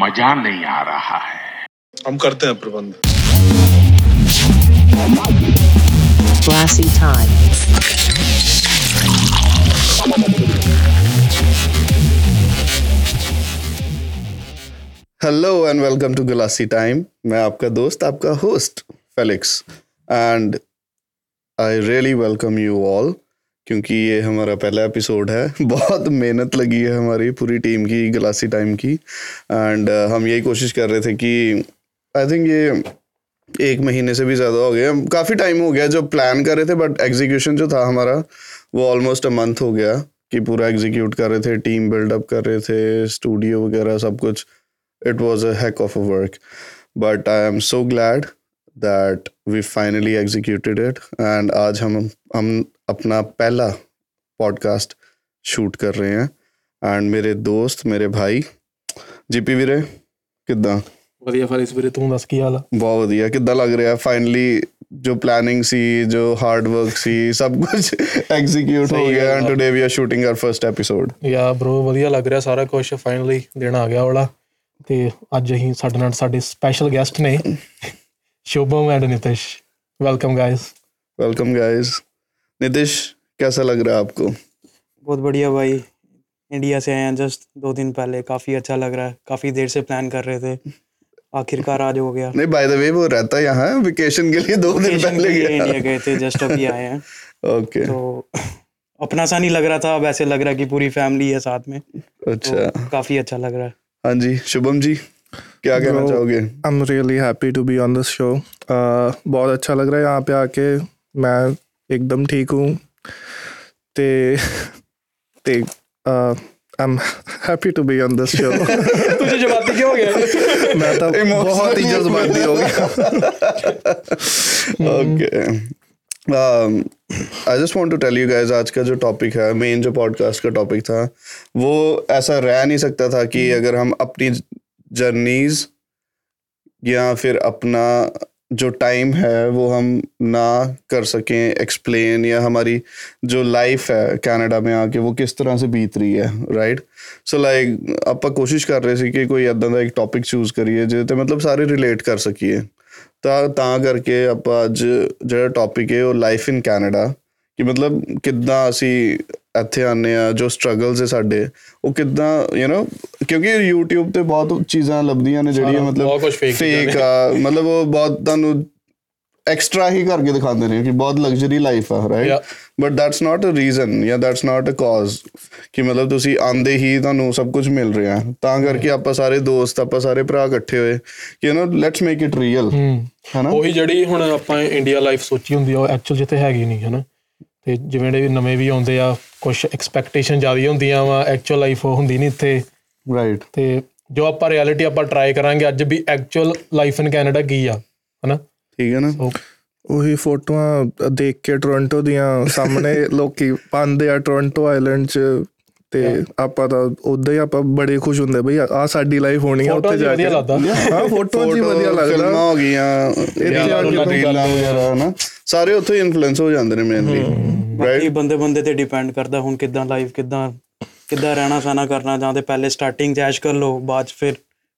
मज़ा नहीं आ रहा है। हम करते हैं प्रबंध। Glassy time. Hello and welcome to Glassy time मैं आपका दोस्त आपका host Felix and I really welcome you all क्योंकि ये हमारा पहला एपिसोड है। बहुत मेहनत लगी है हमारी पूरी टीम की गलासी टाइम की। एंड हम यही कोशिश कर रहे थे कि आई थिंक ये एक महीने से भी ज़्यादा हो गया काफ़ी टाइम हो गया जो प्लान कर रहे थे बट एग्जीक्यूशन जो था हमारा, वो ऑलमोस्ट अ मंथ हो गया कि पूरा एग्जीक्यूट कर रहे थे टीम बिल्डअप कर रहे थे स्टूडियो वगैरह सब कुछ। It was a heck of a work. But i am so glad that we finally executed it and आज हम हम अपना पहला पॉडकास्ट शूट कर रहे हैं एंड मेरे दोस्त मेरे भाई ਜੀਪੀ ਵੀਰੇ ਕਿੱਦਾਂ ਵਧੀਆ ਫਾਰਿਸ ਵੀਰੇ ਤੂੰ ਦੱਸ ਕੀ ਹਾਲ ਆ ਬਹੁਤ ਵਧੀਆ ਕਿੱਦਾਂ ਲੱਗ ਰਿਹਾ ਫਾਈਨਲੀ ਜੋ ਪਲੈਨਿੰਗ ਸੀ ਜੋ ਹਾਰਡ ਵਰਕ ਸੀ ਸਭ ਕੁਝ ਐਗਜ਼ੀਕਿਊਟ ਹੋ ਗਿਆ and today we are shooting our first episode ਯਾ ਬ్రో ਵਧੀਆ ਲੱਗ ਰਿਹਾ ਸਾਰਾ ਕੁਝ ਫਾਈਨਲੀ ਦੇਣਾ ਆ ਗਿਆ ਵਾਲਾ ਤੇ ਅੱਜ ਅਸੀਂ ਸਾਡੇ ਨਾਲ ਸਾਡੇ ਸਪੈਸ਼ਲ ਗੈਸਟ ਨੇ Shubham and Nitish welcome guys welcome guys Nitish कैसा लग रहा है आपको? बहुत बढ़िया भाई। इंडिया से आए हैं जस्ट दो दिन पहले। काफ़ी अच्छा लग रहा है। काफ़ी देर से प्लान कर रहे थे। आखिरकार आज हो गया। नहीं बाय द वे वो रहता है यहाँ वेकेशन के लिए दो दिन पहले गया। इंडिया गए थे जस्ट अभी आए हैं। ओके तो अपना सा नहीं लग रहा था अब ऐसे लग रहा है कि पूरी फैमिली है साथ में। अच्छा। तो काफ़ी अच्छा लग रहा है। हाँ जी शुभम जी। क्या कहना चाहोगे? I'm really happy to be on this show. Uh, बहुत अच्छा लग रहा है यहाँ पे आके। मैं एकदम ठीक हूँ। ते ते uh, I'm happy to be on this show. तुझे जवाब क्यों हो गया? मैं तो बहुत ही जज्बाती हो गया। Okay I just want to tell you guys आज का जो टॉपिक है मेन जो पॉडकास्ट का टॉपिक था वो ऐसा रह नहीं सकता था कि अगर हम अपनी जर्नीज या फिर अपना जो टाइम है वो हम ना कर सकें एक्सप्लेन या हमारी जो लाइफ है कनाडा में आके वो किस तरह से बीत रही है ਰਾਈਟ ਸੋ ਲਾਈਕ ਆਪਾਂ ਕੋਸ਼ਿਸ਼ ਕਰ ਰਹੇ ਸੀ ਕਿ ਕੋਈ ਇਦਾਂ ਦਾ ਇੱਕ ਟੌਪਿਕ ਚੂਜ਼ ਕਰੀਏ ਜਿਹਦੇ ਤੇ ਮਤਲਬ ਸਾਰੇ ਰਿਲੇਟ ਕਰ ਸਕੀਏ ਤਾਂ ਤਾਂ ਕਰਕੇ ਆਪਾਂ ਅੱਜ ਜਿਹੜਾ ਟੌਪਿਕ ਹੈ ਉਹ ਲਾਈਫ ਇਨ ਕੈਨੇਡਾ ਕਿ ਮਤਲਬ ਕਿੱਦਾਂ ਅਸੀਂ ਇੱਥੇ ਆਨੇ ਆ ਜੋ ਸਟਰਗਲਸ ਹੈ ਸਾਡੇ ਉਹ ਕਿੱਦਾਂ ਯੂ نو ਕਿਉਂਕਿ YouTube ਤੇ ਬਹੁਤ ਚੀਜ਼ਾਂ ਲੱਭਦੀਆਂ ਨੇ ਜਿਹੜੀਆਂ ਸਾਰਾ ਬਹੁਤ ਕੁਛ ਮਤਲਬ fake ਚੀਜ਼ਾਂ ਫੇਕ ਆ ਮਤਲਬ ਉਹ ਬਹੁਤ ਤੁਹਾਨੂੰ ਐਕਸਟਰਾ ਹੀ ਕਰਕੇ ਦਿਖਾਉਂਦੇ ਨੇ ਕਿ ਬਹੁਤ ਲਗਜ਼ਰੀ ਲਾਈਫ ਆ right Yeah. But that's not a reason ਜਾਂ ਦੈਟਸ ਨਾਟ ਅ ਕਾਜ਼ ਕਿ ਮਤਲਬ ਤੁਸੀਂ ਆਂਦੇ ਹੀ ਤੁਹਾਨੂੰ ਸਭ ਕੁਝ ਮਿਲ ਰਿਹਾ ਤਾਂ ਕਰਕੇ ਆਪਾਂ ਸਾਰੇ ਦੋਸਤ ਆਪਾਂ ਸਾਰੇ ਭਰਾ ਇਕੱਠੇ ਹੋਏ ਕਿ you know let's make it real ਹੂੰ ਹਨਾ ਉਹੀ ਜਿਹੜੀ ਹੁਣ ਆਪਾਂ ਇੰਡੀਆ ਲਾਈਫ ਸੋਚੀ ਹੁੰਦੀ ਆ ਉਹ ਐਕਚੁਅਲ ਜਿੱਥੇ ਹੈਗੀ ਨਹੀਂ ਹਨਾ ਤੇ ਜਿਵੇਂ ਜਿਹੜੇ ਨਵੇਂ ਵੀ ਆਉਂਦੇ ਆ ਕੁਝ ਐਕਸਪੈਕਟੇਸ਼ਨ ਜ਼ਿਆਦਾ ਹੁੰਦੀਆਂ ਵਾ ਐਕਚੁਅਲ ਲਾਈਫ ਉਹ ਹੁੰਦੀ ਨਹੀਂ ਇੱਥੇ। ਰਾਈਟ ਤੇ ਜੋ ਆਪਾਂ ਰਿਐਲਿਟੀ ਆਪਾਂ ਟਰਾਈ ਕਰਾਂਗੇ ਅੱਜ ਵੀ ਐਕਚੁਅਲ ਲਾਈਫ ਇਨ ਕੈਨੇਡਾ ਕੀ ਆ ਹਨਾ? ਠੀਕ ਹੈ ਨਾ? ਉਹੀ ਫੋਟੋਆਂ ਦੇਖ ਕੇ ਟੋਰਾਂਟੋ ਦੀਆਂ ਸਾਹਮਣੇ ਲੋਕੀ ਪਾਉਂਦੇ ਆ ਟੋਰਾਂਟੋ ਆਈਲੈਂਡ 'ਚ। ਤੇ ਆਪਾਂ ਤਾਂ ਉਦਾਂ ਹੀ ਆਪਾਂ ਬੜੇ ਖੁਸ਼ ਹੁੰਦੇ ਬਈ ਆ ਸਾਡੀ ਲਾਈਫ ਹੋਣੀ ਆ ਉੱਥੇ ਜਾ ਵਧੀਆ ਕੇ। ਲੱਗਦਾ। ਹਾਂ ਫੋਟੋਆਂ ਜੀ ਵਧੀਆ ਫਿਲਮਾਂ ਲੱਗਦਾ ਹੋ ਗਈਆਂ ਕੇ ਰੀਲਾਂ ਵਗੈਰਾ ਨਾ ਸਾਰੇ ਉੱਥੋਂ ਇਨਫਲੂਐਂਸ ਹੋ ਜਾਂਦੇ ਨੇ ਮੇਨਲੀ ਬਾਕੀ ਬੰਦੇ ਬੰਦੇ ਤੇ ਡਿਪੈਂਡ ਕਰਦਾ ਹੁਣ ਕਿੱਦਾਂ ਲਾਈਫ ਕਿੱਦਾਂ ਕਿੱਦਾਂ ਰਹਿਣਾ ਸਹਿਣਾ ਕਰਨਾ ਜਾਂ ਤੇ ਪਹਿਲੇ ਸਟਾਰਟਿੰਗ ਚ ਐਸ਼ ਕਰ ਲਓ ਬਾਅਦ ਚ ਫਿਰ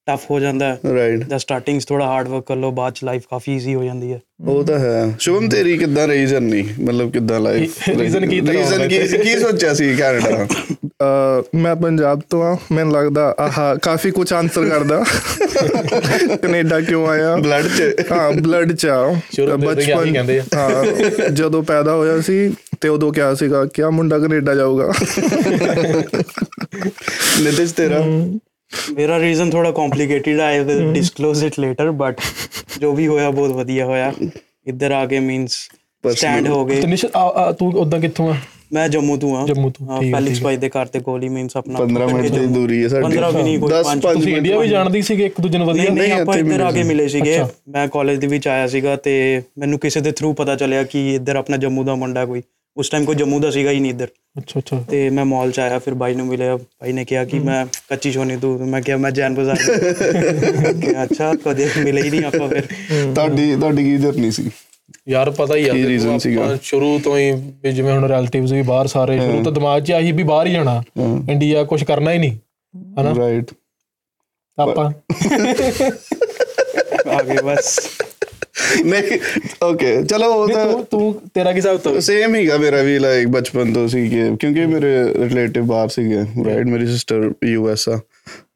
ਟਫ ਹੋ ਜਾਂਦਾ ਹੈ। ਰਾਈਟ ਜਾਂ ਸਟਾਰਟਿੰਗ 'ਚ ਥੋੜਾ ਹਾਰਡ ਵਰਕ ਕਰ ਲਓ ਬਾਅਦ ਚ ਲਾਈਫ ਕਾਫੀ ਈਜ਼ੀ ਹੋ ਜਾਂਦੀ ਹੈ। ਉਹ ਤਾਂ ਹੈ। ਸ਼ੁਭਮ ਤੇਰੀ ਕਿੱਦਾਂ ਰਹੀ ਜਰਨੀ ਮਤਲਬ ਕਿੱਦਾਂ ਲਾਈਫ Reason ਕੀ ਰੀਜ਼ਨ ਕੀ ਕੀ ਸੋਚਿਆ ਸੀ ਕੈਨੇਡਾ? ਮੈਂ ਪੰਜਾਬ ਤੋਂ ਆ ਮੈਨੂੰ ਲੱਗਦਾ ਆਹ ਕਾਫੀ ਕੁਝ ਆਨਸਰ ਕਰਦਾ ਕੈਨੇਡਾ ਕਿਉਂ ਆਇਆ ਬਲੱਡ ਚ ਹਾਂ ਬਲੱਡ ਚ ਆ ਸ਼ੁਰੂ ਤੋਂ ਹੀ ਆਹੀ ਕਹਿੰਦੇ ਆ। ਹਾਂ ਜਦੋਂ ਪੈਦਾ ਹੋਇਆ ਸੀ ਤੇ ਉਦੋਂ ਕਿਹਾ ਸੀਗਾ ਕਿ ਆ ਮੁੰਡਾ ਕੈਨੇਡਾ ਜਾਊਗਾ ਨਿਤਿਸ਼ ਤੇਰਾ ਮੇਰਾ ਰੀਜ਼ਨ ਥੋੜਾ ਕੰਪਲਿਕੇਟਿਡ ਹੈ I will disclose it later but ਜੋ ਵੀ ਹੋਇਆ ਬਹੁਤ ਵਧੀਆ ਹੋਇਆ ਇੱਧਰ ਆ ਕੇ ਮੀਨਸ ਸਟੈਂਡ ਹੋ ਗਏ ਤੇ ਨਿਸ਼ ਆ- ਆ, ਤੂੰ ਉਦਾਂ ਕਿੱਥੋਂ ਆ ਮੈਂ ਜੰਮੂ ਤੋਂ ਆ ਜੰਮੂ ਤੋਂ, ਠੀਕ ਹੈ, ਫੈਲਿਕਸ। ਭਾਈ ਦੇ ਘਰ ਤੇ ਕੋਲ ਹੀ ਮੀਨਸ ਆਪਣਾ 15 ਮਿੰਟ ਦੀ ਦੂਰੀ ਹੈ ਸਾਡੀ। 15 ਵੀ ਨਹੀਂ ਕੋਈ 10 ਪੰਜ- 5 ਤੁਸੀਂ ਇੰਡੀਆ ਵੀ ਜਾਣਦੀ ਸੀਗੇ ਇੱਕ ਦੂਜੇ ਨੂੰ ਵਧੀਆ? ਨਹੀਂ ਆਪਾਂ ਇੱਧਰ ਆ ਕੇ ਮਿਲੇ ਸੀਗੇ। ਮੈਂ ਕਾਲਜ ਦੇ ਵਿੱਚ ਆਇਆ ਸੀਗਾ ਤੇ ਮੈਨੂੰ ਕਿਸੇ ਦੇ ਥਰੂ ਪਤਾ ਚੱਲਿਆ ਕਿ ਇੱਧਰ ਆਪਣਾ ਜੰਮੂ ਦਾ ਮੁੰਡਾ ਕੋਈ ਉਸ ਟਾਈਮ ਕੋਈ ਜੰਮੂ ਦਾ ਸੀਗਾ ਹੀ ਨਹੀਂ ਇੱਧਰ। ਅੱਛਾ ਅੱਛਾ। ਤੇ ਮੈਂ ਮਾਲ ਚ ਆਇਆ ਫਿਰ ਬਾਈ ਨੂੰ ਮਿਲਿਆ ਬਾਈ ਨੇ ਕਿਹਾ ਕਿ ਮੈਂ ਕੱਚੀ ਸੋਨੀ ਤੂੰ ਮੈਂ ਕਿਹਾ ਮੈਂ ਜੈਨ ਬਾਜ਼ਾਰ। ਕਿ ਅੱਛਾ ਕਦੇ ਮਿਲੇ ਹੀ ਨਹੀਂ ਆਪਾਂ ਫਿਰ। ਤੁਹਾਡੀ ਤੁਹਾਡੀ ਕੀ ਜਰਨੀ ਸੀ? ਯਾਰ ਪਤਾ ਹੀ ਆ ਕੀ ਦੇਖੋ reason ਆਪਾਂ ਸੀਗਾ? ਸ਼ੁਰੂ ਤੋਂ ਹੀ। ਵੀ ਜਿਵੇਂ ਹੁਣ ਰਿਲੇਟਿਵਸ ਵੀ ਬਾਹਰ ਸਾਰੇ ਸ਼ੁਰੂ ਤੋਂ ਦਿਮਾਗ 'ਚ ਆਹੀ ਵੀ ਬਾਹਰ ਹੀ ਜਾਣਾ ਇੰਡੀਆ ਕੁਝ ਕਰਨਾ ਹੀ ਨਹੀਂ ਹਨਾ ਰਾਈਟ ਆਪਾਂ ਆ ਗਏ ਬਸ ਨਹੀਂ ਓਕੇ ਚਲੋ ਉਹ ਨਹੀਂ, ਤਾਂ ਤੂੰ ਤੂੰ ਤੇਰਾ ਕੀ ਹਿਸਾਬ ਤੋਂ ਸੇਮ ਹੀਗਾ ਮੇਰਾ ਵੀ ਲਾਈਕ ਬਚਪਨ ਤੋਂ ਸੀ ਕਿ ਕਿਉਂਕਿ ਮੇਰੇ ਰਿਲੇਟਿਵ ਬਾਹਰ ਸੀਗੇ ਰਾਈਟ ਮੇਰੀ ਸਿਸਟਰ ਯੂਐਸ ਆ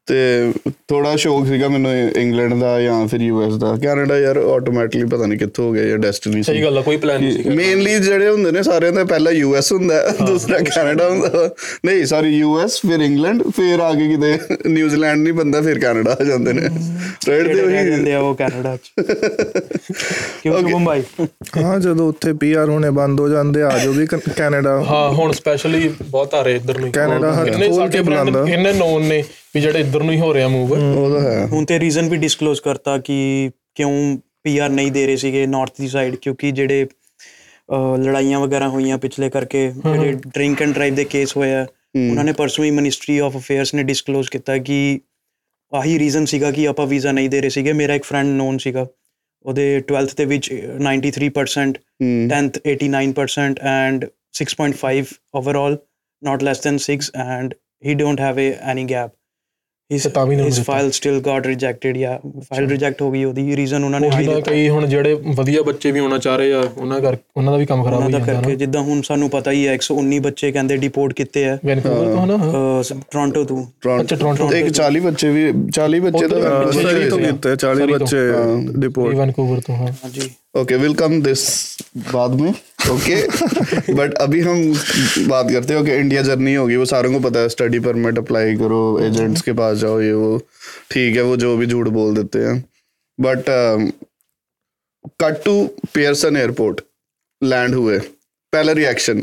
ਤੇ ਥੋੜਾ ਸ਼ੌਕ ਸੀਗਾ ਮੈਨੂੰ ਇੰਗਲੈਂਡ ਦਾ ਜਾਂ ਫਿਰ ਯੂਐਸ ਦਾ। ਕੈਨੇਡਾ ਯਾਰ ਆਟੋਮੈਟਿਕਲੀ ਪਤਾ ਨਹੀਂ ਕਿੱਥੋਂ ਹੋ ਗਿਆ ਜਾਂ ਡੈਸਟੀਨੀ ਸਹੀ ਗੱਲ ਆ ਕੋਈ ਪਲਾਨ ਨਹੀਂ ਸੀ ਮੇਨਲੀ ਜਿਹੜੇ ਹੁੰਦੇ ਨੇ ਸਾਰਿਆਂ ਦਾ ਪਹਿਲਾ ਯੂਐਸ ਹੁੰਦਾ ਹੈ, ਦੂਸਰਾ ਕੈਨੇਡਾ ਹੁੰਦਾ। ਨਹੀਂ ਸੌਰੀ ਯੂਐਸ ਫਿਰ ਇੰਗਲੈਂਡ ਫਿਰ ਆ ਕੇ ਕਿਤੇ ਨਿਊਜ਼ੀਲੈਂਡ ਨਹੀਂ ਬੰਦਾ ਫਿਰ ਕੈਨੇਡਾ ਆ ਜਾਂਦੇ ਨੇ। ਕਿਹੜੇ ਰਹਿ ਉਹੀ ਜਾਂਦੇ ਆ ਉਹ ਕੈਨੇਡਾ ਚ। ਕਿਉਂ ਮੁੰਬਈ? ਹਾਂ ਜਦੋਂ ਉੱਥੇ ਪੀਆਰ ਹੋਣੇ ਬੰਦ ਹੋ ਜਾਂਦੇ ਆ ਜੋ ਵੀ ਕਨ- ਕੈਨੇਡਾ। ਹਾਂ ਹੁਣ ਸਪੈਸ਼ਲੀ ਬਹੁਤ ਆ ਰਹੇ ਇੱਧਰ ਨੂੰ। ਕੈਨੇਡਾ ਹਰ ਸਾਡੇ ਕੇ ਬੁਲਾਉਂਦਾ। ਇੰਨੇ ਨੋਨ ਨੇ। ਵੀ ਜਿਹੜੇ ਇੱਧਰ ਨੂੰ ਹੀ ਹੋ ਰਿਹਾ ਮੂਵ ਉਹ ਤਾਂ ਹੈ। ਹੁਣ ਤੇ ਰੀਜ਼ਨ ਵੀ ਡਿਸਕਲੋਜ਼ ਕਰਤਾ ਕਿ ਕਿਉਂ ਪੀਆਰ ਨਹੀਂ ਦੇ ਰਹੇ ਸੀਗੇ ਨਾਰਥ ਦੀ ਸਾਈਡ ਕਿਉਂਕਿ ਜਿਹੜੇ ਲੜਾਈਆਂ ਵਗੈਰਾ ਹੋਈਆਂ ਪਿਛਲੇ ਕਰਕੇ ਜਿਹੜੇ ਡਰਿੰਕ ਐਂਡ ਡਰਾਈਵ ਦੇ ਕੇਸ ਹੋਏ ਆ ਉਹਨਾਂ ਨੇ ਪਰਸੋਂ ਹੀ ਮਿਨਿਸਟਰੀ ਆਫ ਅਫੇਅਰਸ ਨੇ ਡਿਸਕਲੋਜ਼ ਕੀਤਾ ਕਿ ਆਹੀ ਰੀਜ਼ਨ ਸੀਗਾ ਕਿ ਆਪਾਂ ਵੀਜ਼ਾ ਨਹੀਂ ਦੇ ਰਹੇ ਸੀਗੇ। ਮੇਰਾ ਇੱਕ ਫਰੈਂਡ ਨੋਨ ਸੀਗਾ ਉਹਦੇ 12th ਦੇ ਵਿੱਚ 93% 10th 89% and 6.5 overall not less than 6 and he don't have a any ਇਸ ਤਾਂ ਵੀ ਨਹੀਂ ਇਸ ਫਾਈਲ ਸਟਿਲ ਗਾਟ ਰਿਜੈਕਟਡ ਜਾਂ ਫਾਈਲ ਰਿਜੈਕਟ ਹੋ ਗਈ ਉਹਦੀ ਰੀਜ਼ਨ ਉਹਨਾਂ ਨੇ ਹਾਈ ਦਿੱਤਾ ਕਈ ਹੁਣ ਜਿਹੜੇ ਵਧੀਆ ਬੱਚੇ ਵੀ ਹੋਣਾ ਚਾਹ ਰਹੇ ਆ ਉਹਨਾਂ ਕਰ ਉਹਨਾਂ ਦਾ ਵੀ ਕੰਮ ਖਰਾਬ ਹੋ ਜਾਂਦਾ ਨਾ ਜਿੱਦਾਂ ਹੁਣ ਸਾਨੂੰ ਪਤਾ ਹੀ ਹੈ 119 ਬੱਚੇ ਕਹਿੰਦੇ ਡਿਪੋਰਟ ਕੀਤੇ ਆ ਵੈਨਕੂਵਰ ਤੋਂ ਹਨਾ ਟੋਰਾਂਟੋ ਤੋਂ ਅੱਛਾ ਟੋਰਾਂਟੋ ਇੱਕ 40 ਬੱਚੇ ਵੀ 40 ਬੱਚੇ ਤਾਂ ਸਰੀ ਤੋਂ ਕੀਤੇ 40 ਬੱਚੇ ਡਿਪੋਰਟ ਵੈਨਕੂਵਰ ਤੋਂ ਹਾਂ ਜੀ ਓਕੇ ਵਿਲ ਕਮ ਦਿਸ ਬਾਅਦ ਮੇਂ ओके बट अभी हम बात करते हैं ओके इंडिया जर्नी होगी वो सारों को पता है स्टडी परमिट अप्लाई करो एजेंट्स के पास जाओ ये वो ठीक है वो जो भी झूठ बोल देते हैं। But cut to Pearson airport land हुए। पहला रिएक्शन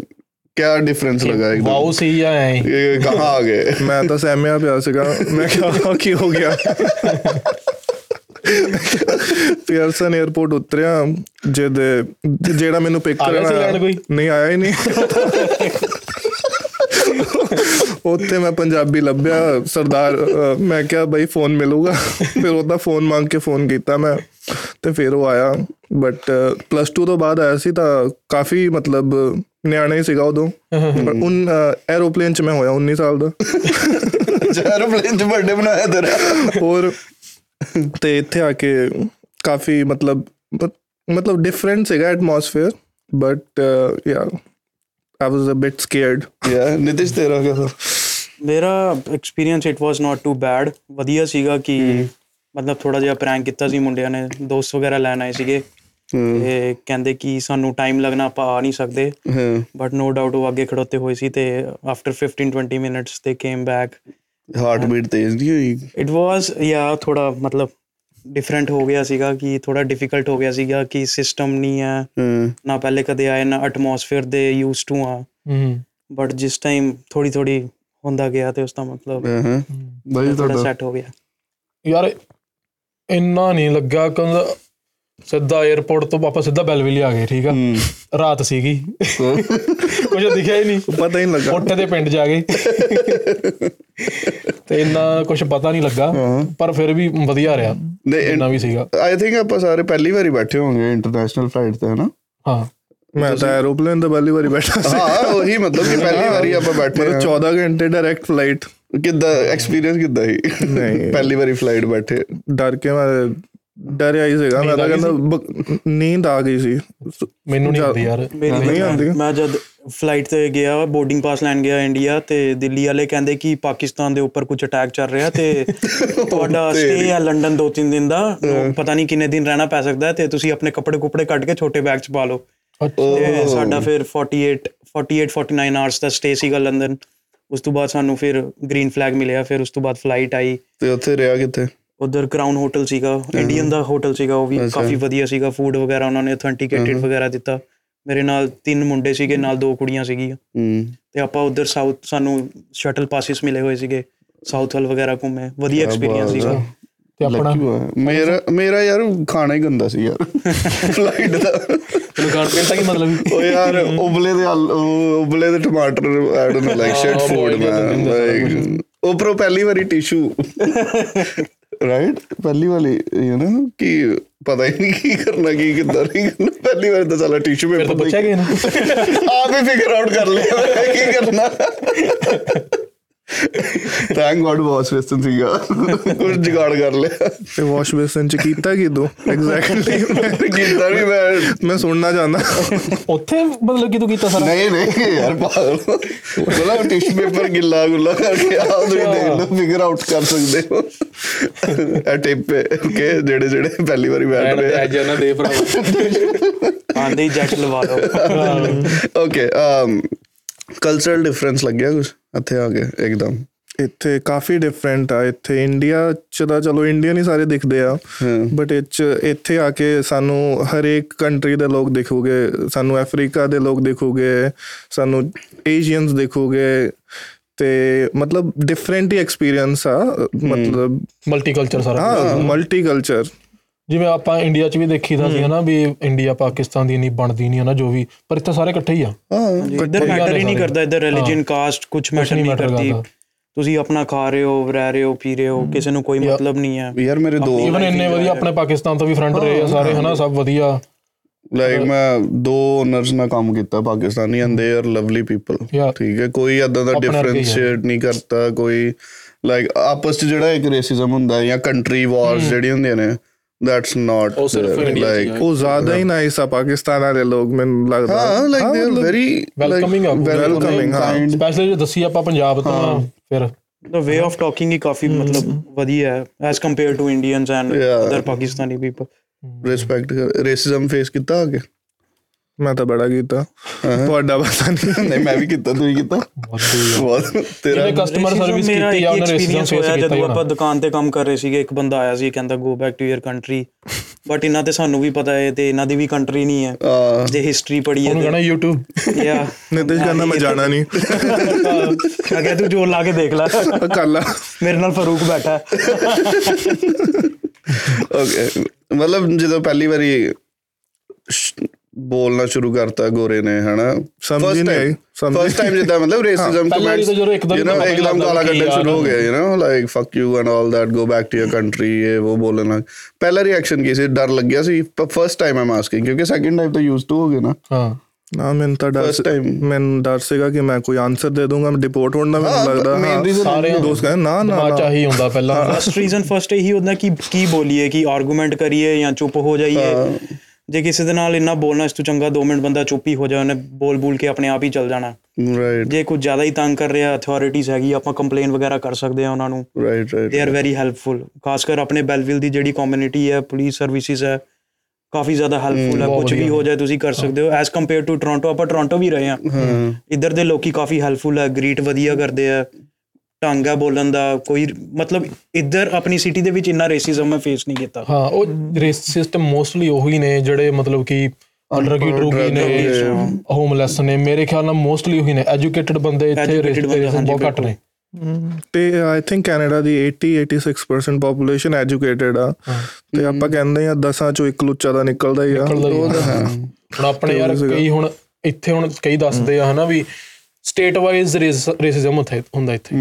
क्या डिफरेंस लगा एकदम? वाओ से ही। ये कहाँ आ गए? मैं तो सहमया प्यार से कहा मैं हाँ, क्या की हो गया? ਪਿਆਰਸਨ 에어ਪੋਰਟ ਉਤਰਿਆ ਜਿਹਦੇ ਜਿਹੜਾ ਮੈਨੂੰ ਪਿਕ ਕਰਨਾ ਨਹੀਂ ਆਇਆ ਹੀ ਨਹੀਂ। ਉੱਥੇ ਮੈਂ ਪੰਜਾਬੀ ਲੱਭਿਆ ਸਰਦਾਰ ਮੈਂ ਕਿਹਾ ਬਾਈ ਫੋਨ ਮਿਲੂਗਾ। ਫਿਰ ਉਹਦਾ ਫੋਨ ਮੰਗ ਕੇ ਫੋਨ ਕੀਤਾ ਮੈਂ ਤੇ ਫਿਰ ਉਹ ਆਇਆ। ਬਟ ਪਲੱਸ 2 ਤੋਂ ਬਾਅਦ ਆਇਆ ਸੀ ਤਾਂ ਕਾਫੀ ਮਤਲਬ ਨਿਆਣਾ ਹੀ ਸੀਗਾ ਉਦੋਂ। ਉਨ ਐਰੋਪਲੇਨ 'ਚ ਮੈਂ ਹੋਇਆ 19 ਸਾਲ ਦਾ। ਐਰੋਪਲੇਨ 'ਚ ਬਰਥਡੇ ਬਣਾਇਆ ਤੇਰਾ। ਹੋਰ ਤੇ ਇੱਥੇ ਆ ਕੇ ਕਾਫੀ ਮਤਲਬ ਮਤਲਬ ਡਿਫਰੈਂਟ ਸੀਗਾ ਐਟਮੋਸਫੇਅਰ ਬਟ ਯਾ ਆਈ ਵਾਸ ਅ ਬਿਟ ਸਕੇਅਰਡ ਯਾ ਨਿਤਿਸ਼ ਤੇਰਾ ਕਿਹਾ ਮੇਰਾ experience it was not too bad ਵਧੀਆ ਸੀਗਾ ਕਿ ਮਤਲਬ ਥੋੜਾ ਜਿਹਾ ਪ੍ਰੈਂਕ ਕੀਤਾ ਸੀ ਮੁੰਡਿਆਂ ਨੇ ਦੋਸਤ ਵਗੈਰਾ ਲੈਣ ਆਏ ਸੀਗੇ। ਤੇ ਕਹਿੰਦੇ ਕਿ ਸਾਨੂੰ ਟਾਈਮ ਲੱਗਣਾ ਆਪਾਂ ਆ ਨਹੀਂ ਸਕਦੇ। ਬਟ ਨੋ ਡਾਊਟ ਉਹ ਅੱਗੇ ਖੜੋਤੇ ਹੋਏ ਸੀ ਤੇ after 15 20 minutes they came back heart beat ਤੇਜ਼ ਨਹੀਂ ਹੋਈ? ਇਟ ਵਾਸ ਯਾ ਥੋੜਾ ਮਤਲਬ ਡਿਫਰੈਂਟ ਹੋ ਗਿਆ ਸੀਗਾ ਕਿ ਥੋੜਾ ਡਿਫਿਕਲਟ ਹੋ ਗਿਆ ਸੀਗਾ ਕਿ ਸਿਸਟਮ ਨਹੀਂ ਆ ਨਾ ਪਹਿਲੇ ਕਦੇ ਆਏ ਨਾ ਐਟਮੋਸਫੇਅਰ ਦੇ ਯੂਜ਼ ਟੂ ਆ ਬਟ ਜਿਸ ਟਾਈਮ ਥੋੜੀ ਥੋੜੀ ਹੁੰਦਾ ਗਿਆ ਤੇ ਉਸ ਦਾ ਮਤਲਬ ਹਾਂ ਬਾਈ ਤੁਹਾਡਾ। ਸੈੱਟ ਹੋ ਗਿਆ। ਯਾਰ ਇੰਨਾ ਨਹੀਂ ਲੱਗਾ ਕਿ ਸਿੱਧਾ 에어ਪੋਰਟ ਤੋਂ ਵਾਪਸ ਸਿੱਧਾ ਬੈਲਵਿਲੀ ਆ ਗਏ ਠੀਕ ਆ? ਰਾਤ ਸੀਗੀ। ਕੁਝ ਦਿਖਿਆ ਹੀ ਨਹੀਂ। ਪਤਾ ਹੀ ਨਹੀਂ ਲੱਗਾ। ਕੋਠੇ ਦੇ ਪਿੰਡ ਜਾ ਗਏ। ਤੇ ਇੰਨਾ ਕੁਝ ਪਤਾ ਨਹੀਂ ਲੱਗਾ ਪਰ ਫਿਰ ਵੀ ਵਧੀਆ ਰਿਹਾ। ਨਹੀਂ ਇੰਨਾ ਵੀ ਸੀਗਾ। ਆਈ ਥਿੰਕ ਆਪਾਂ ਸਾਰੇ ਪਹਿਲੀ ਵਾਰੀ ਬੈਠੇ ਹੋਵਾਂਗੇ ਇੰਟਰਨੈਸ਼ਨਲ ਫਲਾਈਟ ਤੇ ਹਨਾ? ਹਾਂ। ਮੈਂ ਤਾਂ ਐਰੋਪਲੇਨ ਤੇ ਪਹਿਲੀ ਵਾਰੀ ਬੈਠਾ ਸੀ। ਹਾਂ ਉਹੀ ਮਤਲਬ ਕਿ ਪਹਿਲੀ ਵਾਰੀ ਆਪਾਂ ਬੈਠੇ ਮਤਲਬ ਹਾਂ। 14 ਘੰਟੇ ਡਾਇਰੈਕਟ ਫਲਾਈਟ ਕਿੱਦਾਂ ਐਕਸਪੀਰੀਅੰਸ ਕਿੱਦਾਂ ਸੀ? ਨਹੀਂ। ਪਹਿਲੀ ਵਾਰੀ ਫਲਾਈਟ ਬੈਠੇ। ਡਰ ਕੇ ਮੈਂ ਡਰਿਆ ਹੀ ਸੀਗਾ ਮੈਂ ਤਾਂ ਆ ਕਹਿੰਦਾ ਨੀਂਦ ਆ ਗਈ ਸੀ। ਮੈਨੂੰ ਨਹੀਂ ਆਉਂਦੀ ਯਾਰ। ਨਹੀਂ ਆਉਂਦੀ। ਮੈਂ ਜਦ ਫਲਾਈਟ ਤੇ ਗਿਆ ਬੋਰਡਿੰਗ ਪਾਸ ਲੈਣ ਗਿਆ ਇੰਡੀਆ ਤੇ ਦਿੱਲੀ ਵਾਲੇ ਕਹਿੰਦੇ ਕਿ ਪਾਕਿਸਤਾਨ ਦੇ ਉੱਪਰ ਕੁਝ ਅਟੈਕ ਚੱਲ ਰਿਹਾ ਤੇ ਤੁਹਾਡਾ ਸਟੇ ਹੈ ਲੰਡਨ ਦੋ ਤਿੰਨ ਦਿਨ ਦਾ। ਪਤਾ ਨਹੀਂ ਕਿੰਨੇ ਦਿਨ ਰਹਿਣਾ ਪੈ ਸਕਦਾ ਤੇ ਤੁਸੀਂ ਆਪਣੇ ਕੱਪੜੇ ਕੁਪੜੇ ਕੱਢ ਕੇ ਛੋਟੇ ਬੈਗ 'ਚ ਪਾ ਲਓ। ਤੇ ਸਾਡਾ ਫਿਰ 48 48 49 ਆਵਰਸ ਦਾ ਸਟੇ ਸੀਗਾ ਲੰਡਨ ਉਸ ਤੋਂ ਬਾਅਦ ਸਾਨੂੰ ਫਿਰ ਗ੍ਰੀਨ ਫਲੈਗ ਮਿਲਿਆ ਫਿਰ ਉਸ ਤੋਂ ਬਾਅਦ ਫਲਾਈਟ ਆਈ। ਤੇ ਉੱਥੇ ਰਿਹਾ ਕਿੱਥੇ? ਉਧਰ ਕਰਾਊਨ ਹੋਟਲ ਸੀਗਾ ਇੰਡੀਅਨ ਦਾ ਹੋਟਲ ਸੀਗਾ ਉਹ ਵੀ ਕਾਫੀ ਵਧੀਆ ਸੀਗਾ ਫੂਡ ਵਗੈਰਾ ਉਹਨਾਂ ਨੇ ਅਥੈਂਟੀਕੇਟਡ ਵਗੈਰਾ ਦਿੱਤਾ। ਮੇਰੇ ਨਾਲ ਤਿੰਨ ਮੁੰਡੇ ਸੀਗੇ ਨਾਲ ਦੋ ਕੁੜੀਆਂ ਸੀਗੀਆਂ। ਹੂੰ। ਤੇ ਆਪਾਂ ਉਧਰ ਸਾਊਥ ਸਾਨੂੰ ਸ਼ਟਲ ਪਾਸਿਸ ਮਿਲੇ ਹੋਏ ਸੀਗੇ ਸਾਊਥ ਵੱਲ ਵਗੈਰਾ ਘੁੰਮੇ। ਵਧੀਆ ਐਕਸਪੀਰੀਅੰਸ ਸੀਗਾ। ਤੇ ਆਪਣਾ। ਮੇਰਾ ਮੇਰਾ ਯਾਰ ਖਾਣਾ ਹੀ ਗੰਦਾ ਸੀ ਯਾਰ। ਫਲਾਈਟ ਦਾ। ਤੈਨੂੰ ਖਾਣ ਪੀਣ ਦਾ ਕੀ ਮਤਲਬ? ਉਹ ਯਾਰ ਉਬਲੇ ਦੇ ਉਹ ਉਬਲੇ ਦੇ ਟਮਾਟਰ I don't know like shit food ਸਾਰਾ ਲਾਈਕ ਉਪਰੋਂ ਪਹਿਲੀ ਵਾਰੀ ਟਿਸ਼ੂ ਰਾਈਟ ਪਹਿਲੀ ਵਾਲੀ ਯੂ نو ਕਿ ਪਤਾ ਹੀ ਨਹੀਂ ਕੀ ਕਰਨਾ ਕੀ ਕਿੱਦਾਂ ਨਹੀਂ ਕਰਨਾ। ਪਹਿਲੀ ਵਾਰ ਤਾਂ ਸਾਲਾ ਟਿਸ਼ੂ ਪੇਪਰ ਪੁੱਛਿਆ ਗਿਆ ਨਾ। ਆਪ ਹੀ ਫਿਗਰ ਆਊਟ ਕਰ ਲਿਆ ਕੀ ਕਰਨਾ। ਥੈਂਕ ਗॉड ਵਾਸ਼ ਬੇਸਨ ਸੀਗਾ ਕੁਝ ਜੁਗਾੜ ਕਰ ਲਿਆ ਤੇ ਵਾਸ਼ ਬੇਸਨ ਚ ਕੀਤਾ ਕੀ ਤੂੰ ਐਗਜ਼ੈਕਟਲੀ ਕੀਤਾ ਨਹੀਂ ਮੈਂ ਮੈਂ ਸੁਣਨਾ ਚਾਹੁੰਦਾ ਉੱਥੇ ਮਤਲਬ ਕਿ ਤੂੰ ਕੀਤਾ ਸਾਰਾ ਨਹੀਂ ਨਹੀਂ ਯਾਰ ਪਾਗਲ ਬੋਲਾ ਟਿਸ਼ੂ ਪੇਪਰ ਗਿੱਲਾ ਗੁੱਲਾ ਕਰਕੇ ਆਪ ਤੁਸੀਂ ਦੇਖ ਲਓ ਫਿਗਰ ਆਊਟ ਕਰ ਸਕਦੇ ਹੋ ਇਹ ਟਿਪ ਓਕੇ ਜਿਹੜੇ ਜਿਹੜੇ ਪਹਿਲੀ ਵਾਰੀ ਬੈਠ ਰਹੇ ਆ ਐਜ ਨਾ ਦੇ ਭਰਾ ਆਂਦੇ ਹੀ ਜੈਟ ਲਵਾ ਲਓ ਓਕੇ um ਕਲਚਰਲ ਡਿਫਰੈਂਸ ਲੱਗਿਆ ਕੁਝ ਇੱਥੇ ਆ ਕੇ ਇੱਕਦਮ। ਇੱਥੇ ਕਾਫੀ ਡਿਫਰੈਂਟ ਆ ਇੱਥੇ ਇੰਡੀਆ ਚ ਤਾਂ ਚਲੋ ਇੰਡੀਅਨ ਹੀ ਸਾਰੇ ਦਿਖਦੇ ਆ ਬਟ ਇੱਚ ਇੱਥੇ ਆ ਕੇ ਸਾਨੂੰ ਹਰੇਕ ਕੰਟਰੀ ਦੇ ਲੋਕ ਦਿਖੋਗੇ ਸਾਨੂੰ ਅਫਰੀਕਾ ਦੇ ਲੋਕ ਦਿਖੋਗੇ ਸਾਨੂੰ ਏਸ਼ੀਅਨਸ ਦਿਖੋਗੇ ਤੇ ਮਤਲਬ ਡਿਫਰੈਂਟ ਹੀ ਐਕਸਪੀਰੀਅੰਸ ਆ ਮਤਲਬ ਮਲਟੀਕਲਚਰ ਸਾਰਾ ਹਾਂ ਮਲਟੀ ਕਲਚਰ ਜਿਵੇਂ ਆਪਾਂ ਇੰਡੀਆ 'ਚ ਵੀ ਦੇਖੀਦਾ ਸੀ ਹਨਾ ਵੀ ਇੰਡੀਆ ਪਾਕਿਸਤਾਨ ਦੀ ਇੰਨੀ ਬਣਦੀ ਨਹੀਂ ਹਨਾ ਜੋ ਵੀ ਪਰ ਇੱਥੇ ਸਾਰੇ ਇਕੱਠੇ ਹੀ ਆ। ਇੱਧਰ ਮੈਟਰ ਹੀ ਨਹੀਂ ਕਰਦਾ ਇੱਧਰ ਰਿਲੀਜੀਅਨ ਕਾਸਟ ਕੁਝ ਮੈਟਰ ਨਹੀਂ ਨਹੀਂ ਕਰਦੀ। ਤੁਸੀਂ ਆਪਣਾ ਖਾ ਰਹੇ ਹੋ ਰਹਿ ਰਹੇ ਹੋ ਪੀ ਰਹੇ ਹੋ ਕਿਸੇ ਨੂੰ ਕੋਈ ਮਤਲਬ ਨਹੀਂ ਹੈ। ਯਾਰ ਮੇਰੇ ਦੋ ਇਵਨ ਇੰਨੇ ਵਧੀਆ ਆਪਣੇ ਪਾਕਿਸਤਾਨ ਤੋਂ ਵੀ ਫਰੈਂਡ ਰਹੇ ਆ ਸਾਰੇ ਹਨਾ ਸਭ ਵਧੀਆ। ਲਾਈਕ ਮੈਂ ਦੋ ਓਨਰਸ ਨਾਲ ਕੰਮ ਕੀਤਾ Pakistani and they are lovely people. ਠੀਕ ਹੈ ਕੋਈ ਏਦਾਂ ਦਾ ਹੀ। ਡਿਫਰੈਂਸ਼ੀਏਟ ਨਹੀਂ ਕਰਦਾ ਕੋਈ ਲਾਈਕ ਆਪਸ ਚ ਜਿਹੜਾ ਇੱਕ ਰੇਸਿਜ਼ਮ ਹੁੰਦਾ ਹੈ ਜਾਂ ਕੰਟਰੀ ਵਾਰਸ ਜਿਹੜੀ ਹੁੰਦੀਆਂ ਨੇ ਦੈਟਸ ਨਾਟ ਉਹ ਸਿਰਫ India 'ਚ ਹੀ ਲਾਈਕ ਆ। ਉਹ ਜ਼ਿਆਦਾ ਹੀ ਨਾਈਸ ਆ ਪਾਕਿਸਤਾਨ ਵਾਲੇ ਲੋਕ ਮੈਨੂੰ ਲੱਗਦਾ ਹਾਂ ਲਾਈਕ ਦੇ ਆਰ ਮਤਲਬ ਵੈਰੀ ਵੈਲਕਮਿੰਗ ਆ welcoming, ਹਾਂ। ਸਪੈਸ਼ਲੀ ਜੇ ਦੱਸੀ ਆਪਾਂ ਪੰਜਾਬ ਤੋਂ ਆ ਫਿਰ the way of talking ਹੀ ਕਾਫੀ ਮਤਲਬ ਵਧੀਆ ਹੈ as compare to Indians and Yeah. Other Pakistani people respect racism face ਕੀਤਾ ਅੱਗੇ ਮੈਂ ਤਾਂ ਬੜਾ ਕੀਤਾ। ਤੁਹਾਡਾ ਪਤਾ ਨਹੀਂ ਨਹੀਂ ਮੈਂ ਵੀ ਕੀਤਾ ਤੂੰ ਵੀ ਕੀਤਾ। ਬਹੁਤ ਤੇਰਾ ਕਸਟਮਰ ਸਰਵਿਸ ਕੀਤੀ ਆ ਉਹਨੇ ਫੇਸ ਹੋਇਆ ਜਦੋਂ ਹੀ ਆਪਾਂ ਦੁਕਾਨ ਤੇ ਕੰਮ ਕਰ ਰਹੇ ਸੀਗੇ ਇੱਕ ਬੰਦਾ ਆਇਆ ਸੀ ਕਹਿੰਦਾ go back to your country but ਇਹਨਾਂ ਤੇ ਸਾਨੂੰ ਵੀ ਪਤਾ ਹੈ ਤੇ ਇਹਨਾਂ ਦੀ ਵੀ ਕੰਟਰੀ ਨਹੀਂ ਹੈ। ਜੇ ਹਿਸਟਰੀ ਉਹਨੂੰ ਹੈ ਕਹਣਾ YouTube ਯਾ। ਨਿਤਿਸ਼ ਕਹਿੰਦਾ ਮੈਂ ਜਾਣਾ ਨਹੀਂ। ਕਿਹਾ ਤੂੰ ਜੋਰ ਲਾ ਕੇ ਦੇਖ ਲੈ। ਕਰ ਲਾ। ਮੇਰੇ ਨਾਲ ਫਾਰੂਕ ਬੈਠਾ ਹੈ। ਓਕੇ ਮਤਲਬ ਜਦੋਂ ਪਹਿਲੀ ਵਾਰੀ ਬੋਲਣਾ ਸ਼ੁਰੂ ਕਰਤਾ ਗੋਰੇ ਨੇ ਹਨਾ ਸਮਝ ਨਹੀਂ ਆਈ, ਸਮਝ ਫਸਟ ਟਾਈਮ ਜਿੱਦਾਂ ਮਤਲਬ ਰੇਸਿਜ਼ਮ ਪਹਿਲੀ ਵਾਰੀ ਤਾਂ ਜਦੋਂ ਇੱਕਦਮ ਯੂ نو ਪਤਾ ਇੱਕਦਮ ਲੱਗਦਾ ਗਾਲਾਂ ਕਿ ਕੱਢਣ ਯਾਰ ਸ਼ੁਰੂ ਹੋ ਗਏ you know like fuck you and all that go back to your country ਇਹ ਉਹ ਬੋਲਣ ਲੱਗ ਪਹਿਲਾ ਰਿਐਕਸ਼ਨ ਕੀ ਸੀ ਡਰ ਲੱਗਿਆ ਸੀ ਫਸਟ ਟਾਈਮ ਆਮ ਆਸਕਿੰਗ ਕਿਉਂਕਿ ਸੈਕਿੰਡ ਟਾਈਮ ਤਾਂ ਯੂਜ਼ਡ ਟੂ ਹੋ ਗਏ ਨਾ ਹਾਂ ਨਾ ਮੈਨੂੰ ਤਾਂ ਡਰ First time. ਮੈਨੂੰ ਡਰ ਸੀਗਾ ਕਿ ਮੈਂ ਕੋਈ ਆਨਸਰ ਦੇ ਦੂੰਗਾ ਡਿਪੋਰਟ ਹੋਣ ਦਾ ਮੈਨੂੰ ਲੱਗਦਾ main ਹਾਂ reason ਸਾਰੇ ਦੋਸਤ ਕਹਿੰਦੇ ਨਾ ਨਾ ਦਿਮਾਗ ਨਾ ਚ ਹੀ ਹੁੰਦਾ ਪਹਿਲਾਂ ਫਸਟ ਰੀਜ਼ਨ ਫਸਟ ਇਹੀ ਹੁੰਦਾ ਕਿ ਕੀ ਬੋਲੀਏ ਕਿ ਆਰਗੂਮੈਂਟ ਕਰੀਏ ਜਾਂ ਚੁੱਪ ਹੋ ਜਾਈਏ ਜੇ ਕਿਸੇ ਦੇ ਨਾਲ ਇੰਨਾ ਬੋਲਣਾ ਇਸ ਤੋਂ ਚੰਗਾ 2 ਮਿੰਟ ਬੰਦਾ ਚੁੱਪ ਹੀ ਹੋ ਜਾਏ ਉਹਨੇ ਬੋਲ ਬੋਲ ਕੇ ਆਪਣੇ ਆਪ ਹੀ ਚੱਲ ਜਾਣਾ। ਰਾਈਟ ਜੇ ਕੁਝ ਜ਼ਿਆਦਾ ਹੀ ਤੰਗ ਕਰ ਰਿਹਾ ਅਥਾਰਟੀਜ਼ ਹੈਗੀ ਆਪਾਂ ਕੰਪਲੇਨ ਵਗੈਰਾ ਕਰ ਸਕਦੇ ਆ ਉਹਨਾਂ ਨੂੰ। Right right they are very helpful ਖਾਸ ਕਰ ਆਪਣੇ ਬੈਲਵਿਲ ਦੀ ਜਿਹੜੀ ਕਮਿਊਨਿਟੀ ਹੈ ਪੁਲਿਸ ਸਰਵਿਸਿਜ਼ ਹੈ ਕਾਫੀ ਜ਼ਿਆਦਾ ਹੈਲਪਫੁਲ ਹੈ। ਕੁਝ ਵੀ। ਹੋ ਜਾਏ ਤੁਸੀਂ ਕਰ ਸਕਦੇ ਹੋ। ਐਸ ਕੰਪੇਅਰ ਟੂ ਟੋਰਾਂਟੋ ਆਪਾਂ ਟੋਰਾਂਟੋ ਵੀ ਰਹੇ ਹਾਂ। ਇੱਧਰ ਦੇ ਲੋਕੀ ਕਾਫੀ ਹੈਲਪਫੁਲ ਹੈ ਗ੍ਰੀਟ ਵਧੀਆ ਕਰਦੇ ਆ। ਢੰਗ ਹੈ ਬੋਲਣ ਦਾ ਕੋਈ ਮਤਲਬ ਇੱਧਰ ਆਪਣੀ ਸਿਟੀ ਦੇ ਵਿੱਚ ਇੰਨਾ ਰੇਸਿਜ਼ਮ ਮੈਂ ਫੇਸ ਨਹੀਂ ਕੀਤਾ। ਹਾਂ ਉਹ ਰੇਸਿਸਟ ਮੋਸਟਲੀ ਉਹੀ ਨੇ ਜਿਹੜੇ ਮਤਲਬ ਕਿ ਅੰਡਰਗ੍ਰੈਡ ਰੋਗੀ ਨੇ ਹੋਮਲੈਸ ਨੇ ਮੇਰੇ ਖਿਆਲ ਨਾਲ ਮੋਸਟਲੀ ਉਹੀ ਨੇ ਐਜੂਕੇਟਡ ਬੰਦੇ ਇੱਥੇ ਰੇਸਿਸਟ ਬਹੁਤ ਘੱਟ ਨੇ। ਤੇ ਆਈ ਥਿੰਕ ਕੈਨੇਡਾ ਦੀ 80 86% ਪੋਪੂਲੇਸ਼ਨ ਐਜੂਕੇਟਡ ਆ। ਤੇ ਆਪਾਂ ਕਹਿੰਦੇ ਆ 10 ਚੋਂ ਇੱਕ ਲੁੱਚਾ ਦਾ ਨਿਕਲਦਾ ਹੀ ਆ। ਨਿਕਲਦਾ ਹੀ ਆ। ਹੁਣ ਆਪਣੇ ਯਾਰ ਕਈ ਹੁਣ ਇੱਥੇ ਹੁਣ ਕਈ ਦੱਸਦੇ ਆ ਹਨਾ ਵੀ ਸਟੇਟ ਵਾਈਜ਼ ਰੇਸਿਜ਼ਮ ਹੁੰਦਾ ਇੱਥੇ।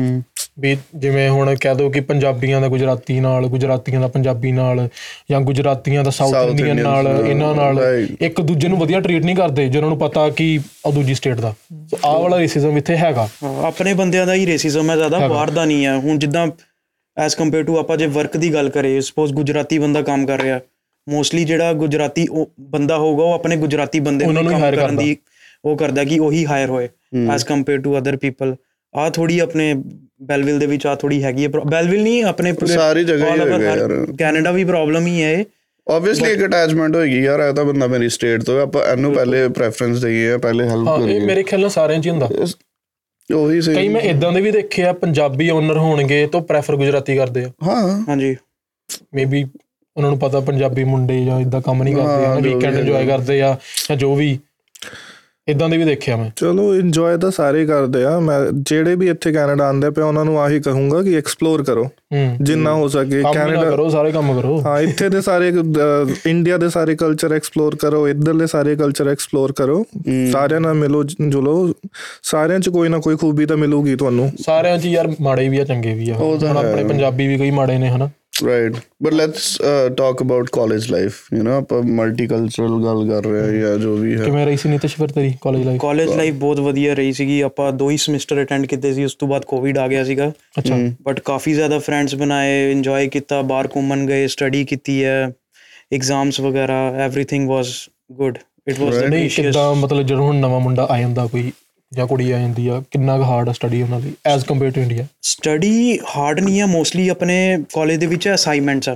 ਵੀ ਜਿਵੇਂ ਹੁਣ ਕਹਿ ਦੋ ਕਿ ਪੰਜਾਬੀਆਂ ਦਾ ਗੁਜਰਾਤੀ ਨਾਲ ਗੁਜਰਾਤੀਆਂ ਦਾ ਪੰਜਾਬੀ ਨਾਲ ਜਾਂ ਗੁਜਰਾਤੀਆਂ ਦਾ ਸਾਊਥ ਇੰਡੀਅਨ ਨਾਲ ਇਹਨਾਂ ਨਾਲ. ਇੱਕ ਦੂਜੇ ਨੂੰ ਵਧੀਆ ਟਰੀਟ ਨਹੀਂ ਕਰਦੇ ਜਿਹਨਾਂ ਨੂੰ ਪਤਾ ਕਿ ਉਹ ਦੂਜੀ ਸਟੇਟ ਦਾ। ਸੋ ਆਹ ਵਾਲਾ ਰੇਸਿਜ਼ਮ ਇੱਥੇ ਹੈਗਾ। ਆਪਣੇ ਬੰਦਿਆਂ ਦਾ ਹੀ ਰੇਸਿਜ਼ਮ ਹੈ ਜ਼ਿਆਦਾ ਬਾਹਰ ਦਾ ਨਹੀਂ ਹੈ। ਹੁਣ ਜਿੱਦਾਂ ਐਸ ਕੰਪੇਅਰ ਟੂ ਆਪਾਂ ਜੇ ਵਰਕ ਦੀ ਗੱਲ ਕਰੀਏ ਸਪੋਜ਼ ਗੁਜਰਾਤੀ ਬੰਦਾ ਕੰਮ ਕਰ ਰਿਹਾ ਮੋਸਟਲੀ ਜਿਹੜਾ ਗੁਜਰਾਤੀ ਉਹ ਬੰਦਾ ਹੋਊਗਾ ਉਹ ਆਪਣੇ ਗੁਜਰਾਤੀ ਬੰਦੇ ਨੂੰ ਕੰਮ ਕਰਨ। ਦੀ ਉਹ ਕਰਦਾ ਕਿ ਉਹੀ ਹਾਇਰ ਹੋਏ as compare to other people ਆ ਥੋੜੀ ਆਪਣੇ ਬੈਲਵਿਲ ਦੇ ਵਿੱਚ ਆ ਥੋੜੀ ਹੈਗੀ ਹੈ। ਬੈਲਵਿਲ ਨਹੀਂ ਆਪਣੇ ਪੂਰੇ ਸਾਰੀ ਜਗ੍ਹਾ ਹੀ ਹੈਗਾ ਯਾਰ। ਕੈਨੇਡਾ ਵੀ ਪ੍ਰੋਬਲਮ ਹੀ ਹੈ ਇਹ। ਆਬਵੀਅਸਲੀ ਇੱਕ ਅਟੈਚਮੈਂਟ ਹੋਏਗੀ ਯਾਰ ਇਹ ਤਾਂ ਬੰਦਾ ਮੇਰੀ ਸਟੇਟ ਤੋਂ ਆਪਾਂ ਇਹਨੂੰ ਪਹਿਲੇ ਪ੍ਰੈਫਰੈਂਸ ਦਈਏ ਪਹਿਲੇ ਹੈਲਪ ਹਾਂ ਇਹ ਕਰੀਏ। ਮੇਰੇ ਖਿਆਲ ਨਾਲ ਸਾਰਿਆਂ 'ਚ ਹੀ ਹੁੰਦਾ। ਉਹੀ ਸਹੀ। ਕਈ ਮੈਂ ਇਦਾਂ ਦੇ ਵੀ ਦੇਖੇ ਆ ਪੰਜਾਬੀ ਓਨਰ ਹੋਣਗੇ ਤਾਂ ਪ੍ਰੈਫਰ ਗੁਜਰਾਤੀ ਕਰਦੇ ਆ। ਹਾਂ। ਹਾਂਜੀ। ਮੇਬੀ ਉਹਨਾਂ ਨੂੰ ਪਤਾ ਪੰਜਾਬੀ ਮੁੰਡੇ ਜਾਂ ਇਦਾਂ ਕੰਮ ਨਹੀਂ ਕਰਦੇ ਆ ਵੀਕਐਂਡ ਇੰਜੋਏ। ਕਰਦੇ ਆ ਜਾਂ ਜੋ ਵੀ। ਇਦਾਂ ਦੇ ਵੀ ਦੇਖਿਆ ਮੈਂ। ਚਲੋ ਇੰਜੋਏ ਤਾਂ ਸਾਰੇ ਕਰਦੇ ਆ। ਮੈਂ ਜਿਹੜੇ ਵੀ ਇੱਥੇ ਕੈਨੇਡਾ ਆਉਂਦੇ ਪਿਆ ਉਹਨਾਂ ਨੂੰ ਆਹੀ ਕਹੂੰਗਾ ਕਿ ਐਕਸਪਲੋਰ ਕਰੋ। ਜਿੰਨਾ ਹੋ। ਸਕੇ ਕੈਨੇਡਾ ਕਰੋ ਸਾਰੇ ਕੰਮ ਕਰੋ। ਹਾਂ ਇੱਥੇ ਦੇ ਸਾਰੇ ਇੰਡੀਆ ਦੇ ਸਾਰੇ ਕਲਚਰ ਐਕਸਪਲੋਰ ਕਰੋ ਇੱਧਰਲੇ ਸਾਰੇ ਕਲਚਰ ਐਕਸਪਲੋਰ ਕਰੋ। ਸਾਰਿਆਂ ਨਾਲ ਮਿਲੋ ਜੁਲੋ। ਸਾਰਿਆਂ 'ਚ ਕੋਈ ਨਾ ਕੋਈ ਖੂਬੀ ਤਾਂ ਮਿਲੂਗੀ ਤੁਹਾਨੂੰ। ਸਾਰਿਆਂ 'ਚ ਯਾਰ ਮਾੜੇ ਵੀ ਆ ਚੰਗੇ ਵੀ ਆ। ਹੁਣ। ਆਪਣੇ ਪੰਜਾਬੀ ਵੀ ਕਈ ਮਾੜੇ ਨੇ ਹਨਾ। right but let's talk about college life you know ਆਪਾਂ ਮਲਟੀਕਲਚਰਲ ਗੱਲ ਕਰ ਰਹੇ ਹਾਂ ਜਾਂ ਜੋ ਵੀ ਹੈ ਕਿਵੇਂ ਰਹੀ ਸੀ ਨਿਤਿਸ਼ ਫਿਰ ਤੇਰੀ ਕਾਲਜ ਲਾਈਫ ਕਾਲਜ ਲਾਈਫ ਬਹੁਤ ਵਧੀਆ ਰਹੀ ਸੀਗੀ ਆਪਾਂ ਦੋ ਹੀ ਸਮੈਸਟਰ ਅਟੈਂਡ ਕੀਤੇ ਸੀ ਉਸ ਤੋਂ ਬਾਅਦ ਕੋਵਿਡ ਆ ਗਿਆ ਸੀਗਾ ਅੱਛਾ ਬਟ ਕਾਫੀ ਜ਼ਿਆਦਾ ਫਰੈਂਡਸ ਬਣਾਏ ਇੰਜੋਏ ਕੀਤਾ ਬਾਹਰ ਘੁੰਮਣ ਗਏ ਸਟੱਡੀ ਕੀਤੀ ਹੈ ਐਗਜ਼ਾਮਸ ਵਗੈਰਾ everything was good it was ਨਹੀਂ ਡੈਲੀਸ਼ੀਅਸ ਕਿੱਦਾਂ ਮਤਲਬ ਜਦੋਂ ਹੁਣ ਨਵਾਂ ਮੁੰਡਾ ਆ ਜਾਂਦਾ ਕੋਈ ਜਾਂ ਕੁੜੀ ਆ ਜਾਂਦੀ ਆ ਕਿੰਨਾ ਕੁ ਹਾਰਡ ਆ ਸਟੱਡੀ ਉਹਨਾਂ ਦੀ as compare to India study hard ਨਹੀਂ ਹੈ ਮੋਸਟਲੀ ਆਪਣੇ ਕਾਲਜ ਦੇ ਵਿੱਚ ਅਸਾਈਨਮੈਂਟਸ ਆ।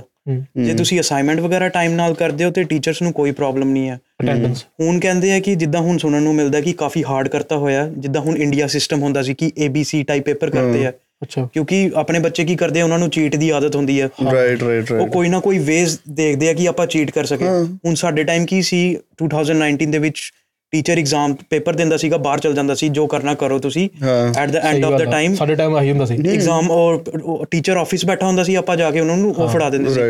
ਜੇ ਤੁਸੀਂ ਅਸਾਈਨਮੈਂਟ ਵਗੈਰਾ ਟਾਈਮ ਨਾਲ ਕਰਦੇ ਹੋ ਤੇ ਟੀਚਰਸ ਨੂੰ ਕੋਈ ਪ੍ਰੋਬਲਮ ਨਹੀਂ ਹੈ। ਅਟੈਂਡੈਂਸ ਹੁਣ ਕਹਿੰਦੇ ਆ ਕਿ ਜਿੱਦਾਂ ਹੁਣ ਸੁਣਨ ਨੂੰ ਮਿਲਦਾ ਕਿ ਕਾਫੀ ਹਾਰਡ ਕਰਤਾ ਹੋਇਆ ਜਿੱਦਾਂ ਹੁਣ ਇੰਡੀਆ ਸਿਸਟਮ ਹੁੰਦਾ ਸੀ ਕਿ ABC ਟਾਈਪ ਪੇਪਰ ਕਰਦੇ ਆ। ਅੱਛਾ। ਕਿਉਂਕਿ ਆਪਣੇ ਬੱਚੇ ਕੀ ਕਰਦੇ ਆ ਉਹਨਾਂ ਨੂੰ ਚੀਟ ਦੀ ਆਦਤ ਹੁੰਦੀ ਹੈ। ਰਾਈਟ ਰਾਈਟ ਉਹ ਕੋਈ ਨਾ ਕੋਈ ਵੇਜ਼ ਦੇਖਦੇ ਆ ਕਿ ਆਪਾਂ ਚੀਟ ਕਰ ਸਕੇ ਹੁਣ ਸਾਡੇ ਟਾਈਮ ਕੀ ਸੀ 2019 ਦੇ ਵਿੱਚ ਟੀਚਰ ਐਗਜ਼ਾਮ ਪੇਪਰ ਦਿੰਦਾ ਸੀਗਾ ਬਾਹਰ ਚਲ ਜਾਂਦਾ ਸੀ ਜੋ ਕਰਨਾ ਕਰੋ ਤੁਸੀਂ। At the end of the time ਸਾਡੇ ਟਾਈਮ ਆਹੀ ਹੁੰਦਾ ਸੀ। ਐਗਜ਼ਾਮ ਔਰ ਟੀਚਰ ਆਫਿਸ ਬੈਠਾ ਹੁੰਦਾ ਸੀ ਆਪਾਂ ਜਾ ਕੇ ਉਹਨਾਂ ਨੂੰ ਉਹ ਫੜਾ ਦਿੰਦੇ ਸੀ.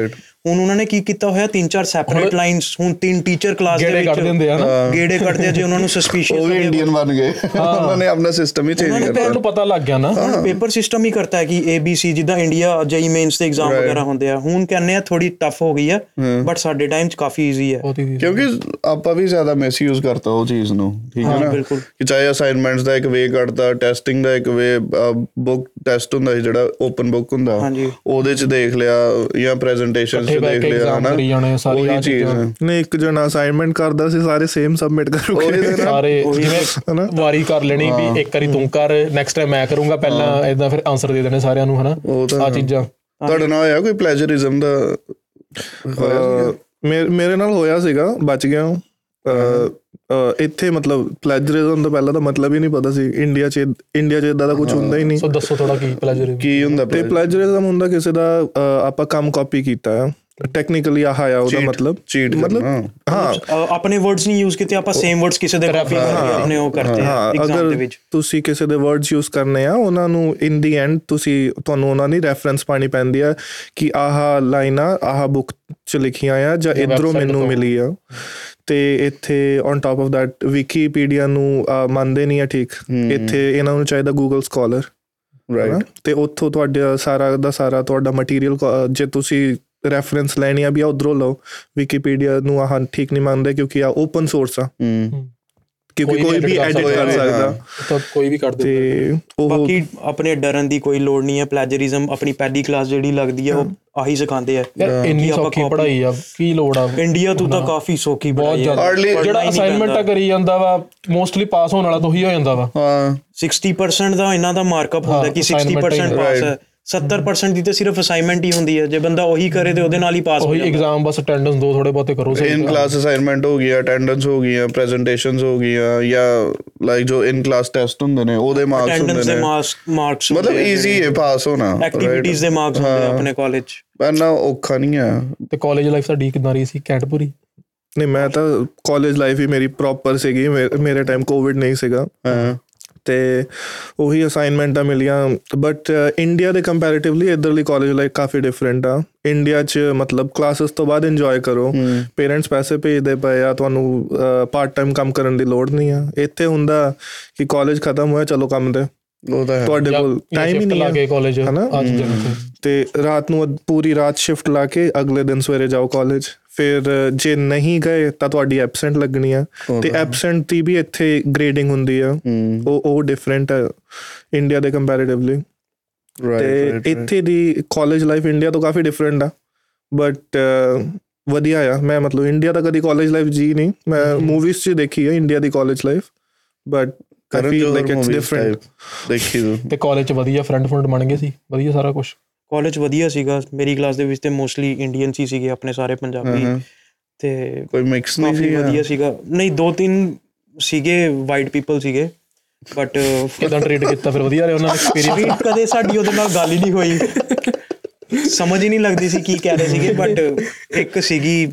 ਹੁਣ ਉਹਨਾਂ ਨੇ ਕੀ ਕੀਤਾ ਹੋਇਆ? ਤਿੰਨ ਚਾਰ ਸੈਪਰੇਟ ਲਾਈਨਸ ਹੁਣ ਤਿੰਨ ਟੀਚਰ ਕਲਾਸ ਦੇ ਗੇੜੇ ਵਿੱਚ ਕੱਢ ਦਿੰਦੇ ਆ ਨਾ। ਗੇੜੇ ਕੱਢਦੇ ਆ ਜੇ ਉਹਨਾਂ ਨੂੰ ਸਸਪੀਸ਼ੀਅਸ ਉਹ ਵੀ ਇੰਡੀਅਨ ਬਣ ਗਏ। ਉਹਨਾਂ ਨੇ ਆਪਣਾ ਸਿਸਟਮ ਹੀ ਚੇਂਜ ਉਹਨਾਂ ਨੇ ਕਰਤਾ। ਉਹਨੂੰ ਪਤਾ ਲੱਗ ਗਿਆ ਨਾ। ਪੇਪਰ ਸਿਸਟਮ ਹੀ ਕਰਤਾ ਹੈ ਕਿ ABC ਜਿੱਦਾਂ ਇੰਡੀਆ ਜਈ ਮੇਨਸ ਦੇ ਐਗਜ਼ਾਮ ਵਗੈਰਾ ਹੁੰਦੇ ਆ। ਹੁਣ ਕਹਿੰਦੇ ਆ ਥੋੜੀ ਟਫ ਹੋ ਗਈ ਆ ਬਟ ਸਾਡੇ ਟਾਈਮ 'ਚ ਕਾਫੀ ਈਜ਼ੀ ਹੈ ਕਿਉਂਕਿ ਆਪਾਂ ਵੀ ਜ਼ਿਆਦਾ ਮਿਸਯੂਜ਼ ਕਰਤਾ ਉਹ ਚੀਜ਼ ਨੂੰ। ਠੀਕ ਹੈ ਨਾ? ਬਿਲਕੁਲ। ਕਿ ਚਾਹੇ ਅਸਾਈਨਮੈਂਟਸ ਦਾ ਇੱਕ ਵੇ ਕੱਢਦਾ ਟੈਸਟਿੰਗ ਦਾ ਇੱਕ ਵੇ ਬੁੱਕ ਟੈਸਟ ਹੁੰਦਾ ਸੀ ਜਿਹੜਾ ਓਪਨ ਬੁੱਕ ਹੁੰਦਾ। ਹਾਂਜੀ। ਉਹਦੇ ਚ ਦੇਖ ਲਿਆ ਜਾਂ ਪ੍ਰੈਜੈਂਟੇਸ਼ਨਸ ਇਕੱਠੇ ਦੇਖ ਕੇ ਹਨਾ? ਕਰੀ ਜਾਣੇ, ਸਾਰੀ ਆਹ ਚੀਜ਼। ਨਹੀਂ ਇੱਕ ਜਣਾ ਅਸਾਈਨਮੈਂਟ ਕਰਦਾ ਸੀ ਸਾਰੇ ਸੇਮ ਸਬਮਿਟ ਕਰੋਗੇ। ਨਾ। ਸਾਰੇ ਜਿਵੇਂ? ਵਾਰੀ ਕਰ ਲੈਣੀ ਵੀ ਇੱਕ ਵਾਰੀ ਤੂੰ ਕਰ ਨੈਕਸਟ ਟਾਈਮ ਮੈਂ ਕਰੂੰਗਾ ਪਹਿਲਾਂ ਇਦਾਂ ਫਿਰ ਆਨਸਰ ਦੇ ਦੇਣੇ ਸਾਰਿਆਂ ਨੂੰ ਹਨਾ? ਆ ਚੀਜ਼ਾਂ। ਤੁਹਾਡੇ ਨਾਲ ਹੋਇਆ ਕੋਈ ਪਲੇਜਰਿਜ਼ਮ ਦਾ? ਮੇਰੇ ਨਾਲ ਹੋਇਆ ਸੀਗਾ ਬਚ ਗਿਆ ਇੱਥੇ ਮਤਲਬ ਪਲੈਜਰਿਜ਼ਮ ਦਾ ਪਹਿਲਾਂ ਤਾਂ ਮਤਲਬ ਹੀ ਨਹੀਂ ਪਤਾ ਸੀ। ਇੰਡੀਆ 'ਚ ਇੰਡੀਆ 'ਚ ਇਦਾਂ ਦਾ ਕੁਝ ਹੁੰਦਾ ਹੀ ਨਹੀਂ। ਸੋ ਦੱਸੋ ਥੋੜਾ ਕੀ ਪਲੇਜਰ ਕੀ ਹੁੰਦਾ ਤੇ ਪਲੈਜਰਿਜ਼ਮ ਹੁੰਦਾ ਕਿਸੇ ਦਾ ਆਪਾਂ ਕੰਮ ਕਾਪੀ ਕੀਤਾ ਹੈ ਟੈਕਨੀਕਲੀ ਆਹ ਆ ਉਹਦਾ ਮਤਲਬ। ਚੀਟ ਮਤਲਬ ਹਾਂ। ਆਪਣੇ ਵਰਡਸ ਨਹੀਂ ਯੂਜ਼ ਕੀਤੇ ਆਪਾਂ ਸੇਮ ਵਰਡਸ ਕਿਸੇ ਦੇ ਕਾਪੀ ਕਰਕੇ ਆਪਣੇ ਉਹ ਕਰਤੇ ਆ ਹਾਂ ਐਗਜ਼ਾਮ ਦੇ ਵਿੱਚ। ਤੁਸੀਂ ਕਿਸੇ ਦੇ ਵਰਡਸ ਯੂਜ਼ ਕਰਨੇ ਆ ਉਹਨਾਂ ਨੂੰ ਇਨ ਦੀ ਐਂਡ ਤੁਸੀਂ ਤੁਹਾਨੂੰ ਉਹਨਾਂ ਦੀ ਰੈਫਰੈਂਸ ਪਾਣੀ ਪੈਂਦੀ ਆ ਕਿ ਆਹ ਲਾਈਨਾਂ ਆਹ ਬੁੱਕ ਚ ਲਿਖੀਆਂ ਆ ਜਾਂ ਇਧਰੋਂ ਮੈਨੂੰ। ਮਿਲੀ ਆ। ਤੇ ਇੱਥੇ on top of that Wikipedia ਨੂੰ ਮੰਨਦੇ ਨਹੀਂ ਆ ਠੀਕ। ਇੱਥੇ ਇਹਨਾਂ ਨੂੰ ਚਾਹੀਦਾ ਗੂਗਲ ਸਕਾਲਰ ਰਾਈਟ ਤੇ ਉੱਥੋਂ ਤੁਹਾਡਾ ਸਾਰਾ ਦਾ ਸਾਰਾ ਤੁਹਾਡਾ ਮਟੀਰੀਅਲ ਜੇ ਤੁਸੀਂ ਰੈਫਰੈਂਸ ਲੈਣੀ ਆ ਵੀ ਆ ਉਧਰੋਂ ਲਓ। ਵਿਕੀਪੀਡੀਆ ਨੂੰ ਆਹ ਠੀਕ ਨਹੀਂ ਮੰਨਦੇ ਕਿਉਂਕਿ ਆ ਓਪਨ ਸੋਰਸ ਆ। ਹੂੰ। ਕਿਉਂਕਿ ਕੋਈ ਵੀ ਐਡਿਟ ਕਰ ਸਕਦਾ। ਤਾਂ ਕੋਈ ਵੀ ਕਰ ਦੇ ਤੇ ਉਹ ਬਾਕੀ ਆਪਣੇ ਡਰਨ ਦੀ ਕੋਈ ਲੋੜ ਨਹੀਂ ਹੈ। ਪਲੈਜਰਿਜ਼ਮ ਆਪਣੀ ਪਹਿਲੀ ਕਲਾਸ ਜਿਹੜੀ ਲੱਗਦੀ ਹੈ ਉਹ ਆਹੀ ਸਿਖਾਉਂਦੇ ਆ। ਇੰਨੀ ਸੌਖੀ ਪੜ੍ਹਾਈ ਆ ਕੀ ਲੋੜ ਆ? ਇੰਡੀਆ ਤੋਂ ਤਾਂ ਕਾਫੀ ਸੌਖੀ ਬਹੁਤ ਬਣਾਈ ਹੈ ਜ਼ਿਆਦਾ। ਜਿਹੜਾ ਹੀ ਅਸਾਈਨਮੈਂਟਾਂ ਪੈਂਦਾ। ਕਰੀ ਜਾਂਦਾ ਵਾ ਮੋਸਟਲੀ ਪਾਸ ਹੋਣ ਵਾਲਾ ਤਾਂ ਉਹੀ ਹੋ ਜਾਂਦਾ ਵਾ। ਹਾਂ। 60% ਦਾ ਇਹਨਾਂ ਦਾ ਮਾਰਕਅਪ ਹੁੰਦਾ ਕਿ assignment 60% ਹੀ ਪਾਸ. ਹੈ 70% ਦੀ ਤੇ ਸਿਰਫ ਅਸਾਈਨਮੈਂਟ ਹੀ ਹੁੰਦੀ ਹੈ। ਜੇ ਬੰਦਾ ਉਹੀ ਕਰੇ ਤੇ ਉਹਦੇ ਨਾਲ ਹੀ ਪਾਸ ਹੋ ਉਹੀ ਜਾਂਦਾ। ਐਗਜ਼ਾਮ ਬਸ ਅਟੈਂਡੈਂਸ ਦੋ ਥੋੜੇ ਬਹੁਤੇ ਕਰੋ ਸਹੀ ਇਨ ਕਲਾਸ ਅਸਾਈਨਮੈਂਟ ਹੋ ਗਿਆ ਅਟੈਂਡੈਂਸ ਹੋ ਗਈਆਂ ਪ੍ਰੈਜੈਂਟੇਸ਼ਨਸ ਹੋ ਗਈਆਂ ਜਾਂ ਲਾਈਕ ਜੋ ਇਨ ਕਲਾਸ ਟੈਸਟ ਹੁੰਦੇ ਨੇ ਉਹਦੇ ਮਾਰਕਸ ਅਟੈਂਡੈਂਸ ਹੁੰਦੇ ਦੇ ਨੇ। ਮਾਰਕਸ ਮਾਰਕਸ ਮਤਲਬ ਈਜ਼ੀ ਹੈ ਪਾਸ ਹੋਣਾ ਐਕਟੀਵਿਟੀਜ਼ ਦੇ ਮਾਰਕਸ ਹੁੰਦੇ ਆਪਣੇ ਕਾਲਜ ਇੰਨਾ ਔਖਾ ਨਹੀਂ ਆ ਤੇ ਕਾਲਜ ਲਾਈਫ ਸਾਡੀ ਕਿਦਾਂ ਰਹੀ ਸੀ? ਕੈਂਟਪੁਰੀ? ਨਹੀਂ ਮੈਂ ਤਾਂ ਕਾਲਜ ਲਾਈਫ ਹੀ ਮੇਰੀ ਪ੍ਰੋਪਰ ਸੀਗੀ। ਮੇਰੇ ਟਾਈਮ ਕੋਵਿਡ ਨਹੀਂ ਸੀਗਾ। ਤੇ ਉਹੀ ਅਸਾਈਨਮੈਂਟਾਂ ਮਿਲੀਆਂ। ਬਟ ਇੰਡੀਆ ਦੇ ਕੰਪੈਰੀਟਿਵਲੀ ਇਧਰਲੀ ਕਾਲਜ ਲਾਈਫ ਕਾਫੀ ਡਿਫਰੈਂਟ ਆ। ਇੰਡੀਆ 'ਚ ਮਤਲਬ ਕਲਾਸਿਸ ਤੋਂ ਬਾਅਦ ਇੰਜੋਏ ਕਰੋ। ਪੇਰੈਂਟਸ ਪੈਸੇ ਭੇਜਦੇ ਪਏ ਆ ਤੁਹਾਨੂੰ ਪਾਰਟ ਟਾਈਮ ਕੰਮ ਕਰਨ ਦੀ ਲੋੜ ਨਹੀਂ ਆ। ਇੱਥੇ ਹੁੰਦਾ ਕਿ ਕਾਲਜ ਖਤਮ ਹੋਇਆ ਚਲੋ ਕੰਮ ਤੇ। ਉਹ ਤਾਂ ਹੈ। ਤੁਹਾਡੇ ਕੋਲ ਟਾਈਮ ਹੀ ਨਹੀਂ ਲਾ ਆ ਕੇ ਕਾਲਜ ਹਨਾ? ਤੇ ਰਾਤ ਨੂੰ ਪੂਰੀ ਰਾਤ ਸ਼ਿਫਟ ਲਾ ਕੇ ਅਗਲੇ ਦਿਨ ਸਵੇਰੇ ਜਾਓ ਕਾਲਜ ਫਿਰ ਜੇ ਨਹੀਂ ਗਏ ਤਾਂ ਤੁਹਾਡੀ ਐਬਸੈਂਟ ਲੱਗਣੀ ਆ। ਤੇ ਐਬਸੈਂਟ ਦੀ ਵੀ ਇੱਥੇ ਗ੍ਰੇਡਿੰਗ ਹੁੰਦੀ ਆ। ਉਹ ਉਹ ਡਿਫਰੈਂਟ ਹੈ ਇੰਡੀਆ ਦੇ ਕੰਪੈਰੀਟਿਵਲੀ ਰਾਈਟ ਤੇ ਇੱਥੇ ਦੀ ਕਾਲਜ ਲਾਈਫ ਇੰਡੀਆ ਤੋਂ ਕਾਫੀ ਡਿਫਰੈਂਟ ਆ। ਬਟ ਵਧੀਆ ਆ। ਮੈਂ ਮਤਲਬ ਇੰਡੀਆ ਦਾ ਕਦੀ ਕਾਲਜ ਲਾਈਫ ਜੀ ਨਹੀਂ। ਮੈਂ ਮੂਵੀਜ਼ 'ਚ ਦੇਖੀ ਹੈ India the college life but Johar like it's movies different ਦੇਖੀ ਤੂੰ ਤੇ ਕਾਲਜ ਚ ਵਧੀਆ ਫਰੈਂਡ ਫਰੈਂਡ ਬਣ ਗਏ ਸੀ। ਵਧੀਆ ਸਾਰਾ ਕੁਝ ਕਾਲਜ ਵਧੀਆ ਸੀਗਾ ਮੇਰੀ ਕਲਾਸ ਦੇ ਵਿੱਚ ਤੇ ਮੋਸਟਲੀ ਇੰਡੀਅਨਸ ਹੀ ਸੀਗੇ ਆਪਣੇ ਸਾਰੇ ਪੰਜਾਬੀ। ਤੇ ਕੋਈ ਮਿਕਸ ਨਹੀਂ ਸੀ ਵਧੀਆ ਸੀਗਾ। ਨਹੀਂ ਦੋ ਤਿੰਨ ਸੀਗੇ ਵਾਈਟ ਪੀਪਲ ਸੀਗੇ ਬਟ ਕਿਦਾਂ ਟ੍ਰੀਟ ਕੀਤਾ ਫਿਰ? ਵਧੀਆ ਰਿਹਾ ਉਹਨਾਂ ਦਾ ਐਕਸਪੀਰੀਅੰਸ ਕਦੇ ਸਾਡੀ ਉਹਦੇ ਨਾਲ ਗੱਲ ਹੀ ਨਹੀਂ ਹੋਈ। ਸਮਝ ਹੀ ਨਹੀਂ ਲੱਗਦੀ ਸੀ ਕੀ ਕਹਿ ਰਹੇ ਸੀਗੇ ਬਟ ਇੱਕ ਸੀਗੀ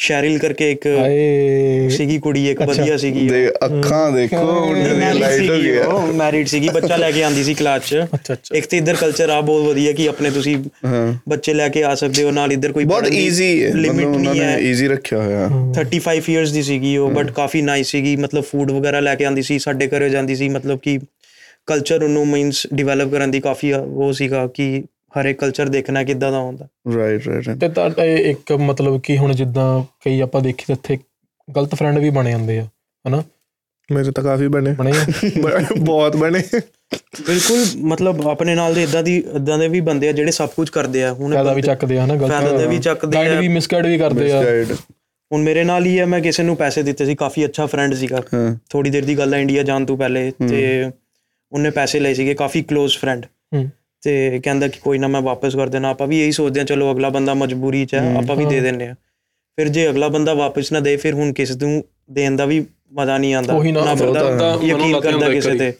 ਸ਼ੈਰਿਲ ਕਰਕੇ ਇੱਕ ਹਾਏ ਸੀਗੀ ਕੁੜੀ ਇੱਕ ਵਧੀਆ ਸੀਗੀ ਦੇ ਅੱਖਾਂ ਦੇਖੋ ਮੁੰਡੇ ਦੀ ਮੈਰਿਡ ਲਾਈਟ ਹੋ ਸੀਗੀ ਗਿਆ ਉਹ ਮੈਰਿਡ ਸੀਗੀ ਬੱਚਾ ਲੈ ਕੇ ਆਂਦੀ ਸੀ ਕਲਾਸ 'ਚ ਅੱਛਾ ਅੱਛਾ ਇੱਕ ਤੇ ਇੱਧਰ ਕਲਚਰ ਆ ਬਹੁਤ ਵਧੀਆ ਕਿ ਆਪਣੇ ਤੁਸੀਂ ਹਾਂ ਬੱਚੇ ਲੈ ਕੇ ਆ ਸਕਦੇ ਹੋ ਨਾਲ ਇੱਧਰ ਕੋਈ ਬਹੁਤ ਪੜ੍ਹਨ ਦੀ ਈਜ਼ੀ ਹੈ limit ਮਤਲਬ ਉਹਨਾਂ ਨਹੀਂ ਨੇ ਹੈ ਈਜ਼ੀ ਰੱਖਿਆ ਹੋਇਆ 35 ਇਅਰਸ ਦੀ ਸੀਗੀ ਉਹ ਬਟ ਕਾਫੀ ਨਾਈਸ ਸੀਗੀ ਮਤਲਬ ਫੂਡ ਵਗੈਰਾ ਲੈ ਕੇ ਆਂਦੀ ਸੀ ਸਾਡੇ ਘਰੇ ਜਾਂਦੀ ਸੀ ਮਤਲਬ ਕਿ ਕਲਚਰ ਉਹਨੂੰ ਮੀਨਸ ਡਿਵੈਲਪ ਕਰਨ ਦੀ ਕਾਫੀ ਉਹ ਸੀਗਾ ਕਿ ਹਰ ਇੱਕ ਕਲਚਰ ਦੇਖਣਾ ਕਿੱਦਾਂ ਦਾ ਹੁੰਦਾ। ਰਾਈਟ ਰਾਈਟ ਤੇ ਤੁਹਾਡਾ ਇਹ ਇੱਕ ਮਤਲਬ ਕਿ ਹੁਣ ਜਿੱਦਾਂ ਕਈ ਆਪਾਂ ਦੇਖੀ ਤਾਂ ਇੱਥੇ ਗਲਤ ਫਰੈਂਡ ਵੀ ਬਣੇ ਜਾਂਦੇ ਆ ਹਨਾ? ਮੇਰੇ ਤਾਂ ਕਾਫੀ ਬਣੇ। ਬਣੇ ਆ? ਬਹੁਤ ਬਣੇ। ਬਿਲਕੁਲ ਮਤਲਬ ਆਪਣੇ ਨਾਲ ਦੇ ਇਦਾਂ ਦੀ ਇਦਾਂ ਦੇ ਵੀ ਬੰਦੇ ਆ ਜਿਹੜੇ ਸਭ ਕੁਝ ਕਰਦੇ ਆ। ਹੁਣ ਫਾਇਦਾ ਵੀ ਚੱਕਦੇ ਆ ਹਨਾ ਗਲਤ ਫਾਇਦਾ ਵੀ ਚੱਕਦੇ ਗਾਈਡ ਆ। ਵੀ ਮਿਸਗਾਈਡ ਵੀ ਕਰਦੇ ਆ। ਹੁਣ ਮੇਰੇ ਨਾਲ ਹੀ ਹੈ ਮੈਂ ਕਿਸੇ ਨੂੰ ਪੈਸੇ ਦਿੱਤੇ ਸੀ ਕਾਫੀ ਅੱਛਾ ਫਰੈਂਡ ਸੀਗਾ। ਥੋੜੀ ਦੇਰ ਦੀ ਗੱਲ ਹੈ ਇੰਡੀਆ ਜਾਣ ਤੋਂ ਪਹਿਲੇ ਤੇ ਉਹਨੇ ਪੈਸੇ ਲਏ ਸੀਗੇ ਕਾਫੀ ক্লোਜ਼ ਫਰੈਂਡ ਹੂੰ। ਤੇ ਕਹਿੰਦਾ ਕਿ ਕੋਈ ਨਾ ਮੈਂ ਵਾਪਸ ਕਰ ਦੇਣਾ। ਆਪਾਂ ਵੀ ਇਹੀ ਸੋਚਦੇ ਹਾਂ ਚਲੋ ਅਗਲਾ ਬੰਦਾ ਮਜਬੂਰੀ 'ਚ ਹੈ ਆਪਾਂ ਵੀ ਦੇ ਦਿੰਨੇ ਆ ਫਿਰ ਜੇ ਅਗਲਾ ਬੰਦਾ ਵਾਪਸ ਨਾ ਦੇ ਫਿਰ ਹੁਣ ਕਿਸ ਨੂੰ ਦੇਣ ਦਾ ਵੀ ਮਜ਼ਾ ਨਹੀਂ ਆਉਂਦਾ। ਉਹੀ ਨਾ, ਫਿਰ ਬੰਦਾ ਤਾਂ ਮਨੋਂ ਯਕੀਨ ਲੱਗ ਕਰਦਾ ਜਾਂਦਾ ਕਿਸੇ ਇੱਕ ਤੇ।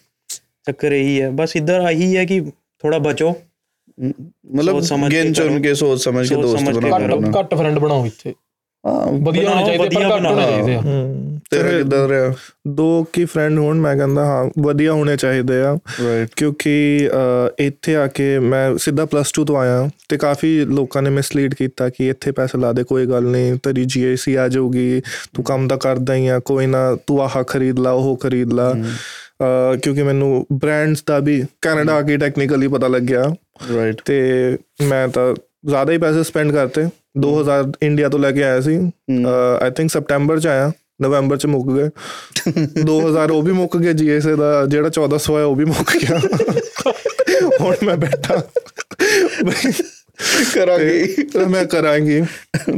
ਚੱਕਰ ਇਹੀ ਹੈ। ਬਸ ਇੱਧਰ ਆਹੀ ਹੈ ਕਿ ਥੋੜਾ ਬਚੋ। ਮਤਲਬ ਸੋਚ ਸਮਝ ਕੇ ਗਿਣ ਚੁਣ ਕਰੋ। ਕੇ ਸੋਚ ਸਮਝ ਕੇ ਸੋਚ ਦੋਸਤ ਸਮਝ ਕੇ ਬਣਾਉਣਾ ਘੱਟ ਘੱਟ ਫਰੈਂਡ ਬਣਾਓ ਇੱਥੇ। ਹਾਂ ਵਧੀਆ ਹੋਣੇ ਚਾਹੀਦੇ ਪਰ ਘੱਟ ਹੋਣੇ। ਚਾਹੀਦੇ ਆ। ਤੇਰਾ ਕਿੱਦਾਂ ਰਿਹਾ? ਦੋ ਕੀ ਫਰੈਂਡ ਹੋਣ ਮੈਂ ਕਹਿੰਦਾ ਹਾਂ ਵਧੀਆ ਹੋਣੇ ਚਾਹੀਦੇ ਆ। ਰਾਈਟ ਕਿਉਂਕਿ ਇੱਥੇ ਆ ਕੇ ਮੈਂ ਸਿੱਧਾ ਪਲੱਸ 2 ਤੋਂ ਆਇਆ ਤੇ ਕਾਫੀ ਲੋਕਾਂ ਨੇ ਮਿਸਲੀਡ ਕੀਤਾ ਕਿ ਇੱਥੇ ਪੈਸੇ ਲਾ ਦੇ ਕੋਈ ਗੱਲ ਨਹੀਂ ਤੇਰੀ ਜੀਆਈਸੀ ਆ ਜਾਊਗੀ ਤੂੰ ਕੰਮ ਤਾਂ ਕਰਦਾ ਹੀ ਆ ਕੋਈ ਨਾ ਤੂੰ ਆਹ ਖਰੀਦ ਲਾ ਉਹ ਖਰੀਦ ਲਾ। ਕਿਉਂਕਿ ਮੈਨੂੰ ਬ੍ਰਾਂਡਸ ਦਾ ਵੀ ਕੈਨੇਡਾ ਆ ਕੇ ਟੈਕਨੀਕਲੀ ਪਤਾ ਲੱਗਿਆ। ਰਾਈਟ ਤੇ ਮੈਂ ਤਾਂ ਜ਼ਿਆਦਾ ਹੀ ਪੈਸੇ ਸਪੈਂਡ ਕਰਤੇ। 2000 ਇੰਡੀਆ ਤੋਂ ਲੈ ਕੇ ਆਇਆ ਸੀ। ਆਈ ਥਿੰਕ ਸਪਟੈਂਬਰ ਚ ਆਇਆ ਨਵੰਬਰ ਚ ਮੁੱਕ ਗਏ। 2000 ਉਹ ਵੀ ਮੁੱਕ ਗਏ ਜੀਐਸਏ ਦਾ ਜਿਹੜਾ 1400 ਹੈ ਉਹ ਵੀ ਮੁੱਕ ਗਿਆ। ਹੁਣ ਮੈਂ ਬੈਠਾ। ਕਰਾਂਗੇ। ਮੈਂ ਕਰਾਂਗੀ।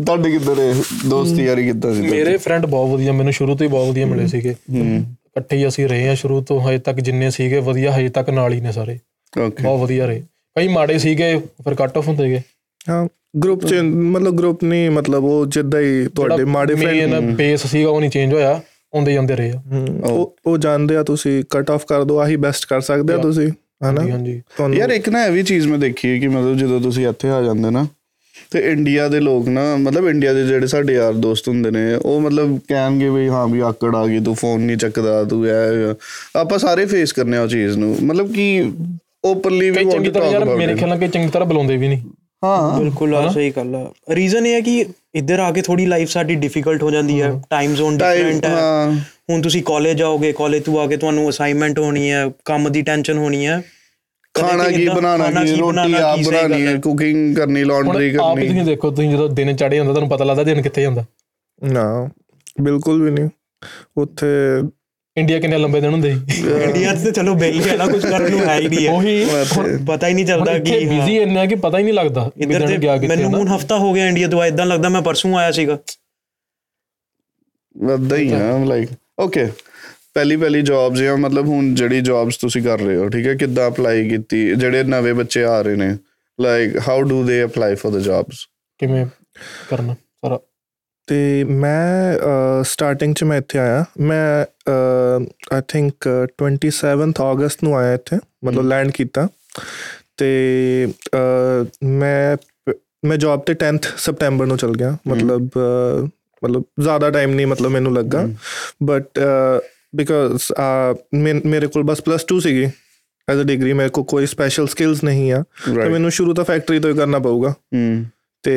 ਤੁਹਾਡੇ ਕਿੱਦਾਂ ਰਹੇ ਦੋਸਤੀ ਯਾਰੀ ਕਿੱਦਾਂ ਸੀ ਮੇਰੇ ਫਰੈਂਡ ਬਹੁਤ ਵਧੀਆ ਮੈਨੂੰ ਸ਼ੁਰੂ ਤੋਂ ਹੀ ਬਹੁਤ ਵਧੀਆ ਮਿਲੇ ਸੀਗੇ। ਇਕੱਠੇ ਹੀ ਅਸੀਂ ਰਹੇ ਆ ਸ਼ੁਰੂ ਤੋਂ ਹਜੇ ਤੱਕ ਜਿੰਨੇ ਸੀਗੇ ਵਧੀਆ ਹਜੇ ਤੱਕ ਨਾਲ ਹੀ ਨੇ ਸਾਰੇ। ਓਕੇ ਬਹੁਤ ਵਧੀਆ ਰਹੇ। ਕਈ ਮਾੜੇ ਸੀਗੇ ਫਿਰ ਕੱਟ ਆਫ ਹੁੰਦੇ ਗਏ। ਹਾਂ। ਗਰੁੱਪ ਚ ਮਤਲਬ ਗਰੁੱਪ ਨਹੀਂ ਮਤਲਬ ਉਹ ਜਿੱਦਾਂ ਹੀ ਤੁਹਾਡੇ ਮਾੜੇ ਫਰੈਂਡ ਮੇਨ ਬੇਸ ਸੀਗਾ ਉਹ ਨਹੀਂ ਚੇਂਜ ਹੋਇਆ। ਹੁੰਦੇ ਜਾਂਦੇ ਰਹੇ ਉਹ ਉਹ ਜਾਣਦੇ ਆ ਤੁਸੀਂ ਕੱਟ ਆਫ ਕਰ ਦੋ ਆਹੀ ਬੈਸਟ ਕਰ ਸਕਦੇ ਆ ਤੁਸੀਂ ਹਨਾ? ਹਾਂਜੀ ਯਾਰ ਇੱਕ ਨਾ ਇਹ ਵੀ ਚੀਜ਼ ਮੈਂ ਦੇਖੀ ਹੈ ਕਿ ਮਤਲਬ ਜਦੋਂ ਤੁਸੀਂ ਇੱਥੇ ਆ ਜਾਂਦੇ ਨਾ ਤੇ ਇੰਡੀਆ ਦੇ ਲੋਕ ਨਾ ਮਤਲਬ ਇੰਡੀਆ ਦੇ ਜਿਹੜੇ ਸਾਡੇ ਯਾਰ ਦੋਸਤ ਹੁੰਦੇ ਨੇ ਉਹ ਮਤਲਬ ਕਹਿਣਗੇ ਵੀ ਹਾਂ ਵੀ ਆਕੜ ਆ ਗਈ ਤੂੰ ਫੋਨ ਨਹੀਂ ਚੱਕਦਾ ਤੂੰ ਇਹ ਆਪਾਂ ਸਾਰੇ ਫੇਸ ਕਰਨੇ ਆ ਉਹ ਚੀਜ਼ ਨੂੰ। ਮਤਲਬ ਕਿ ਓਪਨਲੀ ਵੀ ਵਾਂਟ ਚੰਗੀ ਟੂ ਤਰ੍ਹਾਂ ਟਾਕ ਯਾਰ ਮੇਰੇ ਖਿਆਲ ਨਾਲ ਕਈ ਚੰਗੀ ਤਰ੍ਹਾਂ ਬੁਲਾਉਂਦੇ ਵੀ ਨਹੀਂ। ਹਾਂ। ਬਿਲਕੁਲ ਆ ਸਹੀ ਗੱਲ ਆ। ਰੀਜ਼ਨ ਇਹ ਹੈ ਕਿ ਇੱਧਰ ਆ ਕੇ ਥੋੜੀ ਲਾਈਫ ਸਾਡੀ ਡਿਫਿਕਲਟ ਹੋ ਜਾਂਦੀ ਹੈ। ਟਾਈਮ ਜ਼ੋਨ ਡਿਫਰੈਂਟ ਹੈ। ਹਾਂ। ਹੁਣ ਤੁਸੀਂ ਕਾਲਜ ਜਾਓਗੇ ਕਾਲਜ ਤੋਂ ਆ ਕੇ ਤੁਹਾਨੂੰ ਅਸਾਈਨਮੈਂਟ ਹੋਣੀ ਹੈ ਕੰਮ ਦੀ ਟੈਨਸ਼ਨ ਹੋਣੀ ਹੈ। ਖਾਣਾ ਕੀ ਬਣਾਉਣਾ ਕੀ ਰੋਟੀ ਆਪ ਬਣਾਉਣੀ ਹੈ। ਕੁਕਿੰਗ ਕਰਨੀ ਲਾਂਡਰੀ ਆਪ ਕਰਨੀ। ਤੁਸੀਂ ਦੇਖੋ ਤੁਸੀਂ ਜਦੋਂ ਦਿਨ ਚੜੇ ਜਾਂਦਾ ਤੁਹਾਨੂੰ ਪਤਾ ਲੱਗਦਾ ਦਿਨ ਕਿੱਥੇ ਜਾਂਦਾ। ਨਾ ਬਿਲਕੁਲ ਵੀ ਨਹੀਂ। ਉੱਥੇ ਇੰਡੀਆ ਕਿੰਨੇ ਲੰਬੇ ਦਿਨ ਹੁੰਦੇ ਸੀ ਇੰਡੀਆ 'ਚ ਤਾਂ ਚਲੋ ਬੇਲੀ ਹੈ ਨਾ ਕੁਝ ਕਰਨ ਨੂੰ ਹੈ ਹੀ ਨਹੀਂ ਹੈ ਉਹੀ ਹੁਣ ਪਤਾ ਹੀ ਨਹੀਂ ਚੱਲਦਾ ਇੱਥੇ ਕਿ ਬਿਜ਼ੀ ਇੰਨਾ ਹੈ ਕਿ ਪਤਾ ਹੀ ਨਹੀਂ ਲੱਗਦਾ ਵੀ ਇੱਧਰ ਦਿਨ ਗਿਆ ਤੇ ਕਿੱਥੇ ਮੈਨੂੰ ਨਾ ਹੁਣ ਹਫਤਾ ਹੋ ਗਿਆ ਇੰਡੀਆ ਤੋਂ ਇਦਾਂ ਲੱਗਦਾ ਮੈਂ ਪਰਸੋਂ ਆਇਆ ਸੀਗਾ ਵੱਧਦਾ ਹੀ ਆ ਲਾਈਕ ਓਕੇ ਪਹਿਲੀ ਪਹਿਲੀ ਜੌਬਸ ਜਾਂ ਮਤਲਬ ਹੁਣ ਜਿਹੜੀ ਜੌਬਸ ਤੁਸੀਂ ਕਰ ਰਹੇ ਹੋ ਠੀਕ ਹੈ ਕਿੱਦਾਂ ਅਪਲਾਈ ਕੀਤੀ ਜਿਹੜੇ ਨਵੇਂ ਬੱਚੇ ਆ ਰਹੇ ਨੇ like how do they apply for the jobs ਕਿਵੇਂ ਕਰਨਾ ਸਾਰਾ ਤੇ ਮੈਂ ਸਟਾਰਟਿੰਗ ਚ ਮੈਂ ਇੱਥੇ ਆਇਆ। ਮੈਂ ਆਈ ਥਿੰਕ 27th ਅਗਸਤ ਨੂੰ ਆਇਆ ਇੱਥੇ ਮਤਲਬ ਲੈਂਡ ਕੀਤਾ। ਤੇ ਮੈਂ ਮੈਂ ਜੌਬ ਤੇ 10th ਸਪਟੈਂਬਰ ਨੂੰ ਚਲ ਗਿਆ। ਮਤਲਬ ਮਤਲਬ ਜ਼ਿਆਦਾ ਟਾਈਮ ਨਹੀਂ ਮਤਲਬ ਮੈਨੂੰ ਲੱਗਾ। ਬਟ ਬਿਕਾਜ਼ ਮੇਰੇ ਕੋਲ ਬਸ ਪਲੱਸ 2 ਸੀਗੀ। ਐਜ਼ ਅ ਡਿਗਰੀ ਮੇਰੇ ਕੋਲ ਕੋਈ ਸਪੈਸ਼ਲ ਸਕਿੱਲਸ ਨਹੀਂ ਆ। ਤਾਂ. ਮੈਨੂੰ ਸ਼ੁਰੂ ਤੋਂ ਫੈਕਟਰੀ ਤੋਂ ਹੀ ਕਰਨਾ ਪਊਗਾ। ਹਮ ਤੇ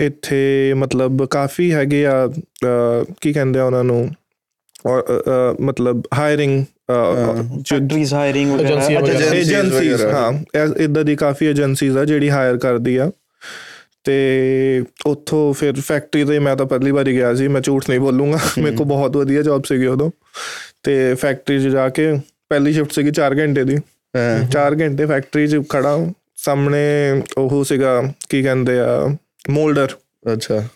ਇੱਥੇ ਮਤਲਬ ਕਾਫੀ ਹੈਗੇ ਆ ਕੀ ਕਹਿੰਦੇ ਆ ਉਹਨਾਂ ਨੂੰ ਔਰ, ਮਤਲਬ ਹਾਇਰਿੰਗ ਫੈਕਟਰੀਜ਼ ਹਾਇਰਿੰਗ ਵਗੈਰਾ। ਏਜੰਸੀਜ਼। ਹਾਂ ਇਦਾਂ ਦੀ ਕਾਫੀ ਏਜੰਸੀਜ਼ ਆ ਜਿਹੜੀ ਹਾਇਰ ਕਰਦੀ ਆ। ਤੇ ਉੱਥੋਂ ਫਿਰ ਫੈਕਟਰੀ ਤੇ ਮੈਂ ਤਾਂ ਪਹਿਲੀ ਵਾਰੀ ਗਿਆ ਸੀ ਮੈਂ ਝੂਠ ਨਹੀਂ ਬੋਲੂੰਗਾ ਮੇਰੇ ਕੋਲ ਬਹੁਤ ਵਧੀਆ ਜੌਬ ਸੀਗੀ ਉਦੋਂ। ਤੇ ਫੈਕਟਰੀ 'ਚ ਜਾ ਕੇ ਪਹਿਲੀ ਸ਼ਿਫਟ ਸੀਗੀ 4 ਘੰਟੇ ਦੀ। 4 ਘੰਟੇ ਫੈਕਟਰੀ 'ਚ ਖੜਾ ਸਾਹਮਣੇ ਉਹ ਸੀਗਾ ਕੀ ਕਹਿੰਦੇ ਆ ਮੋਲਡਰ। ਅੱਛਾ।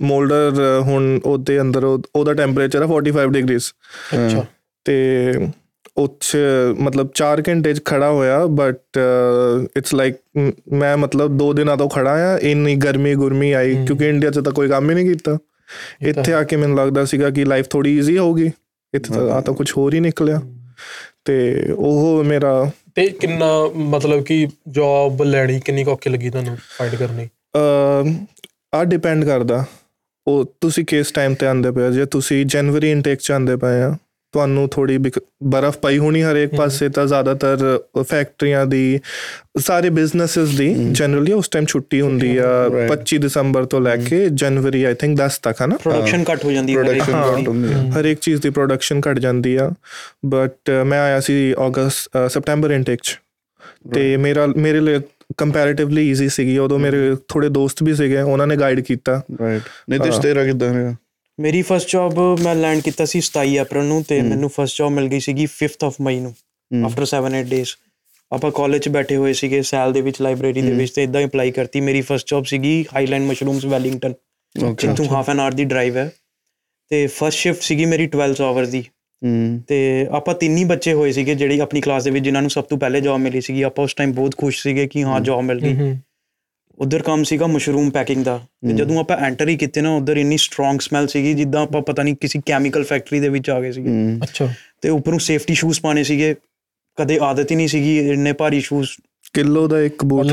ਮੋਲਡਰ ਹੁਣ ਉਹਦੇ ਅੰਦਰ ਉਹ- ਉਹਦਾ ਟੈਂਪਰੇਚਰ ਹੈ 45 ਡਿਗਰੀਜ਼ ਅੱਛਾ। ਤੇ ਉੱਚ ਮਤਲਬ 4 ਘੰਟੇ ਚ ਖੜਾ ਹੋਇਆ ਬਟ ਇਟਸ ਲਾਈਕ ਮੈਂ ਮਤਲਬ 2 ਦਿਨਾਂ ਤੋਂ ਖੜਾ ਆ ਇੰਨੀ ਗਰਮੀ ਗੁਰਮੀ ਆਈ ਕਿਉਂਕਿ ਇੰਡੀਆ 'ਚ ਤਾਂ ਕੋਈ ਕੰਮ ਹੀ ਨਹੀਂ ਕੀਤਾ। ਇੱਥੇ ਆ ਕੇ ਮੈਨੂੰ ਲੱਗਦਾ ਸੀਗਾ ਕਿ ਲਾਈਫ ਥੋੜੀ ਈਜ਼ੀ ਹੋਊਗੀ। ਇੱਥੇ ਤਾਂ ਆ ਤਾਂ ਕੁਝ ਹੋਰ ਹੀ ਨਿਕਲਿਆ। ਤੇ ਉਹ ਮੇਰਾ ਤੇ ਕਿੰਨਾ ਮਤਲਬ ਕਿ ਜੌਬ ਲੈਣੀ ਕਿੰਨੀ ਔਖੀ ਲੱਗੀ ਤੁਹਾਨੂੰ ਫਾਈਂਡ ਕਰਨੀ ਆ ਡਿਪੈਂਡ ਕਰਦਾ ਉਹ ਤੁਸੀਂ ਕਿਸ ਟਾਈਮ ਤੇ ਆਂਦੇ ਪਏ। ਜੇ ਤੁਸੀਂ ਜਨਵਰੀ ਇਨਟੇਕ ਚ ਆਂਦੇ ਪਏ ਆ ਤੁਹਾਨੂੰ ਥੋੜੀ ਬਰਫ਼ ਪਈ ਹੋਣੀ ਹਰੇਕ ਪਾਸੇ ਤਾਂ ਜ਼ਿਆਦਾਤਰ ਫੈਕਟਰੀਆਂ ਦੀ ਸਾਰੇ ਬਿਜ਼ਨੈਸਸ ਦੀ ਜਨਰਲੀ ਉਸ ਟਾਈਮ ਛੁੱਟੀ ਹੁੰਦੀ ਆ 25 ਦਸੰਬਰ ਤੋਂ ਲੈ ਕੇ ਜਨਵਰੀ ਆਈ ਥਿੰਕ 10 ਤੱਕ ਹੈ ਨਾ ਪ੍ਰੋਡਕਸ਼ਨ ਘੱਟ ਹੋ ਜਾਂਦੀ ਹੈ ਹਰੇਕ ਚੀਜ਼ ਦੀ ਪ੍ਰੋਡਕਸ਼ਨ ਘਟ ਜਾਂਦੀ ਆ। ਬਟ ਮੈਂ ਆਇਆ ਸੀ ਅਗਸਤ ਸਪਟੈਂਬਰ ਇਨਟੇਕ ਚ। ਤੇ ਮੇਰਾ ਮੇਰੇ ਲਈ ਕੰਪੈਰੀਟਿਵਲੀ ਈਜ਼ੀ ਸੀਗੀ। ਉਦੋਂ ਮੇਰੇ ਥੋੜੇ ਦੋਸਤ ਵੀ ਸੀਗੇ ਉਹਨਾਂ ਨੇ ਗਾਈਡ ਕੀਤਾ। ਰਾਈਟ ਨਿਤਿਸ਼ ਤੇਰਾ ਕਿਦਾਂ ਰਿਹਾ? ਮੇਰੀ ਫਰਸਟ ਜੌਬ ਮੈਂ ਲੈਂਡ ਕੀਤਾ ਸੀ 27 ਅਪ੍ਰੈਲ ਨੂੰ ਤੇ ਮੈਨੂੰ ਫਰਸਟ ਜੌਬ ਮਿਲ ਗਈ ਸੀਗੀ 5th ਆਫ ਮਈ ਨੂੰ ਆਫਟਰ 7-8 ਡੇਜ਼ ਆਪਾਂ ਕਾਲਜ 'ਚ ਬੈਠੇ ਹੋਏ ਸੀਗੇ ਸੈਲ ਦੇ ਵਿੱਚ ਲਾਇਬ੍ਰੇਰੀ ਦੇ ਵਿੱਚ ਤੇ ਇਦਾਂ ਹੀ ਅਪਲਾਈ ਕਰਤੀ। ਮੇਰੀ ਫਰਸਟ ਜੌਬ ਸੀਗੀ ਹਾਈਲੈਂਡ ਮਸ਼ਰੂਮਸ ਵੈਲਿੰਗਟਨ ਜਿੱਥੋਂ ਹਾਫ ਐਨ ਆਵਰ ਦੀ ਡਰਾਈਵ ਹੈ। ਤੇ ਫਰਸਟ ਸ਼ਿਫਟ ਸੀਗੀ ਮੇਰੀ 12 ਆਵਰ ਦੀ। ਤੇ ਆਪਾਂ ਤਿੰਨ ਹੀ ਬੱਚੇ ਹੋਏ ਸੀਗੇ ਜਿਹੜੀ ਆਪਣੀ ਕਲਾਸ ਦੇ ਵਿੱਚ ਜਿਨ੍ਹਾਂ ਨੂੰ ਸਭ ਤੋਂ ਪਹਿਲੇ ਜੌਬ ਮਿਲੀ ਸੀਗੀ। ਆਪਾਂ ਉਸ ਟਾਈਮ ਬਹੁਤ ਖੁਸ਼ ਸੀਗੇ ਕਿ ਹਾਂ ਜੌਬ ਮਿਲ ਗਈ। ਉਧਰ ਕੰਮ ਸੀਗਾ ਮਸ਼ਰੂਮ ਪੈਕਿੰਗ ਦਾ। ਤੇ ਜਦੋਂ ਆਪਾਂ ਐਂਟਰ ਹੀ ਕੀਤੇ ਨਾ ਉਧਰ ਇੰਨੀ ਸਟਰੋਂਗ ਸਮੈਲ ਸੀਗੀ ਜਿੱਦਾਂ ਆਪਾਂ ਪਤਾ ਨਹੀਂ ਕਿਸੇ ਕੈਮੀਕਲ ਫੈਕਟਰੀ ਦੇ ਵਿੱਚ ਆ ਗਏ ਸੀਗੇ। ਅੱਛਾ। ਤੇ ਉੱਪਰੋਂ ਸੇਫਟੀ ਸ਼ੂਜ਼ ਪਾਣੇ ਸੀਗੇ। ਕਦੇ ਆਦਤ ਹੀ ਨਹੀਂ ਸੀਗੀ ਇੰਨੇ ਭਾਰੀ ਸ਼ੂਜ਼ ਕਿਲੋ ਦਾ ਇੱਕ ਬੂਟ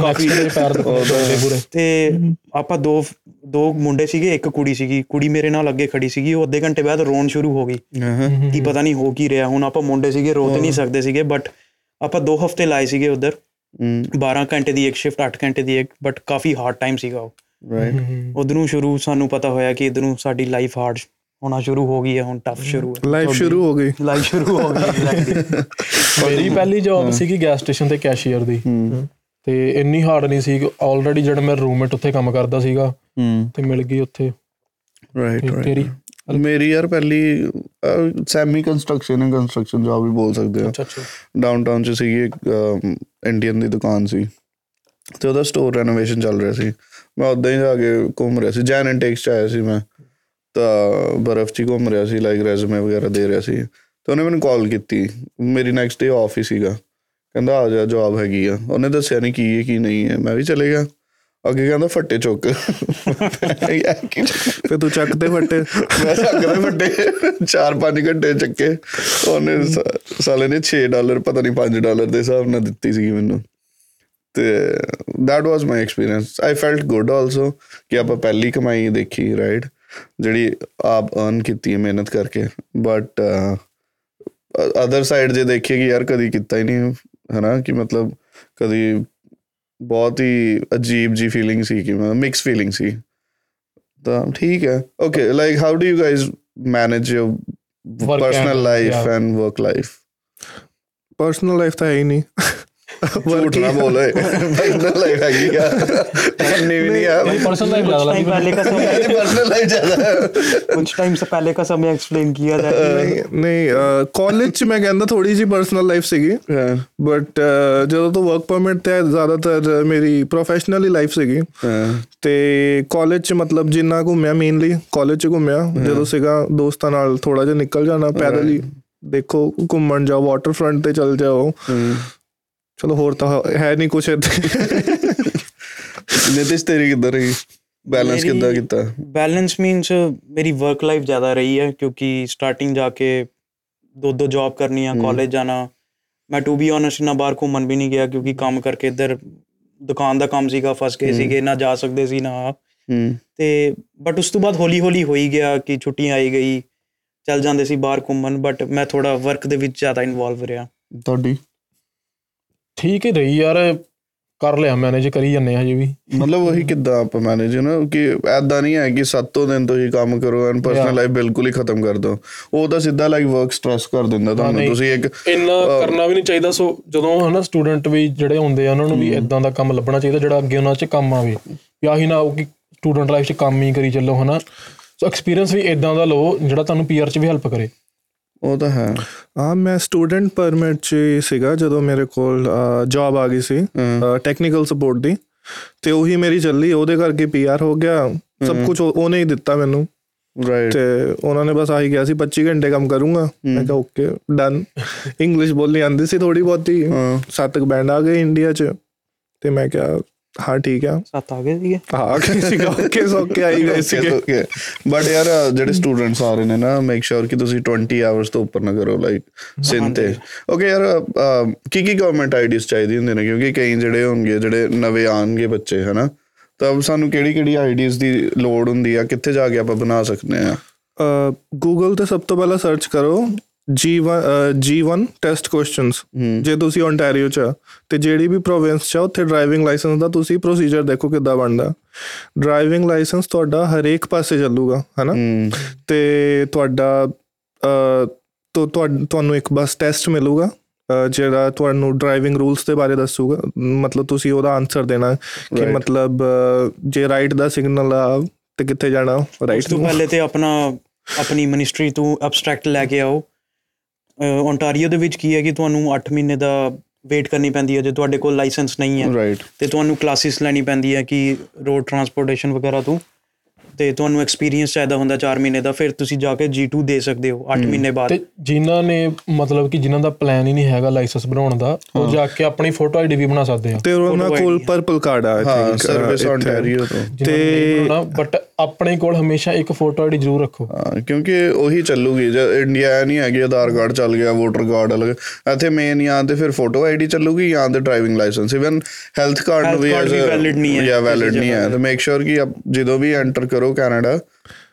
ਕਾਫੀ। ਦੇ ਤੇ ਆਪਾਂ ਦੋ ਦੋ ਮੁੰਡੇ ਸੀਗੇ ਇੱਕ ਕੁੜੀ ਸੀਗੀ। ਕੁੜੀ ਮੇਰੇ ਨਾਲ ਅੱਗੇ ਖੜੀ ਸੀਗੀ ਉਹ ਅੱਧੇ ਘੰਟੇ ਬਾਅਦ ਰੋਣ ਸ਼ੁਰੂ ਹੋ ਗਈ। ਕੀ ਪਤਾ ਨਹੀਂ ਹੋ ਕੀ ਰਿਹਾ। ਹੁਣ ਆਪਾਂ ਮੁੰਡੇ ਸੀਗੇ ਰੋ ਤੇ ਨਹੀਂ ਸਕਦੇ ਸੀਗੇ ਬਟ ਆਪਾਂ 2 ਹਫ਼ਤੇ ਲਾਏ ਸੀਗੇ ਉਧਰ। 12 ਘੰਟੇ ਦੀ ਇੱਕ ਸ਼ਿਫਟ 8 ਘੰਟੇ ਦੀ ਇੱਕ ਬਟ ਕਾਫੀ ਹਾਰਡ ਟਾਈਮ ਸੀਗਾ ਉਹ। ਰਾਈਟ ਉਧਰੋਂ ਸ਼ੁਰੂ ਸਾਨੂੰ ਪਤਾ ਹੋਇਆ ਕਿ ਇਧਰੋਂ ਸਾਡੀ ਲਾਈਫ ਹਾਰਡ ਹੋਣਾ ਸ਼ੁਰੂ ਹੋ ਗਈ ਹੈ ਹੁਣ ਟਫ ਸ਼ੁਰੂ ਹੈ। ਲਾਈਫ ਸ਼ੁਰੂ ਹੋ ਗਈ। ਲਾਈਫ ਸ਼ੁਰੂ ਹੋ ਗਈ। ਮੇਰੀ ਪਹਿਲੀ ਜੌਬ ਸੀਗੀ ਗੈਸ ਸਟੇਸ਼ਨ ਤੇ ਕੈਸ਼ੀਅਰ ਦੀ। ਤੇ ਇੰਨੀ ਹਾਰਡ ਨਹੀਂ ਸੀ ਆਲਰੇਡੀ ਜਿਹੜਾ ਮੇਰਾ ਰੂਮਮੇਟ ਉੱਥੇ ਕੰਮ ਕਰਦਾ ਸੀਗਾ ਹੂੰ। ਤੇ ਮਿਲ ਗਈ ਉੱਥੇ। ਰਾਈਟ ਤੇ ਤੇਰੀ ਮੇਰੀ ਯਾਰ ਪਹਿਲੀ ਸੈਮੀ ਕੰਸਟਰਕਸ਼ਨ ਹੈ ਕੰਸਟਰਕਸ਼ਨ ਜੌਬ ਵੀ ਬੋਲ ਸਕਦੇ ਆ। ਅੱਛਾ ਅੱਛਾ। ਡਾਊਨਟਾਊਨ ਚ ਸੀਗੀ ਇੱਕ ਇੰਡੀਅਨ ਦੀ ਦੁਕਾਨ ਸੀ। ਤੇ ਉਹਦਾ ਸਟੋਰ ਰੈਨੋਵੇਸ਼ਨ ਚੱਲ ਰਿਹਾ ਸੀ। ਮੈਂ ਉਦਾਂ ਹੀ ਜਾ ਕੇ ਘੁੰਮ ਰਿਹਾ ਸੀ। ਜੈਨ ਇੰਟੇਕਸ ਚ ਆਇਆ ਸੀ ਮੈਂ। ਤਾਂ ਬਰਫ਼ 'ਚ ਘੁੰਮ ਰਿਹਾ ਸੀ ਲਾਈਕ ਰੈਜ਼ੂਮੇ ਵਗੈਰਾ ਦੇ ਰਿਹਾ ਸੀ। ਤੇ ਉਹਨੇ ਮੈਨੂੰ ਕਾਲ ਕੀਤੀ। ਮੇਰੀ ਨੈਕਸਟ ਡੇ ਆਫ ਹੀ ਸੀਗਾ। ਕਹਿੰਦਾ ਆ ਜਾ ਜੌਬ ਹੈਗੀ ਆ। ਉਹਨੇ ਦੱਸਿਆ ਨਹੀਂ ਕੀ ਹੈ ਕੀ ਨਹੀਂ ਹੈ। ਮੈਂ ਵੀ ਚਲੇ ਗਿਆ। ਅੱਗੇ ਕਹਿੰਦਾ ਫੱਟੇ ਚੁੱਕ। ਫਿਰ ਤੂੰ ਚੱਕ ਤੇ ਫੱਟੇ। ਮੈਂ ਚੱਕਦੇ ਵੱਡੇ 4-5 ਘੰਟੇ ਚੱਕੇ। ਉਹਨੇ ਸਾ- ਸਾਲੇ ਨੇ 6 ਡਾਲਰ ਪਤਾ ਨਹੀਂ 5 ਡਾਲਰ ਦੇ ਹਿਸਾਬ ਨਾਲ ਦਿੱਤੀ ਸੀਗੀ ਮੈਨੂੰ। ਤੇ that was my experience. I felt good also ਕਿ ਆਪਾਂ ਪਹਿਲੀ ਕਮਾਈ ਦੇਖੀ ਰਾਈਟ ਜਿਹੜੀ ਆਪ ਅਰਨ ਕੀਤੀ ਹੈ ਮਿਹਨਤ ਕਰਕੇ। ਬਟ ਅਦਰ ਸਾਈਡ ਜੇ ਦੇਖੀਏ ਕਿ ਯਾਰ ਕਦੀ ਕੀਤਾ ਹੀ ਨਹੀਂ ਹਨਾ? ਕਿ ਮਤਲਬ ਕਦੀ ਬਹੁਤ ਹੀ ਅਜੀਬ ਜੀ ਫੀਲਿੰਗ ਸੀ ਕਿ ਮਿਕਸ ਫੀਲਿੰਗ ਸੀ। ਤਾਂ ਠੀਕ ਹੈ। Okay like how do you guys manage your personal life. And work life personal life ਤਾਂ ਹੈ ਹੀ ਨਹੀਂ। ਝੂਠ ਨਾ ਬੋਲੇ ਪਰਸਨਲ ਲਾਈਫ ਹੈਗੀ ਆ ਨਹੀਂ ਵੀ ਨਹੀਂ ਆ ਮੇਰੀ ਪਰਸਨਲ ਲਾਈਫ ਜ਼ਿਆਦਾ टाइम ਲੱਗਦੀ पहले का समय ਮੇਰੀ ਪਰਸਨਲ ਲਾਈਫ ਜ਼ਿਆਦਾ ਹੈ कुछ टाइम से पहले का समय एक्सप्लेन किया जाए ਨਹੀਂ ਨਹੀਂ ਕਾਲਜ ਚ ਮੈਂ ਕਹਿੰਦਾ ਥੋੜੀ ਜੀ ਪਰਸਨਲ ਲਾਈਫ ਸੀਗੀ ਹਾਂ ਬਟ ਜਦੋਂ ਤੋਂ ਵਰਕ ਪਰਮਿਟ ਤੇ ਜ਼ਿਆਦਾਤਰ ਮੇਰੀ ਪ੍ਰੋਫੈਸ਼ਨਲੀ ਲਾਈਫ ਸੀਗੀ ਹਾਂ ਤੇ ਕਾਲਜ ਚ ਮਤਲਬ ਜਿੰਨਾ ਘੁੰਮਿਆ ਮੇਨਲੀ ਕਾਲਜ ਚ ਘੁੰਮਿਆ ਜਦੋਂ ਸੀਗਾ ਦੋਸਤਾਂ ਨਾਲ ਥੋੜਾ ਜਿਹਾ ਨਿਕਲ ਜਾਣਾ ਪੈਦਲ ਹੀ ਦੇਖੋ ਘੁੰਮਣ ਜਾਓ ਵਾਟਰ ਫਰੰਟ ਤੇ ਚੱਲ ਜਾਓ ਚਲੋ ਹੋਰ ਤਾਂ ਹੈ ਨਹੀਂ ਕੁਝ ਨਿਤਿਸ਼ ਤੇਰੀ ਕਿੱਦਾਂ ਰਹੀ? ਬੈਲੈਂਸ ਕਿੱਦਾਂ ਕੀਤਾ? ਬੈਲੈਂਸ ਮੀਨਸ ਮੇਰੀ ਵਰਕ ਲਾਈਫ ਜ਼ਿਆਦਾ ਰਹੀ ਹੈ ਕਿਉਂਕਿ ਸਟਾਰਟਿੰਗ ਜਾ ਕੇ ਦੋ ਦੋ ਜੌਬ ਕਰਨੀ ਆ ਕਾਲਜ ਜਾਣਾ। ਮੈਂ ਟੂ ਬੀ ਆਨੈਸਟ ਨਾ ਬਾਹਰ ਘੁੰਮਣ ਵੀ ਨਹੀਂ ਗਿਆ ਕਿਉਂਕਿ ਕੰਮ ਕਰਕੇ ਇੱਧਰ ਦੁਕਾਨ ਦਾ ਕੰਮ ਸੀਗਾ ਫਸ ਗਏ ਸੀਗੇ ਨਾ ਜਾ ਸਕਦੇ ਸੀ ਨਾ ਤੇ ਬਟ ਉਸ ਤੋਂ ਬਾਅਦ ਹੌਲੀ ਹੌਲੀ ਹੋਈ ਗਿਆ ਕਿ ਛੁੱਟੀਆਂ ਆਈ ਗਈ ਚੱਲ ਜਾਂਦੇ ਸੀ ਬਾਹਰ ਘੁੰਮਣ ਬਟ ਮੈਂ ਥੋੜਾ ਵਰਕ ਦੇ ਵਿੱਚ ਜ਼ਿਆਦਾ ਇਨਵੋਲਵ ਰਿਹਾ। ਤੁਹਾਡੀ? ਠੀਕ ਹੀ ਰਹੀ ਯਾਰ ਕਰ ਲਿਆ ਮੈਨੇਜ ਕਰੀ ਜੰਨੇ ਹਜੇ ਵੀ। ਮਤਲਬ ਉਹੀ ਕਿੱਦਾਂ ਆਪਾਂ ਮੈਨੇਜ ਨਾ ਕਿ ਐਦਾਂ ਨਹੀਂ ਹੈ ਕਿ ਸੱਤੋਂ ਦਿਨ ਤੋਂ ਹੀ ਕੰਮ ਕਰੋ ਐਂਡ ਪਰਸਨਲ. ਲਾਈਫ ਬਿਲਕੁਲ ਹੀ ਖਤਮ ਕਰ ਦੋ ਉਹ ਤਾਂ ਸਿੱਧਾ ਲਾਈਕ ਵਰਕ ਸਟ੍ਰੈਸ ਕਰ ਦਿੰਦਾ ਤੁਹਾਨੂੰ। ਤੁਸੀਂ ਇੱਕ ਇੰਨਾ ਕਰਨਾ ਵੀ ਨਹੀਂ ਚਾਹੀਦਾ। ਸੋ ਜਦੋਂ ਹਨਾ ਸਟੂਡੈਂਟ ਵੀ ਜਿਹੜੇ ਹੁੰਦੇ ਆ ਉਹਨਾਂ ਨੂੰ ਵੀ ਇਦਾਂ ਦਾ ਕੰਮ ਲੱਭਣਾ ਚਾਹੀਦਾ ਜਿਹੜਾ ਅੱਗੇ ਉਹਨਾਂ 'ਚ ਕੰਮ ਆਵੇ। ਆਹੀ ਨਾ ਹੋ ਕਿ ਸਟੂਡੈਂਟ ਲਾਈਫ 'ਚ ਕੰਮ ਹੀ ਕਰੀ ਚੱਲੋ ਹਨਾ। ਸੋ ਐਕਸਪੀਰੀਅੰਸ ਵੀ ਇਦਾਂ ਦਾ ਲਓ ਜਿਹੜਾ ਤੁਹਾਨੂੰ ਪੀਆਰ 'ਚ ਵੀ ਹੈਲਪ ਕਰੇ। ਉਹ ਤਾਂ ਹੈ। ਹਾਂ ਮੈਂ ਸਟੂਡੈਂਟ ਪਰਮਿਟ 'ਚ ਸੀਗਾ ਜਦੋਂ ਮੇਰੇ ਕੋਲ ਜੌਬ ਆ ਗਈ ਸੀ ਟੈਕਨੀਕਲ ਸਪੋਰਟ ਦੀ। ਤੇ ਉਹੀ ਮੇਰੀ ਚੱਲੀ ਉਹਦੇ ਕਰਕੇ ਪੀਆਰ ਹੋ ਗਿਆ। ਸਭ ਕੁਝ ਉਹਨੇ ਹੀ ਦਿੱਤਾ ਮੈਨੂੰ। ਰਾਈਟ ਤੇ ਉਹਨਾਂ ਨੇ ਬਸ ਆਹੀ ਕਿਹਾ ਸੀ 25 ਘੰਟੇ ਕੰਮ ਕਰੂੰਗਾ। ਮੈਂ ਕਿਹਾ ਓਕੇ ਡਨ ਇੰਗਲਿਸ਼ ਬੋਲਣੀ ਆਂਦੀ ਸੀ ਥੋੜੀ ਬਹੁਤੀ। ਸੱਤ ਕੁ ਬੈਂਡ ਆ ਗਏ ਇੰਡੀਆ 'ਚ। ਤੇ ਮੈਂ ਕਿਹਾ ਹਾਂ ਠੀਕ ਆ। ਸੱਤ ਆ ਗਏ ਸੀਗੇ। ਹਾਂ ਕਿਸੇ ਕਾ ਓਕੇ ਸੋਕੇ ਆਈ ਗਏ ਸੀਗੇ। ਬਟ ਯਾਰ ਜਿਹੜੇ ਸਟੂਡੈਂਟਸ ਆ ਰਹੇ ਨੇ ਨਾ ਮੇਕ ਸ਼ੋਰ ਕਿ ਤੁਸੀਂ 20 ਆਵਰਸ ਤੋਂ ਉੱਪਰ ਨਾ ਕਰੋ ਲਾਈਕ ਸਿਨ ਤੇ। ਓਕੇ ਯਾਰ ਕੀ ਕੀ ਗਵਰਨਮੈਂਟ ਆਈਡੀਜ਼ ਚਾਹੀਦੀ ਹੁੰਦੇ ਨੇ? ਕਿਉਂਕਿ ਕਈ ਜਿਹੜੇ ਹੋਣਗੇ ਜਿਹੜੇ ਨਵੇਂ ਆਣਗੇ ਬੱਚੇ ਹਨਾ? ਤਾਂ ਸਾਨੂੰ ਕਿਹੜੀ ਕਿਹੜੀ ਆਈਡੀਜ਼ ਦੀ ਲੋੜ ਹੁੰਦੀ ਆ? ਕਿੱਥੇ ਜਾ ਕੇ ਆਪਾਂ ਬਣਾ ਸਕਦੇ ਆ? ਗੂਗਲ ਤੇ ਸਭ ਤੋਂ ਪਹਿਲਾਂ ਸਰਚ ਕਰੋ G1 G1 ਟੈਸਟ ਕੁਐਸਚਨਸ ਜੇ ਤੁਸੀਂ ਓਨਟਾਰੀਓ ਚ ਤੇ ਜਿਹੜੀ ਵੀ ਪ੍ਰੋਵਿੰਸ ਚ ਉੱਥੇ ਡਰਾਈਵਿੰਗ ਲਾਇਸੈਂਸ ਦਾ ਤੁਸੀਂ ਪ੍ਰੋਸੀਜਰ ਦੇਖੋ ਕਿੱਦਾਂ ਬਣਦਾ। ਡਰਾਈਵਿੰਗ ਲਾਇਸੈਂਸ ਤੁਹਾਡਾ ਹਰੇਕ ਪਾਸੇ ਚੱਲੂਗਾ ਹਨਾ? ਤੇ ਤੁਹਾਡਾ ਤੋ ਤੁਹਾ- ਤੁਹਾਨੂੰ ਇੱਕ ਬਸ ਟੈਸਟ ਮਿਲੂਗਾ ਜਿਹੜਾ ਤੁਹਾਨੂੰ ਡਰਾਈਵਿੰਗ ਰੂਲਸ ਦੇ ਬਾਰੇ ਦੱਸੂਗਾ। ਮਤਲਬ ਤੁਸੀਂ ਉਹਦਾ ਆਨਸਰ ਦੇਣਾ ਕਿ. ਮਤਲਬ ਜੇ ਰਾਈਟ ਦਾ ਸਿਗਨਲ ਆ ਤੇ ਕਿੱਥੇ ਜਾਣਾ ਰਾਈਟ ਤੋਂ ਪਹਿਲੇ ਤੇ ਆਪਣਾ ਆਪਣੀ ਮਿਨਿਸਟਰੀ ਤੋਂ ਐਬਸਟ੍ਰੈਕਟ ਲੈ ਕੇ ਆਓ। ਓਨਟਾਰੀਓ ਦੇ ਵਿੱਚ ਕੀ ਹੈ ਕਿ ਤੁਹਾਨੂੰ 8 ਮਹੀਨੇ ਦਾ ਵੇਟ ਕਰਨੀ ਪੈਂਦੀ ਹੈ ਜੇ ਤੁਹਾਡੇ ਕੋਲ ਲਾਇਸੈਂਸ ਨਹੀਂ ਹੈ ਰਾਈਟ ਤੇ ਤੁਹਾਨੂੰ ਕਲਾਸਿਸ ਲੈਣੀ ਪੈਂਦੀ ਹੈ ਕਿ ਰੋਡ ਟਰਾਂਸਪੋਰਟੇਸ਼ਨ ਵਗੈਰਾ ਤੋਂ ਤੇ ਤੁਹਾਨੂੰ ਐਕਸਪੀਰੀਅੰਸ ਚਾਹੀਦਾ ਹੁੰਦਾ 4 ਮਹੀਨੇ ਦਾ ਫਿਰ ਤੁਸੀਂ ਜਾ ਕੇ G2 ਦੇ ਸਕਦੇ ਹੋ 8 ਮਹੀਨੇ ਬਾਅਦ। ਤੇ ਜਿਨ੍ਹਾਂ ਨੇ ਮਤਲਬ ਕਿ ਜਿਨ੍ਹਾਂ ਦਾ ਪਲਾਨ ਹੀ ਨਹੀਂ ਹੈਗਾ ਲਾਇਸੈਂਸ ਬਣਾਉਣ ਦਾ ਉਹ ਜਾ ਕੇ ਆਪਣੀ ਫੋਟੋ ਆਈਡੀ ਵੀ ਬਣਾ ਸਕਦੇ ਆ। ਤੇ ਉਹਨਾਂ Photo ਕੋਲ ਪਰਪਲ ਕਾਰਡ ਆ ਹਾਂ ਸਰਵਿਸ ontario ਤੋਂ। ਤੇ ਬਟ ਆਪਣੇ ਕੋਲ ਹਮੇਸ਼ਾ ਇੱਕ ਫੋਟੋ ਆਈਡੀ ਜ਼ਰੂਰ ਰੱਖੋ। ਕਿਉਂਕਿ ਉਹੀ ਚੱਲੂਗੀ ਜੇ ਇੰਡੀਆ ਨਹੀਂ ਹੈਗੀ ਆਧਾਰ ਕਾਰਡ ਚੱਲ ਗਿਆ ਵੋਟਰ ਕਾਰਡ ਅਲੱਗ। ਇੱਥੇ ਮੇਨ ਜਾਂ ਤੇ ਫਿਰ ਫੋਟੋ ਆਈਡੀ ਚੱਲੂਗੀ ਜਾਂ ਤੇ driving license even health card Health ਵੀ card ਵੀ valid ਨਹੀਂ ਹੈ ਜਾਂ ਵੈਲਿਡ ਨਹੀਂ ਹੈ। ਤੇ। ਮੇਕ ਸ਼ੋਰ ਕਿ ਆਪ ਜਦੋਂ ਵੀ ਐਂਟਰ ਕਰੋ ਕੈਨੇਡਾ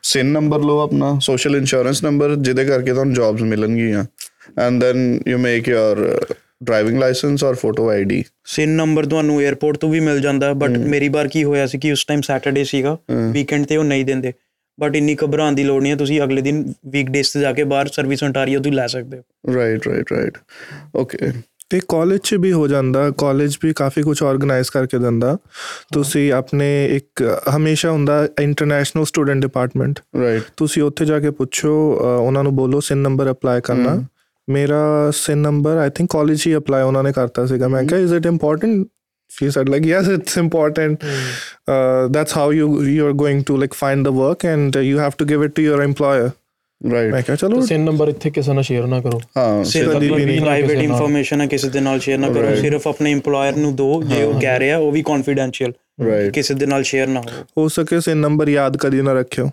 ਸਿਨ ਨੰਬਰ ਲਓ ਆਪਣਾ ਸੋਸ਼ਲ ਇੰਸ਼ੋਰੈਂਸ ਨੰਬਰ ਜਿਹਦੇ ਕਰਕੇ ਤੁਹਾਨੂੰ ਜੌਬਸ ਮਿਲਣਗੀਆਂ। And then you make your driving license or photo ID SIN number ਤੁਹਾਨੂੰ 에ਅਰਪੋਰਟ ਤੋਂ ਵੀ ਮਿਲ ਜਾਂਦਾ ਬਟ ਮੇਰੀ ਵਾਰ ਕੀ ਹੋਇਆ ਸੀ ਕਿ ਉਸ ਟਾਈਮ ਸੈਟਰਡੇ ਸੀਗਾ ਵੀਕਐਂਡ ਤੇ ਉਹ ਨਹੀਂ ਦਿੰਦੇ। ਬਟ ਇੰਨੀ ਘਬਰਾਉਣ ਦੀ ਲੋੜ ਨਹੀਂ ਹੈ ਤੁਸੀਂ ਅਗਲੇ ਦਿਨ ਵੀਕਡੇਸ ਤੇ ਜਾ ਕੇ ਬਾਹਰ ਸਰਵਿਸ ontario ਤੋਂ ਲੈ ਸਕਦੇ ਹੋ। ਰਾਈਟ ਰਾਈਟ ਰਾਈਟ ਓਕੇ ਤੇ ਕਾਲਜ 'ਚ ਵੀ ਹੋ ਜਾਂਦਾ ਕਾਲਜ ਵੀ ਕਾਫੀ ਕੁਝ ਆਰਗੇਨਾਈਜ਼ ਕਰਕੇ ਦਿੰਦਾ। ਤੁਸੀਂ ਆਪਣੇ ਇੱਕ ਹਮੇਸ਼ਾ ਹੁੰਦਾ ਇੰਟਰਨੈਸ਼ਨਲ ਸਟੂਡੈਂਟ ਡਿਪਾਰਟਮੈਂਟ ਰਾਈਟ ਤੁਸੀਂ ਉੱਥੇ ਜਾ ਕੇ ਪੁੱਛੋ ਉਹਨਾਂ ਨੂੰ ਬੋਲੋ ਸਿਨ ਨੰਬਰ ਅਪਲਾਈ ਕਰਨਾ। ਮੇਰਾ SIN number I think college he apply ਉਹਨਾਂ ਨੇ ਕਰਤਾ ਸੀਗਾ। ਮੈਂ ਕਿਹਾ is it important she said like yes it's important. uh, that's how you you're going to like find the work and uh, you have to give it to your employer. ਮੈਂ right ਕਿਹਾ ਚਲੋ ਸਿਨ number ਇੱਥੇ ਕਿਸੇ ਨਾਲ share ਨਾ ਕਰੋ। ਹਾਂ ਸਿਰਫ ਕਦੀ ਵੀ ਨਹੀਂ ਪ੍ਰਾਈਵੇਟ। ਇਨਫੋਰਮੇਸ਼ਨ ਹੈ ਕਿਸੇ ਦੇ ਨਾਲ ਸ਼ੇਅਰ ਨਾ ਕਰੋ। ਸਿਰਫ ਆਪਣੇ EMPLOYER ਨੂੰ ਦਿਓ ਜੇ ਉਹ ਕਹਿ ਰਿਹਾ ਉਹ ਵੀ ਕੌਨਫੀਡੈਂਸ਼ੀਅਲ ਕਿਸੇ ਦੇ ਨਾਲ ਸ਼ੇਅਰ ਨਾ ਹੋ। ਹੋ ਸਕੇ ਸਿਨ ਨੰਬਰ ਯਾਦ ਕਦੀ ਨਾ ਰੱਖਿਓ।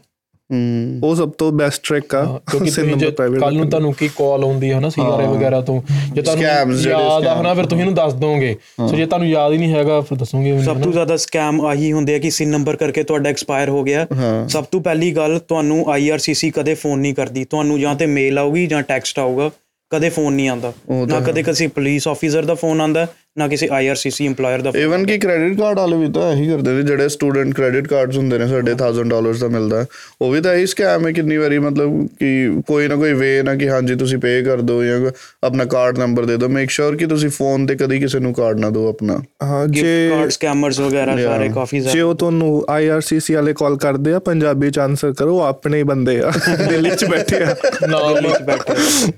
ਉਹ ਸਭ ਤੋਂ ਬੈਸਟ ਟ੍ਰਿਕ ਆ ਕਿਉਂਕਿ ਤੁਸੀਂ ਕੱਲ ਨੂੰ। ਤੁਹਾਨੂੰ ਕੀ ਕਾਲ ਆਉਂਦੀ ਹੈ ਨਾ ਸੀਆਰਏ ਵਗੈਰਾ ਤੋਂ ਜੇ ਤੁਹਾਨੂੰ ਯਾਦ ਆ। ਹਨਾ ਫਿਰ ਤੁਸੀਂ ਇਹਨੂੰ ਦੱਸ ਦੋਗੇ ਸੋ ਜੇ ਤੁਹਾਨੂੰ ਯਾਦ ਹੀ ਨਹੀਂ ਹੈਗਾ ਫਿਰ ਦੱਸੋਗੇ ਸਭ ਹਨਾ। ਤੋਂ ਜ਼ਿਆਦਾ ਸਕੈਮ ਆਹੀ ਹੁੰਦੇ ਆ ਕਿ ਸਿਨ ਨੰਬਰ ਕਰਕੇ ਤੁਹਾਡਾ ਐਕਸਪਾਇਰ ਹੋ ਗਿਆ। ਸਭ ਤੋਂ ਪਹਿਲੀ ਗੱਲ ਤੁਹਾਨੂੰ IRCC ਕਦੇ ਫੋਨ ਨਹੀਂ ਕਰਦੀ ਤੁਹਾਨੂੰ ਜਾਂ ਤੇ ਮੇਲ ਆਊਗੀ ਜਾਂ ਟੈਕਸਟ ਆਊਗਾ ਕਦੇ ਫੋਨ ਨਹੀਂ ਆਉਂਦਾ ਨਾ ਕਦੇ ਕਿਸੇ ਪੁਲਿਸ ਆਫੀਸਰ ਦਾ ਫੋਨ ਆਉਂਦਾ ਨਾ ਕਿਸੇ IRCC EMPLOYER ਦਾ ਇਵਨ ਕਿ ਕ੍ਰੈਡਿਟ ਕਾਰਡ ਵਾਲੇ ਵੀ ਤਾਂ ਇਹੀ ਕਰਦੇ ਨੇ ਜਿਹੜੇ ਸਟੂਡੈਂਟ ਕ੍ਰੈਡਿਟ ਕਾਰਡਸ ਹੁੰਦੇ ਨੇ ਸਾਡੇ 1000 ਡਾਲਰਸ ਦਾ ਮਿਲਦਾ। ਉਹ ਵੀ ਤਾਂ ਇਹੀ ਸਕੈਮ ਹੈ ਕਿੰਨੀ ਵਾਰੀ ਮਤਲਬ ਕਿ ਕੋਈ ਨਾ ਕੋਈ ਵੇ ਨਾ ਕਿ ਹਾਂਜੀ ਤੁਸੀਂ ਪੇ ਕਰ ਦਿਓ ਜਾਂ ਆਪਣਾ ਕਾਰਡ ਨੰਬਰ ਦੇ ਦਿਓ। ਮੇਕ ਸ਼ੋਰ ਕਿ ਤੁਸੀਂ ਫੋਨ ਤੇ ਕਦੀ ਕਿਸੇ ਨੂੰ ਕਾਰਡ ਨਾ ਦਿਓ ਆਪਣਾ। ਹਾਂ ਗਿਫਟ ਜੇ ਕਾਰਡ ਸਕੈਮਰਸ ਵਗੈਰਾ. ਸਾਰੇ ਕਾਫੀ ਜੇ ਜ਼ਿਆਦਾ ਉਹ ਤੁਹਾਨੂੰ IRCC ਵਾਲੇ ਕਾਲ ਕਰਦੇ ਆ ਪੰਜਾਬੀ ਚ ਆਨਸਰ ਕਰੋ ਆਪਣੇ ਹੀ ਬੰਦੇ ਆ। ਦਿੱਲੀ ਚ ਬੈਠੇ ਆ। ਨਾ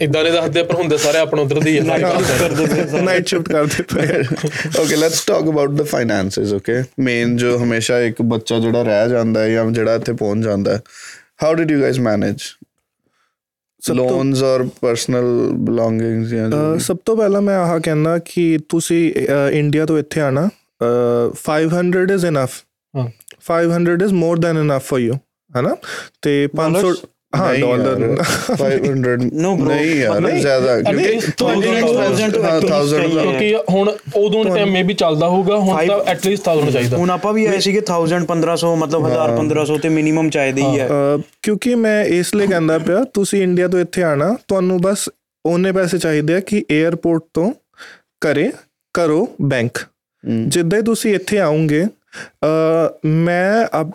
ਇਦਾਂ ਦੇ ਦੱਸਦੇ ਪਰ ਹੁੰਦੇ ਸਾਰੇ ਆਪਣੇ ਉਧਰ ਦੀ ਨਾਈਟ ਸ਼ਿਫਟ ਕਰਦੇ ਪਏ। Okay let's talk about the finances okay main ਜੋ ਹਮੇਸ਼ਾ ਇੱਕ ਬੱਚਾ ਜਿਹੜਾ ਰਹਿ ਜਾਂਦਾ ਹੈ ਜਾਂ ਜਿਹੜਾ ਇੱਥੇ ਪਹੁੰਚ ਜਾਂਦਾ ਹੈ how did you guys manage ਸਭ ਤੋਂ- ਲੋਨਸ ਔਰ ਪਰਸਨਲ ਬਿਲੋਂਗਿੰਗਸ ਜਾਂ ਜੋ ਅਹ ਵੀ? ਸਭ ਤੋਂ ਪਹਿਲਾਂ ਮੈਂ ਆਹ ਕਹਿੰਦਾ ਕਿ ਤੁਸੀਂ ਇੰਡੀਆ ਤੋਂ ਇੱਥੇ ਆਣਾ 500 ਇਜ਼ ਇਨਫ ਹਾਂ 500 is more than enough for you ਹੈਨਾ ਤੇ 500 ਡਾਲਰ ਯਾਰ, 500 No bro, ਨਹੀਂ ਯਾਰ ਮਤਲਬ- ਜ਼ਿਆਦਾ At ਕਿਉਂਕਿ least Thousand, thousand to ਹਾਂ, at least thousand ਚਾਹੀਏ। ਕਿਉਂਕਿ ਹੁਣ ਉਦੋਂ ਟਾਈਮ ਮੇ ਵੀ ਚੱਲਦਾ ਹੋਊਗਾ ਹੁਣ ਤਾਂ Five- ਐਟਲੀਸਟ 1000 ਚਾਹੀਦਾ। ਹੁਣ ਆਪਾਂ ਵੀ ਆਏ ਸੀਗੇ 1000 1500 ਮਤਲਬ 1000 1500 ਤੇ ਮਿਨੀਮਮ ਚਾਹੀਦਾ ਹੀ ਹੈ ਕਿਉਂਕਿ ਮੈਂ ਇਸ ਲਈ ਕਹਿੰਦਾ ਪਿਆ ਤੁਸੀਂ ਇੰਡੀਆ ਤੋਂ ਇੱਥੇ ਆਣਾ ਤੁਹਾਨੂੰ ਬਸ ਉਹਨੇ ਪੈਸੇ ਚਾਹੀਦੇ ਆ ਕਿ 에ਅਰਪੋਰਟ ਤੋਂ ਕਰੇ ਕਰੋ ਬੈਂਕ ਜਿੱਦਾਂ ਤੁਸੀਂ ਇੱਥੇ ਆਉਂਗੇ ਮੈਂ ਅਬ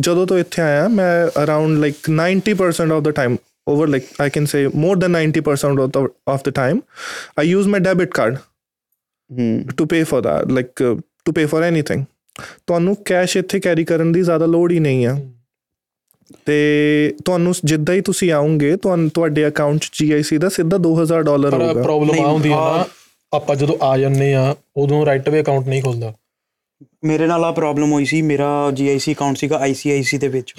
ਜਦ ਤੋਂ ਇੱਥੇ ਆਇਆ ਮੈਂ around like 90% of the time over like i can say more than 90% of the, of the time i use my debit card to pay for that like uh, to pay for anything. ਤੁਹਾਨੂੰ cash ਇੱਥੇ carry ਕਰਨ ਦੀ ਜ਼ਿਆਦਾ ਲੋੜ ਹੀ ਨਹੀਂ ਆ। ਤੇ ਤੁਹਾਨੂੰ ਜਿੱਦਾਂ ਹੀ ਤੁਸੀਂ ਆਉਂਗੇ ਤੁਹਾਨੂੰ ਤੁਹਾਡੇ ਅਕਾਊਂਟ 'ਚ GIC ਦਾ ਸਿੱਧਾ 2000 ਡਾਲਰ ਹੋਊਗਾ। ਪ੍ਰੋਬਲਮ ਨਹੀਂ, ਆ ਨਾ ਆਪਾਂ ਜਦੋਂ ਆ ਜੰਨੇ ਆ ਉਦੋਂ ਰਾਈਟ ਵੇ ਅਕਾਊਂਟ ਨਹੀਂ ਖੁੱਲਦਾ। ਮੇਰੇ ਨਾਲ ਆ ਪ੍ਰੋਬਲਮ ਹੋਈ ਸੀ ਮੇਰਾ GIC ਅਕਾਊਂਟ ਸੀਗਾ ICIC ਦੇ ਵਿੱਚ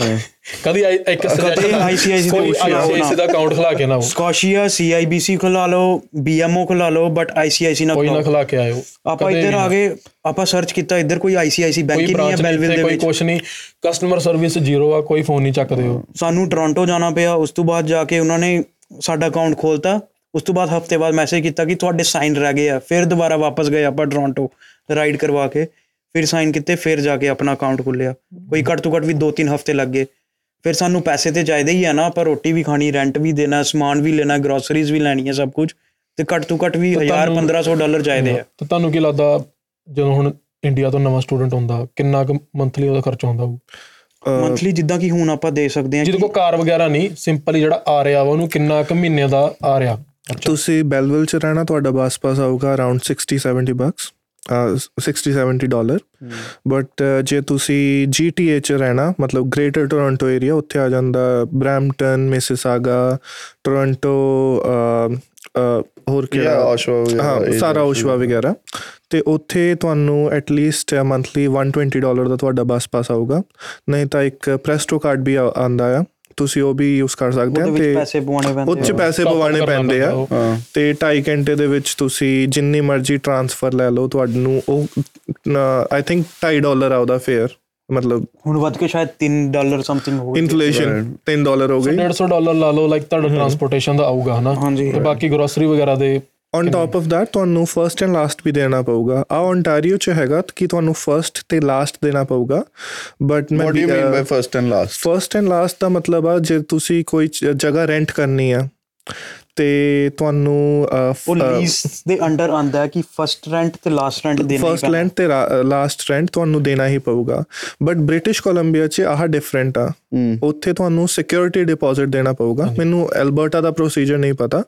ਕਦੀ ਇੱਕ ਕਦੇ suggestion ਆ, ICICI ਕੋਈ। ICICI ਦਾ ਅਕਾਊਂਟ ਖਲਾ ਕੇ ਨਾ ਆਓ ਸਕੋਸ਼ੀਆ CIBC ਖੁਲਾ ਲਓ BMO ਖੁਲਾ ਲਓ ਬਟ ICIC ਨਾ ਕੋਈ ਨਾ ਖਲਾ ਕੇ ਆਇਓ ਆਪਾਂ ਇੱਧਰ ਆ। ਗਏ ਆਪਾਂ ਸਰਚ ਕੀਤਾ ਇੱਧਰ ਕੋਈ ICIC ਬੈਂਕ ਕੋਈ ਹੀ ਨਹੀਂ ਹੈ ਬੈਲਵਿਲ ਦੇ ਕੋਈ ਵਿੱਚ ਕੁਛ ਨਹੀਂ ਕਸਟਮਰ ਸਰਵਿਸ ਜ਼ੀਰੋ ਆ ਕੋਈ ਫੋਨ ਨਹੀਂ ਚੱਕਦੇ ਹੋ ਸਾਨੂੰ ਟੋਰਾਂਟੋ ਜਾਣਾ ਪਿਆ ਉਸ ਤੋਂ ਬਾਅਦ ਜਾ ਕੇ ਉਹਨਾਂ ਨੇ ਸਾਡਾ ਅਕਾਊਂਟ ਖੋਲਤਾ ਉਸ ਤੋਂ ਬਾਅਦ ਹਫ਼ਤੇ ਬਾਅਦ ਮੈਸੇਜ ਕੀਤਾ ਕਿ ਤੁਹਾਡੇ ਸਾਈਨ ਰਹਿ ਗਏ ਆ ਫਿਰ ਦੁਬਾਰਾ ਵਾਪਸ ਗਏ ਆਪਾਂ ਟੋਰਾਂਟੋ ਰਾਈਡ ਕਰਵਾ ਕੇ ਫਿਰ ਸਾਈਨ ਕੀਤੇ ਫਿਰ ਜਾ ਕੇ ਆਪਣਾ ਅਕਾਊਂਟ ਖੁੱਲਿਆ ਕੋਈ ਘੱਟ ਤੋਂ ਘੱਟ ਵੀ 2-3 ਹਫ਼ਤੇ ਲੱਗ ਗਏ। ਫਿਰ ਸਾਨੂੰ ਪੈਸੇ ਤੇ ਚਾਹੀਦੇ ਹੀ ਆ ਨਾ ਆਪਾਂ ਰੋਟੀ ਵੀ ਖਾਣੀ ਰੈਂਟ ਵੀ ਦੇਣਾ ਸਮਾਨ ਵੀ ਲੈਣਾ ਗਰੋਸਰੀਜ਼ ਵੀ ਲੈਣੀ ਹੈ ਸਭ ਕੁਝ। ਤੇ ਘੱਟ ਤੋਂ ਘੱਟ ਵੀ 1000 ਤੁਹਾਨੂੰ- 1500 ਡਾਲਰ ਚਾਹੀਦੇ ਆ। ਤਾਂ ਤੁਹਾਨੂੰ ਕੀ ਲੱਗਦਾ ਜਦੋਂ ਹੁਣ ਇੰਡੀਆ ਤੋਂ ਨਵਾਂ ਸਟੂਡੈਂਟ ਹੁੰਦਾ ਕਿੰਨਾ ਕੁ ਮੰਥਲੀ ਉਹਦਾ ਖਰਚਾ ਹੁੰਦਾ ਹੋਊ? ਮੰਥਲੀ ਜਿੱਦਾਂ ਕਿ ਹੁਣ ਆਪਾਂ ਦੇ ਸਕਦੇ ਹਾਂ ਜਿਹਦੇ ਕਿ ਕੋਲ ਕਾਰ ਵਗੈਰਾ ਨਹੀਂ ਸਿੰਪਲੀ ਜਿਹੜਾ ਆ ਰਿਹਾ ਵਾ ਉਹਨੂੰ ਕਿੰਨਾ ਕੁ ਮਹੀਨੇ ਦਾ ਆ ਰਿਹਾ ਤੁਸੀਂ ਬੈਲਵਿਲ ਚ ਰਹਿਣਾ ਤੁਹਾਡਾ ਬੱਸ ਪਾਸ ਆਊਗਾ ਅਰਾਊਂਡ 60 70 ਬਕਸ 60 70 ਡਾਲਰ ਬਟ ਜੇ ਤੁਸੀਂ GTA ਚ ਰਹਿਣਾ ਮਤਲਬ ਗ੍ਰੇਟਰ ਟੋਰਾਂਟੋ ਏਰੀਆ ਉੱਥੇ ਆ ਜਾਂਦਾ ਬ੍ਰੈਂਪਟਨ ਮਿਸਿਸਾਗਾ ਟੋਰਾਂਟੋ ਹੋਰ ਕਿਹੜਾ? ਆਸ਼ਵਾ ਵਗੈਰਾ ਹਾਂ ਸਾਰਾ ਉਸ਼ਵਾ ਵਗੈਰਾ। ਤੇ ਉੱਥੇ ਤੁਹਾਨੂੰ ਐਟ ਲੀਸਟ ਮੰਥਲੀ 120 ਡਾਲਰ ਦਾ ਤੁਹਾਡਾ ਬੱਸ ਪਾਸ ਆਊਗਾ। ਨਹੀਂ ਤਾਂ ਇੱਕ ਪ੍ਰੈਸਟੋ ਕਾਰਡ ਵੀ ਆ- ਆਉਂਦਾ ਆ। ਤੁਸੀਂ ਉਹ ਵੀ ਯੂਜ਼ ਕਰ ਸਕਦੇ ਵਿੱਚ ਤੇ ਪੈਸੇ ਪਵਾਉਣੇ ਪੈਂਦੇ ਉੱਚ। ਪੈਸੇ ਪਵਾਉਣੇ ਪੈਂਦੇ ਆ। ਹਾਂ। ਤੇ 2.5 ਘੰਟੇ ਦੇ ਵਿੱਚ ਤੁਸੀਂ ਜਿੰਨੀ ਮਰਜ਼ੀ ਟ੍ਰਾਂਸਫਰ ਲੈ ਲਓ ਤੁਹਾਨੂੰ ਉਹ ਆਈ ਥਿੰਕ 2.5 ਡਾਲਰ ਆ ਉਹਦਾ ਫੇਅਰ ਮਤਲਬ ਹੁਣ ਵੱਧ ਕੇ ਸ਼ਾਇਦ 3 ਡਾਲਰ ਸਮਥਿੰਗ ਹੋ ਗਈ। ਇਨਫਲੇਸ਼ਨ 3 ਡਾਲਰ ਹੋ ਗਈ। 150 ਡਾਲਰ ਲਾ ਲਓ ਲਾਈਕ ਤੁਹਾਡਾ ਟਰਾਂਸਪੋਰਟੇਸ਼ਨ ਦਾ ਆਊਗਾ ਹਨਾ। ਤੇ ਬਾਕੀ ਗਰੋਸਰੀ ਵਗੈਰਾ ਦੇ ਔਨ ਟਾਪ ਆਫ that ਤੁਹਾਨੂੰ ਫਰਸਟ ਐਂਡ ਲਾਸਟ ਵੀ ਦੇਣਾ ਪਊਗਾ। ਆ ਓਨਟਾਰੀਓ ਚ ਹੈਗਾ ਕਿ ਤੁਹਾਨੂੰ ਫਰਸਟ ਤੇ ਲਾਸਟ ਦੇਣਾ ਪਊਗਾ। ਬਟ ਮੈਂ what you mean by first and last first and last ਦਾ ਮਤਲਬ ਆ ਜੇ ਤੁਸੀਂ ਕੋਈ ਜਗ੍ਹਾ ਰੈਂਟ ਕਰਨੀ ਆ ਤੇ ਤੁਹਾਨੂੰ ਉਹ ਲੀਜ਼ ਦੇ ਅੰਡਰ ਆਂਦਾ ਹੈ ਕਿ ਫਰਸਟ ਰੈਂਟ ਤੇ ਲਾਸਟ ਰੈਂਟ ਦੇਣਾ ਹੀ ਫਰਸਟ। ਲੈਂਡ ਤੇ ਲਾਸਟ ਰੈਂਟ ਤੁਹਾਨੂੰ ਦੇਣਾ ਹੀ ਪਊਗਾ। ਬਟ ਬ੍ਰਿਟਿਸ਼ ਕੋਲੰਬੀਆ 'ਚ ਆਹ ਡਿਫਰੈਂਟ ਆ। ਉੱਥੇ ਤੁਹਾਨੂੰ ਸਿਕਿਉਰਿਟੀ ਡਿਪੋਜ਼ਿਟ ਦੇਣਾ ਪਊਗਾ। ਮੈਨੂੰ ਐਲਬਰਟਾ ਦਾ ਪ੍ਰੋਸੀਜਰ ਨਹੀਂ ਪਤਾ।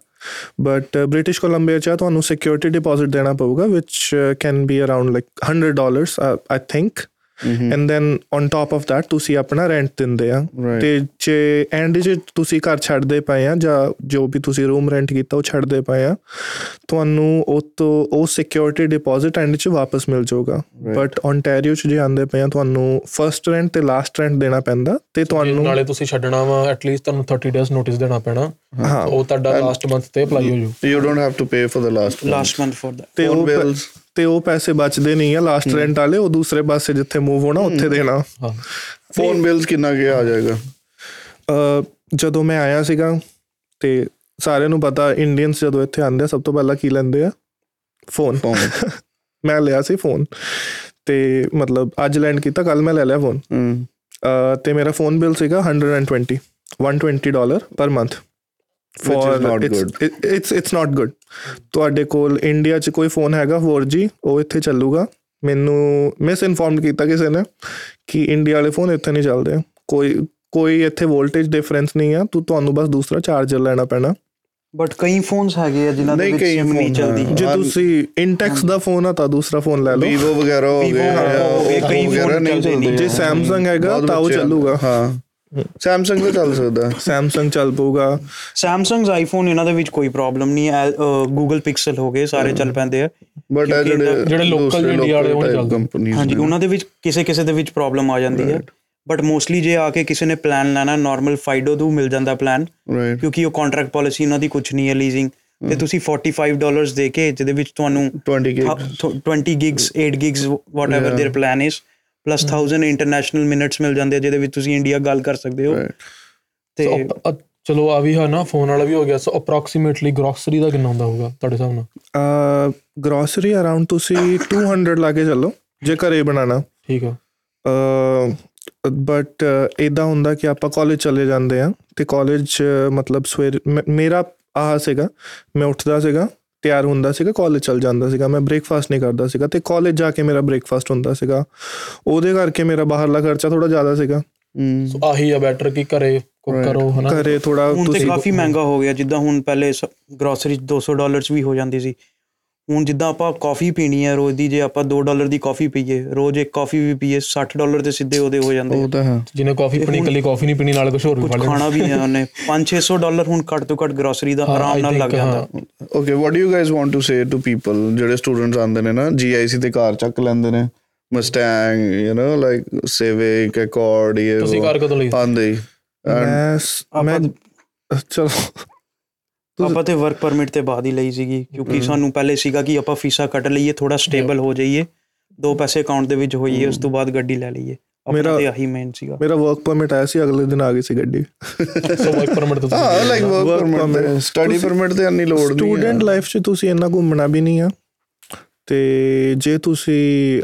ਬਟ ਬ੍ਰਿਟਿਸ਼ ਕੋਲੰਬੀਆ 'ਚ ਤੁਹਾਨੂੰ ਸਿਕਿਉਰਿਟੀ ਡਿਪੋਜ਼ਿਟ ਦੇਣਾ ਪਊਗਾ which can be around like 100 dollars I think and then on top of that ਤੁਸੀਂ ਆਪਣਾ ਰੈਂਟ ਦਿੰਦੇ ਆ। ਤੇ ਜੇ ਐਂਡ ਜੇ ਤੁਸੀਂ ਘਰ ਛੱਡਦੇ ਪਏ ਆ ਜਾਂ ਜੋ ਵੀ ਤੁਸੀਂ ਰੂਮ ਰੈਂਟ ਕੀਤਾ ਉਹ ਛੱਡਦੇ ਪਏ ਆ ਤੁਹਾਨੂੰ ਉਹ ਤੋਂ ਉਹ ਸਿਕਿਉਰਿਟੀ ਡਿਪੋਜ਼ਿਟ ਐਂਡ ਚ ਵਾਪਸ ਮਿਲ ਜਾਊਗਾ। ਬਟ ਓਨਟਾਰੀਓ ਚ ਜੇ ਆਂਦੇ ਪਏ ਆ ਤੁਹਾਨੂੰ ਫਰਸਟ ਰੈਂਟ ਤੇ ਲਾਸਟ ਰੈਂਟ ਦੇਣਾ ਪੈਂਦਾ ਤੇ ਤੁਹਾਨੂੰ ਨਾਲੇ ਤੁਸੀਂ ਛੱਡਣਾ ਵਾ ਐਟਲੀਸਟ ਤੁਹਾਨੂੰ 30 ਡੇਸ ਨੋਟਿਸ ਦੇਣਾ ਪੈਣਾ। ਉਹ ਤੁਹਾਡਾ ਲਾਸਟ ਮੰਥ ਤੇ ਅਪਲਾਈ ਹੋ ਜੂ you don't have to pay for the last last month for the ਤੇ ਉਹ ਬਿਲਸ ਤੇ ਉਹ ਪੈਸੇ ਬਚਦੇ ਨਹੀਂ ਆ ਲਾਸਟ ਰੈਂਟ ਵਾਲੇ ਉਹ ਦੂਸਰੇ ਪਾਸੇ ਜਿੱਥੇ ਮੂਵ ਹੋਣਾ ਉੱਥੇ ਦੇਣਾ। ਹਾਂ। ਫੋਨ ਬਿਲਸ ਕਿੰਨਾ ਕੇ ਆ ਜਾਏਗਾ? ਜਦੋਂ ਮੈਂ ਆਇਆ ਸੀਗਾ ਤੇ ਸਾਰਿਆਂ ਨੂੰ ਪਤਾ ਇੰਡੀਅਨਸ ਜਦੋਂ ਇੱਥੇ ਆਉਂਦੇ ਆ ਸਭ ਤੋਂ ਪਹਿਲਾਂ ਕੀ ਲੈਂਦੇ ਆ? ਫੋਨ ਫੋਨ ਮੈਂ ਲਿਆ ਸੀ ਫੋਨ ਤੇ ਮਤਲਬ ਅੱਜ ਲੈਂਡ ਕੀਤਾ ਕੱਲ ਮੈਂ ਲੈ ਲਿਆ ਫੋਨ ਤੇ ਮੇਰਾ ਫੋਨ ਬਿੱਲ ਸੀਗਾ 120 120 dollar per month Which is not it's it's not good ਤੁਹਾਡੇ ਕੋਲ ਇੰਡੀਆ 'ਚ ਕੋਈ ਫੋਨ ਹੈਗਾ 4G ਉਹ ਇੱਥੇ ਚੱਲੂਗਾ। ਮੈਨੂੰ ਮਿਸ ਇਨਫੋਰਮ ਕੀਤਾ ਕਿਸੇ ਨੇ ਕਿ ਇੰਡੀਆ ਵਾਲੇ ਫੋਨ ਇੱਥੇ ਨਹੀਂ ਚੱਲਦੇ। ਕੋਈ ਕੋਈ ਇੱਥੇ ਵੋਲਟੇਜ ਡਿਫਰੈਂਸ ਨਹੀਂ ਆ। ਤੂੰ ਤੁਹਾਨੂੰ ਬਸ ਦੂਸਰਾ ਚਾਰਜਰ ਲੈਣਾ ਪੈਣਾ। ਬਟ ਕਈ ਫੋਨਸ ਹੈਗੇ ਆ ਜਿਨ੍ਹਾਂ ਦੇ ਵਿੱਚ SIM ਨਹੀਂ phone ਚੱਲਦੀ। ਜੇ ਤੁਸੀਂ ਇੰਟੈਕਸ ਦਾ ਫੋਨ ਆ ਤਾਂ ਦੂਸਰਾ ਫੋਨ ਲੈ ਲਓ। ਵੀਵੋ ਵਗੈਰਾ ਹੋ Vivo ਗਏ ਕਈ phone ਨਹੀਂ ਚੱਲਦੇ। ਜੇ Samsung ਹੈਗਾ ਤਾਂ ਉਹ। ਚੱਲੂਗਾ। ਹਾਂ। ਸੈਮਸੰਗ ਤੇ ਚੱਲ ਸਕਦਾ ਸੈਮਸੰਗ ਚੱਲ ਪਊਗਾ ਸੈਮਸੰਗਸ ਆਈਫੋਨ ਇਹਨਾਂ ਦੇ ਵਿੱਚ ਕੋਈ ਪ੍ਰੋਬਲਮ ਨਹੀਂ ਹੈ ਗੂਗਲ ਪਿਕਸਲ ਹੋ ਗਏ ਸਾਰੇ ਚੱਲ ਪੈਂਦੇ ਆ ਬਟ ਕਿਉਂਕਿ ਜਿਹੜੇ ਜਿਹੜੇ local India ਵਾਲੇ ਉਹ ਨਹੀਂ ਚੱਲਦੇ। ਕੰਪਨੀਆਂ ਹਾਂਜੀ ਉਹਨਾਂ ਦੇ ਵਿੱਚ ਕਿਸੇ ਕਿਸੇ ਦੇ ਵਿੱਚ ਪ੍ਰੋਬਲਮ ਆ ਜਾਂਦੀ ਹੈ ਬਟ ਮੋਸਟਲੀ ਜੇ ਆ ਕੇ ਕਿਸੇ ਨੇ ਪਲਾਨ ਲੈਣਾ ਨਾਰਮਲ ਫਾਈਡੋ ਤੋਂ ਮਿਲ ਜਾਂਦਾ ਪਲਾਨ ਰਾਈਟ ਕਿਉਂਕਿ ਉਹ ਕੰਟਰੈਕਟ ਪਾਲਿਸੀ ਉਹਨਾਂ ਦੀ ਕੁਝ ਨਹੀਂ ਹੈ ਲੀਜ਼ਿੰਗ ਤੇ ਤੁਸੀਂ 45 ਡਾਲਰਸ ਦੇ ਕੇ ਜਿਹਦੇ ਵਿੱਚ ਤੁਹਾਨੂੰ 20 gigs. ਥ- 20 gigs 8 gigs whatever their plan is plus 1000 international minutes ਮਿਲ ਜਾਂਦੇ ਜਿਹਦੇ ਵਿੱਚ ਤੁਸੀਂ ਇੰਡੀਆ ਗੱਲ ਕਰ ਸਕਦੇ ਹੋ. ਤੇ So, ਅ- ਅ- ਚਲੋ ਆ ਵੀ ਹੈ ਨਾ ਫੋਨ ਵਾਲਾ ਵੀ ਹੋ ਗਿਆ। ਸੋ ਅਪਰੋਕਸੀਮੇਟਲੀ ਗਰੋਸਰੀ ਦਾ ਕਿੰਨਾ ਹੁੰਦਾ ਹੋਊਗਾ ਤੁਹਾਡੇ ਹਿਸਾਬ ਨਾਲ? ਅ ਗਰੋਸਰੀ ਅਰਾਊਂਡ ਤੁਸੀਂ 200 ਲਾ ਕੇ ਚੱਲੋ ਜੇ ਘਰੇ ਬਣਾਣਾ ਠੀਕ ਆ। ਬਟ ਇਦਾਂ ਹੁੰਦਾ ਕਿ ਆਪਾਂ ਕਾਲਜ ਚਲੇ ਜਾਂਦੇ ਆ ਤੇ ਕਾਲਜ ਮਤਲਬ ਸਵੇਰ ਮੇਰਾ ਆਹ ਸੀਗਾ ਮੈਂ ਉੱਠਦਾ ਸੀਗਾ ਤਿਆਰ ਹੁੰਦਾ ਸੀਗਾ ਕਾਲਜ ਚਲ ਜਾਂਦਾ ਸੀਗਾ ਮੈਂ ਬ੍ਰੇਕਫਾਸਟ ਨਹੀਂ ਕਰਦਾ ਸੀਗਾ ਤੇ ਕਾਲਜ ਜਾ ਕੇ ਮੇਰਾ ਬ੍ਰੇਕਫਾਸਟ ਹੁੰਦਾ ਸੀਗਾ। ਉਹਦੇ ਕਰਕੇ ਮੇਰਾ ਬਾਹਰਲਾ ਖਰਚਾ ਥੋੜਾ ਜ਼ਿਆਦਾ ਸੀਗਾ। ਸੋ ਆਹੀ ਆ ਬੈਟਰ ਕਿ ਘਰੇ ਕੁਕ ਕਰੋ ਹਨਾ? ਘਰੇ ਥੋੜਾ ਹੁਣ ਤੇ ਤੁਸੀਂ ਕਾਫੀ ਮਹਿੰਗਾ ਹੋ ਗਿਆ ਜਿੱਦਾਂ ਹੁਣ ਪਹਿਲੇ ਗਰੋਸਰੀ 200 ਡਾਲਰਸ ਵੀ ਹੋ ਜਾਂਦੀ ਸੀ। ਹੁਣ ਜਿੱਦਾਂ ਆਪਾਂ ਕਾਫੀ ਪੀਣੀ ਹੈ ਰੋਜ਼ ਦੀ ਜੇ ਆਪਾਂ 2 ਡਾਲਰ ਦੀ ਕਾਫੀ ਪੀਏ ਰੋਜ਼ ਇੱਕ ਕਾਫੀ ਵੀ ਪੀਏ 60 ਡਾਲਰ ਤੇ ਸਿੱਧੇ ਉਹਦੇ ਹੋ ਜਾਂਦੇ ਉਹ ਤਾਂ ਹੈ। ਜਿਹਨੇ ਕਾਫੀ ਪੀਣੀ ਕੱਲੀ ਕਾਫੀ ਨਹੀਂ ਪੀਣੀ ਨਾਲ ਕੁਝ ਹੋਰ ਵੀ ਖਾ ਲੈਣਾ ਖਾਣਾ ਵੀ ਹੈ ਉਹਨੇ। 5-600 ਡਾਲਰ ਹੁਣ ਘੱਟ ਤੋਂ ਘੱਟ ਗਰੋਸਰੀ ਦਾ ਆਰਾਮ ਨਾਲ ਲੱਗ ਜਾਂਦਾ। Okay what do you guys want to say to people ਜਿਹੜੇ ਸਟੂਡੈਂਟਸ ਆਉਂਦੇ ਨੇ ਨਾ ਜੀਆਈਸੀ ਤੇ ਕਾਰ ਚੱਕ ਲੈਂਦੇ ਨੇ। Mustang you know like Civic Accord ਇਹ ਤੁਸੀਂ ਕਾਰ ਕਦੋਂ ਲਈ? ਆਂਦੇ ਹੀ। ਮੈਂ ਮੈਂ ਚਲੋ। ਆਪਾਂ ਤੇ ਵਰਕ ਪਰਮਿਟ ਤੇ ਬਾਅਦ ਹੀ ਲਈ ਸੀਗੀ ਕਿਉਂਕਿ ਸਾਨੂੰ ਪਹਿਲੇ ਸੀਗਾ ਕਿ ਆਪਾਂ ਫੀਸਾਂ ਕੱਟ ਲਈਏ ਥੋੜਾ ਸਟੇਬਲ ਹੋ ਜਾਈਏ ਦੋ ਪੈਸੇ ਅਕਾਊਂਟ ਦੇ ਵਿੱਚ ਹੋਈਏ ਉਸ ਤੋਂ ਬਾਅਦ ਗੱਡੀ ਲੈ ਲਈਏ। ਮੇਰਾ- ਤੇ ਆਹੀ ਮੇਨ ਸੀਗਾ। ਮੇਰਾ ਵਰਕ ਪਰਮਿਟ ਆਇਆ ਸੀ ਅਗਲੇ ਦਿਨ ਆ ਗਈ ਸੀ ਗੱਡੀ। ਸੋ ਵਰਕ ਪਰਮਿਟ ਤੋਂ ਹਾਂ like work permit. Study permit ਤੇ ਇੰਨੀ ਲੋੜ ਨਹੀਂ ਸਟੂਡੈਂਟ ਲਾਈਫ 'ਚ ਤੁਸੀਂ ਇੰਨਾ ਘੁੰਮਣਾ ਵੀ ਨਹੀਂ ਆ। ਤੇ ਜੇ ਤੁਸੀਂ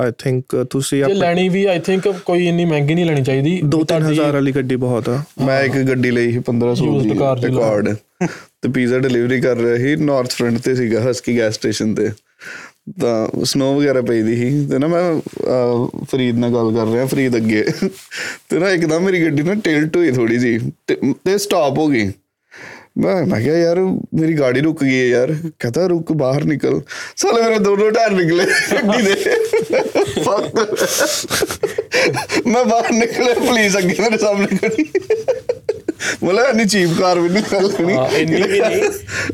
ਆਈ ਥਿੰਕ ਤੁਸੀਂ ਜੇ ਲੈਣੀ ਵੀ ਆਈ ਥਿੰਕ ਕੋਈ ਇੰਨੀ ਮਹਿੰਗੀ ਨਹੀਂ ਲੈਣੀ ਚਾਹੀਦੀ। 2-3000 ਵਾਲੀ ਗੱਡੀ ਬਹੁਤ ਆ। ਮੈਂ ਇੱਕ ਗੱਡੀ ਲਈ ਸੀ 1500 Used ਦੀ। ਰਿਕਾਰਡ ਤੇ ਪੀਜ਼ਾ ਡਿਲੀਵਰੀ ਕਰ ਰਿਹਾ ਸੀ ਨਾਰਥ ਫਰੰਟ ਤੇ ਸੀਗਾ ਹਸਕੀ ਗੈਸ ਸਟੇਸ਼ਨ ਤੇ। ਤਾਂ ਸਨੋ ਵਗੈਰਾ ਪਈਦੀ ਸੀ। ਤੇ ਨਾ ਮੈਂ ਫਰੀਦ ਨਾਲ ਗੱਲ ਕਰ ਰਿਹਾ ਫਰੀਦ ਅੱਗੇ। ਤੇ ਨਾ ਇੱਕਦਮ ਮੇਰੀ ਗੱਡੀ ਨਾ ਟਿਲਟ ਹੋਈ ਥੋੜੀ ਜੀ ਤੇ ਸਟਾਪ ਹੋ ਗਈ। ਮੈਂ ਮੈਂ ਕਿਹਾ ਯਾਰ ਮੇਰੀ ਗਾੜੀ ਰੁਕ ਗਈ ਹੈ ਯਾਰ ਕਹਤਾ ਰੁਕ ਬਾਹਰ ਨਿਕਲ ਸਾਲੇ ਮੇਰੇ ਦੋਨੋਂ ਟਾਇਰ ਨਿਕਲੇ ਗੱਡੀ ਦੇ Fuck। ਮੈਂ ਬਾਹਰ ਨਿਕਲਿਆ ਪੁਲਿਸ ਅੱਗੇ ਮੇਰੇ ਸਾਹਮਣੇ ਖੜੀ ਬੋਲਾ ਨਹੀਂ ਚੀਪ ਕਾਰ ਵੀ ਨਿਕਲ ਖੜੀ ਹਾਂ ਇੰਨੀ ਵੀ ਨਹੀਂ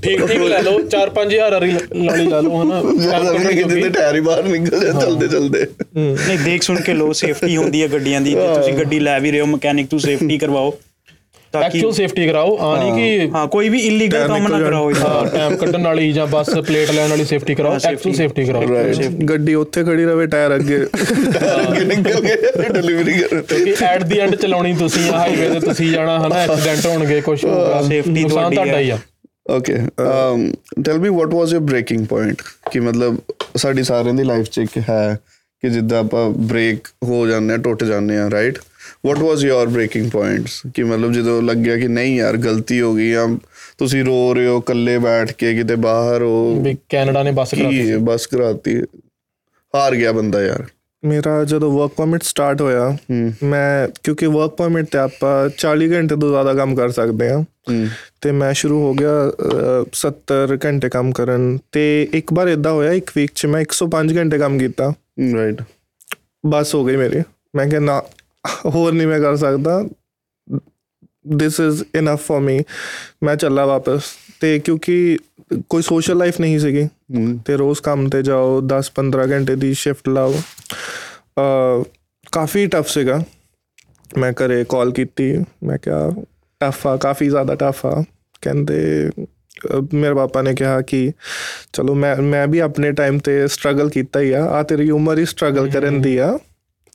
ਠੀਕ ਠੀਕ ਲੈ ਲਓ 4-5000 ਵਾਲੀ ਲਾਲੀ ਲਾ ਲਓ ਹਨਾ ਜ਼ਿਆਦਾ ਵੀ ਨਹੀਂ ਜਿੱਦੇ ਟਾਇਰ ਹੀ ਬਾਹਰ ਨਿਕਲ ਜਾ ਚਲਦੇ ਚਲਦੇ ਨਹੀਂ ਦੇਖ ਸੁਣ ਕੇ ਲੋ ਸੇਫਟੀ ਹੁੰਦੀ ਹੈ ਗੱਡੀਆਂ ਦੀ ਤੇ ਤੁਸੀਂ ਗੱਡੀ ਲੈ ਵੀ ਰਹੇ ਹੋ ਮਕੈਨਿਕ ਤੋਂ ਸੇਫਟੀ ਕਰਵਾਓ ਤਾਂ ਕਿ ਐਕਚੁਅਲ ਸੇਫਟੀ ਕਰਾਓ ਆ ਨਹੀਂ ਕਿ ਹਾਂ ਕੋਈ ਵੀ ਇਲੀਗਲ ਕੰਮ ਨਾ ਕਰਾਓ ਇਹਦਾ ਟਾਈਮ ਕੱਢਣ ਵਾਲੀ ਜਾਂ ਬੱਸ ਪਲੇਟ ਲੈਣ ਵਾਲੀ ਸੇਫਟੀ ਕਰਾਓ ਐਕਚੁਅਲ ਸੇਫਟੀ ਕਰਾਓ। ਗੱਡੀ ਉੱਥੇ ਖੜੀ ਰਵੇ ਟਾਇਰ ਅੱਗੇ। ਅੱਗੇ ਨਿਕਲ ਗਏ ਡਿਲੀਵਰੀ ਕਰ ਕਿਉਂਕਿ ਐਟ ਦੀ ਐਂਡ ਚਲਾਉਣੀ ਤੁਸੀਂ ਆ ਹਾਈਵੇ ਤੇ ਤੁਸੀਂ ਜਾਣਾ ਹਨਾ ਐਕਸੀਡੈਂਟ ਹੋਣਗੇ ਕੁਝ ਹੋਊਗਾ। ਨੁਕਸਾਨ ਤੁਹਾਡੀ ਹੀ। ਆ। Okay um tell me what was your breaking point ਕਿ ਮਤਲਬ ਸਾਡੀ ਸਾਰਿਆਂ ਦੀ ਲਾਈਫ 'ਚ ਇੱਕ ਹੈ ਕਿ ਜਿੱਦਾਂ ਆਪਾਂ ਬ੍ਰੇਕ ਹੋ ਜਾਂਦੇ ਆ ਟੁੱਟ ਜਾਂਦੇ ਆ right what was your breaking points ਕਿ ਮਤਲਬ ਜਦੋਂ ਲੱਗਿਆ ਕਿ ਨਹੀਂ ਯਾਰ ਗਲਤੀ ਹੋ ਗਈ ਆ ਤੁਸੀਂ ਰੋ ਰਹੇ ਹੋ ਇਕੱਲੇ ਬੈਠ ਕੇ ਕਿਤੇ ਬਾਹਰ ਹੋ ਵੀ ਕੈਨੇਡਾ ਨੇ ਬੱਸ ਕਰਾਤੀ। ਬਸ ਕਰਾਤੀ? ਹਾਰ ਗਿਆ ਬੰਦਾ ਯਾਰ। ਮੇਰਾ ਜਦੋਂ ਵਰਕ ਪਰਮਿਟ ਸਟਾਰਟ ਹੋਇਆ ਮੈਂ ਕਿਉਂਕਿ ਵਰਕ ਪਰਮਿਟ ਤੇ ਆਪਾਂ 40 ਘੰਟੇ ਤੋਂ ਜ਼ਿਆਦਾ ਕੰਮ ਕਰ ਸਕਦੇ ਹਾਂ। ਹੂੰ। ਤੇ ਮੈਂ ਸ਼ੁਰੂ ਹੋ ਗਿਆ ਅਹ, 70 ਘੰਟੇ ਕੰਮ ਕਰਨ। ਤੇ ਇੱਕ ਵਾਰ ਇਦਾਂ ਹੋਇਆ ਇੱਕ ਵੀਕ 'ਚ ਮੈਂ 105 ਘੰਟੇ ਕੰਮ ਕੀਤਾ। ਰਾਈਟ ਬਸ ਹੋ ਗਈ ਮੇਰੀ। ਮੈਂ ਕਿਹਾ ਨਾ ਹੋਰ ਨਹੀਂ ਮੈਂ ਕਰ ਸਕਦਾ this is enough for me ਮੈਂ ਚੱਲਾ ਵਾਪਸ ਤੇ ਕਿਉਂਕਿ ਕੋਈ ਸੋਸ਼ਲ ਲਾਈਫ ਨਹੀਂ ਸੀਗੀ ਹੂੰ ਤੇ ਰੋਜ਼ ਕੰਮ ਤੇ ਜਾਓ 10-15 ਘੰਟੇ ਦੀ ਸ਼ਿਫਟ ਲਾਓ ਅ ਕਾਫੀ ਟਫ ਸੀਗਾ ਮੈਂ ਘਰੇ ਕਾਲ ਕੀਤੀ ਮੈਂ ਕਿਹਾ ਟਫ ਆ ਕਾਫੀ ਜ਼ਿਆਦਾ ਟਫ ਆ ਕਹਿੰਦੇ ਅ, ਮੇਰੇ ਪਾਪਾ ਨੇ ਕਿਹਾ ਕਿ ਚਲੋ ਮੈਂ ਮੈਂ ਵੀ ਆਪਣੇ ਟਾਈਮ ਤੇ ਸਟਰਗਲ ਕੀਤਾ ਹੀ ਆ ਆ ਤੇਰੀ ਉਮਰ ਹੀ ਸਟਰਗਲ ਕਰਨ ਦੀ ਆ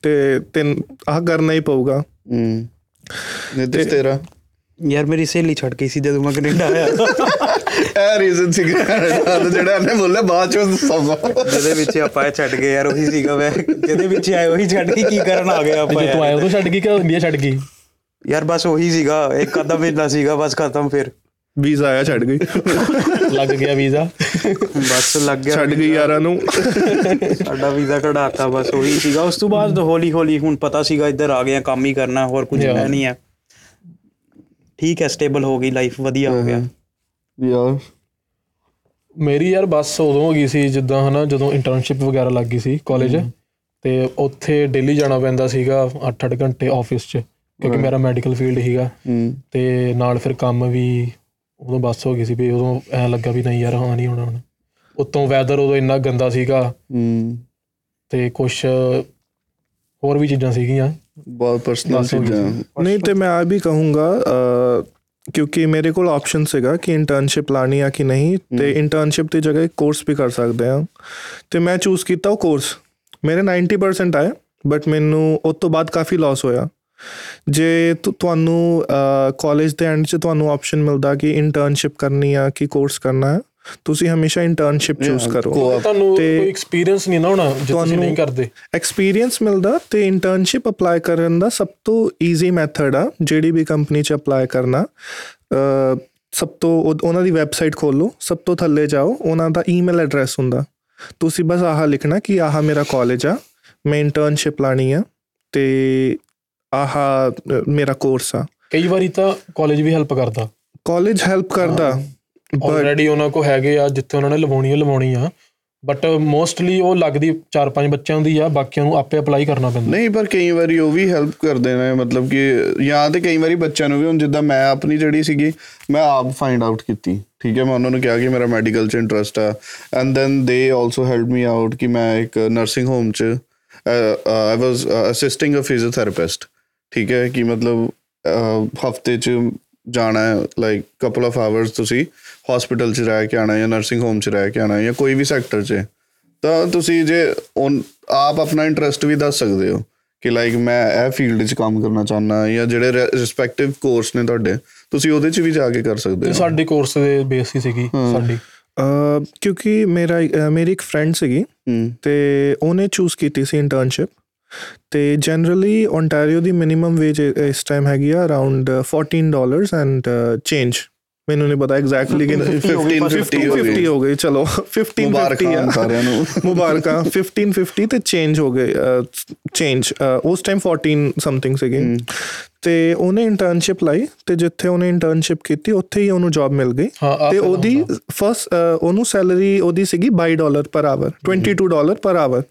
ਤੇ ਤੈਨ ਆ ਕਰਨਾ ਹੀ ਪਊਗਾ। ਹੂੰ। ਨਿਤਿਸ਼ ਤੇਰਾ। ਯਾਰ ਮੇਰੀ ਸਹੇਲੀ ਛੱਡ ਗਈ ਸੀ ਜਦੋਂ ਮੈਂ ਕੈਨੇਡਾ ਆਇਆ। ਇਹ ਰੀਜ਼ਨ ਸੀ ਜਿਹੜਾ ਇਹਨੇ ਬੋਲਿਆ ਬਾਅਦ ਚ ਦੱਸਾਂਗਾ ਜਿਹਦੇ ਵਿੱਚ ਆਪਾਂ ਇਹ ਛੱਡ ਗਏ ਯਾਰ ਉਹੀ ਸੀਗਾ ਮੈਂ। ਜਿਹਦੇ ਵਿੱਚ ਆਏ ਉਹੀ ਛੱਡ ਕੇ ਕੀ ਕਰਨ ਆ ਗਏ ਆਪਾਂ ਜੇ ਤੂੰ ਯਾਰ। ਆਇਆ ਉਦੋਂ ਛੱਡ ਗਈ ਕਿ ਇੰਡੀਆ ਛੱਡ ਗਈ? ਯਾਰ ਬਸ ਉਹੀ ਸੀਗਾ ਇੱਕ ਅੱਧਾ ਮਹੀਨਾ ਸੀਗਾ ਬਸ ਖਤਮ ਫਿਰ। ਵੀਜ਼ਾ ਆਇਆ ਛੱਡ ਗਈ। ਲੱਗ ਗਿਆ ਵੀਜ਼ਾ। ਬਸ ਲੱਗ ਗਿਆ ਛੱਡ ਗਈ ਯਾਰਾਂ ਨੂੰ। ਸਾਡਾ ਵੀਜ਼ਾ ਕਢਾਤਾ ਬਸ ਉਹੀ ਸੀਗਾ। ਉਸ ਤੋਂ ਬਾਅਦ ਹੌਲੀ ਹੌਲੀ ਹੁਣ ਪਤਾ ਸੀਗਾ ਇੱਧਰ ਆ ਗਏ ਆ ਕੰਮ ਹੀ ਕਰਨਾ ਹੋਰ ਕੁਝ ਨਹੀਂ ਹੈ। ਠੀਕ ਹੈ ਸਟੇਬਲ ਹੋ ਗਈ ਲਾਈਫ ਵਧੀਆ ਹੋ ਗਿਆ। ਯਾਰ। ਮੇਰੀ ਯਾਰ ਬੱਸ ਉਦੋਂ ਹੋ ਗਈ ਸੀ ਜਿੱਦਾਂ ਹਨਾ ਜਦੋਂ ਇੰਟਰਨਸ਼ਿਪ ਵਗੈਰਾ ਲੱਗ ਗਈ ਸੀ ਕਾਲਜ ਤੇ ਉੱਥੇ ਡੇਲੀ ਜਾਣਾ ਪੈਂਦਾ ਸੀਗਾ 8-8 ਘੰਟੇ ਆਫਿਸ 'ਚ ਕਿਉਂਕਿ ਮੇਰਾ ਮੈਡੀਕਲ ਫੀਲਡ ਸੀਗਾ। ਹੂੰ। ਤੇ ਨਾਲ ਫਿਰ ਕੰਮ ਵੀ ਉਦੋਂ ਬੱਸ ਹੋ ਗਈ ਸੀ ਵੀ ਉਦੋਂ ਐ ਲੱਗਾ ਵੀ ਨਹੀਂ ਯਾਰ ਹਾਂ ਨਹੀਂ ਹੋਣਾ ਹੁਣ। ਉਤੋਂ ਵੈਦਰ ਉਦੋਂ ਇੰਨਾ ਗੰਦਾ ਸੀਗਾ ਹੂੰ। ਤੇ ਕੁਝ ਹੋਰ ਵੀ ਚੀਜ਼ਾਂ ਸੀਗੀਆਂ। ਬਹੁਤ ਪਰਸਨਲ ਚੀਜ਼ਾਂ। ਨਹੀਂ ਤੇ ਮੈਂ ਆ ਵੀ ਕਹੂੰਗਾ ਅ, ਕਿਉਂਕਿ ਮੇਰੇ ਕੋਲ ਆਪਸ਼ਨ ਸੀਗਾ ਕਿ ਇੰਟਰਨਸ਼ਿਪ ਲਾਣੀ ਆ ਕਿ ਨਹੀਂ ਤੇ ਇੰਟਰਨਸ਼ਿਪ ਦੀ ਜਗ੍ਹਾ ਇੱਕ ਕੋਰਸ ਵੀ ਕਰ ਸਕਦੇ ਆ। ਤੇ ਮੈਂ ਚੂਜ਼ ਕੀਤਾ ਉਹ ਕੋਰਸ ਮੇਰੇ 90% ਆਏ ਬਟ ਮੈਨੂੰ ਉਸ ਤੋਂ ਬਾਅਦ ਕਾਫੀ ਲਾਸ ਹੋਇਆ। ਜੇ ਤੁਹਾਨੂੰ ਕਾਲਜ ਦੇ ਐਂਡ 'ਚ ਤੁਹਾਨੂੰ ਆਪਸ਼ਨ ਮਿਲਦਾ ਕਿ ਇੰਟਰਨਸ਼ਿਪ ਕਰਨੀ ਆ ਕਿ ਕੋਰਸ ਕਰਨਾ ਹੈ ਤੁਸੀਂ ਹਮੇਸ਼ਾ ਇੰਟਰਨਸ਼ਿਪ ਚੂਜ਼ ਕਰੋ। ਤੁਹਾਨੂੰ ਕੋਈ ਐਕਸਪੀਰੀਅੰਸ ਨਹੀਂ ਨਾ ਹੋਣਾ ਜੇ ਤੁਸੀਂ ਨਹੀਂ ਕਰਦੇ। ਐਕਸਪੀਰੀਅੰਸ ਮਿਲਦਾ ਤੇ ਇੰਟਰਨਸ਼ਿਪ ਅਪਲਾਈ ਕਰਨ ਦਾ ਸਭ ਤੋਂ ਈਜ਼ੀ ਮੈਥਡ ਆ ਜਿਹੜੀ ਵੀ ਕੰਪਨੀ 'ਚ ਅਪਲਾਈ ਕਰਨਾ। ਸਭ ਤੋਂ ਉਹ- ਉਹਨਾਂ ਦੀ ਵੈਬਸਾਈਟ ਖੋਲੋ ਸਭ ਤੋਂ ਥੱਲੇ ਜਾਓ ਉਹਨਾਂ ਦਾ ਈਮੇਲ ਐਡਰੈਸ ਹੁੰਦਾ। ਤੁਸੀਂ ਬਸ ਆਹ ਲਿਖਣਾ ਕਿ ਆਹ ਮੇਰਾ ਕਾਲਜ ਆ ਮੈਂ ਇੰਟਰਨਸ਼ਿਪ ਲਾਣੀ ਆ ਤੇ ਆਹ ਮੇਰਾ ਕੋਰਸ ਆ। ਕਈ ਵਾਰੀ ਤਾਂ ਕਾਲਜ ਵੀ ਹੈਲਪ ਕਰਦਾ। ਕਾਲਜ ਹੈਲਪ ਕਰਦਾ ਆਲਰੇਡੀ ਉਹਨਾਂ ਕੋ ਹੈਗੇ ਆ ਜਿੱਥੇ ਉਹਨਾਂ ਨੇ ਲਵਾਉਣੀ ਆ ਲਵਾਉਣੀ ਆ ਬਟ ਮੋਸਟਲੀ ਉਹ ਲੱਗਦੀ 4-5 ਬੱਚਿਆਂ ਦੀ ਆ ਬਾਕੀਆਂ ਨੂੰ ਆਪੇ ਅਪਲਾਈ ਕਰਨਾ ਪੈਂਦਾ। ਨਹੀਂ ਪਰ ਕਈ ਵਾਰੀ ਉਹ ਵੀ ਹੈਲਪ ਕਰਦੇ ਨੇ ਮਤਲਬ ਕਿ ਜਾਂ ਤੇ ਕਈ ਵਾਰੀ ਬੱਚਿਆਂ ਨੂੰ ਵੀ ਹੁਣ ਜਿੱਦਾਂ ਮੈਂ ਆਪਣੀ ਜਿਹੜੀ ਸੀਗੀ ਮੈਂ ਆਪ ਫਾਈਂਡ ਆਊਟ ਕੀਤੀ। ਠੀਕ ਹੈ ਮੈਂ ਉਹਨਾਂ ਨੂੰ ਕਿਹਾ ਕਿ ਮੇਰਾ ਮੈਡੀਕਲ ਚ ਇੰਟਰਸਟ ਆ। And then they also help me out ਕਿ ਮੈਂ ਇੱਕ ਨਰਸਿੰਗ ਹੋਮ ਚ ਆਈ ਵਾਸ ਅਸਿਸਟਿੰਗ ਅ ਫਿਜ਼ੀਓਥੈਰੇਪਿਸਟ ਠੀਕ ਹੈ ਕਿ ਮਤਲਬ ਹਫ਼ਤੇ ਚ ਜਾਣਾ ਹੈ ਲਾਈਕ ਕਪਲ ਆਫ ਆਵਰਸ ਤੁਸੀਂ ਹਸਪੀਟਲ ਚ ਰਹਿ ਕੇ ਆਣਾ ਜਾਂ ਨਰਸਿੰਗ ਹੋਮ ਚ ਰਹਿ ਕੇ ਆਣਾ ਜਾਂ ਕੋਈ ਵੀ ਸੈਕਟਰ ਚ ਤਾਂ ਤੁਸੀਂ ਜੇ ਆਪ ਆਪਣਾ ਇੰਟਰਸਟ ਵੀ ਦੱਸ ਸਕਦੇ ਹੋ ਕਿ ਲਾਈਕ ਮੈਂ ਇਹ ਫੀਲਡ 'ਚ ਕੰਮ ਕਰਨਾ ਚਾਹੁੰਦਾ ਜਾਂ ਜਿਹੜੇ ਰਿਸਪੈਕਟਿਵ ਕੋਰਸ ਨੇ ਤੁਹਾਡੇ ਤੁਸੀਂ ਉਹਦੇ 'ਚ ਵੀ ਜਾ ਕੇ ਕਰ ਸਕਦੇ ਹੋ। ਸਾਡੇ ਕੋਰਸ ਦੇ ਬੇਸ ਹੀ ਸੀਗੀ ਸਾਡੀ। ਅ, ਕਿਉਂਕਿ ਮੇਰਾ ਮੇਰੀ ਇੱਕ ਫਰੈਂਡ ਸੀਗੀ ਤੇ ਉਹਨੇ ਚੂਜ਼ ਕੀਤੀ ਸੀ ਇੰਟਰਨਸ਼ਿਪ ਤੇ ਜਨਰਲੀ ਓਨਟਾਰੀਓ ਦੀ ਮਿਨੀਮਮ ਵੇਜ ਇਸ ਟਾਈਮ ਹੈਗੀ ਆ ਅਰਾਊਂਡ 14 ਡਾਲਰਸ ਐਂਡ ਚੇਂਜ ਮੈਨੂੰ ਨਹੀਂ ਪਤਾ ਐਗਜ਼ੈਕਟਲੀ ਕਿ 15 50 ਹੋ 50 ਗਈ ਚਲੋ 15 ਮੁਬਾਰਕਾਂ 50 ਆ। ਸਾਰਿਆਂ ਨੂੰ। ਮੁਬਾਰਕਾਂ 15 50 ਤੇ ਚੇਂਜ ਹੋ ਗਏ ਚੇਂਜ ਉਸ ਟਾਈਮ 14 ਸਮਥਿੰਗ ਸੀਗੀ। ਤੇ ਉਹਨੇ ਇੰਟਰਨਸ਼ਿਪ ਲਾਈ ਤੇ ਜਿੱਥੇ ਉਹਨੇ ਇੰਟਰਨਸ਼ਿਪ ਕੀਤੀ ਉੱਥੇ ਹੀ ਉਹਨੂੰ ਜੌਬ ਮਿਲ ਗਈ। ਤੇ ਉਹਦੀ ਹੁੰਦਾ। ਫਸਟ ਉਹਨੂੰ ਸੈਲਰੀ ਉਹਦੀ ਸੀਗੀ 22 ਡਾਲਰ ਪਰ ਆਵਰ 22 ਡਾਲਰ ਪਰ ਆਵਰ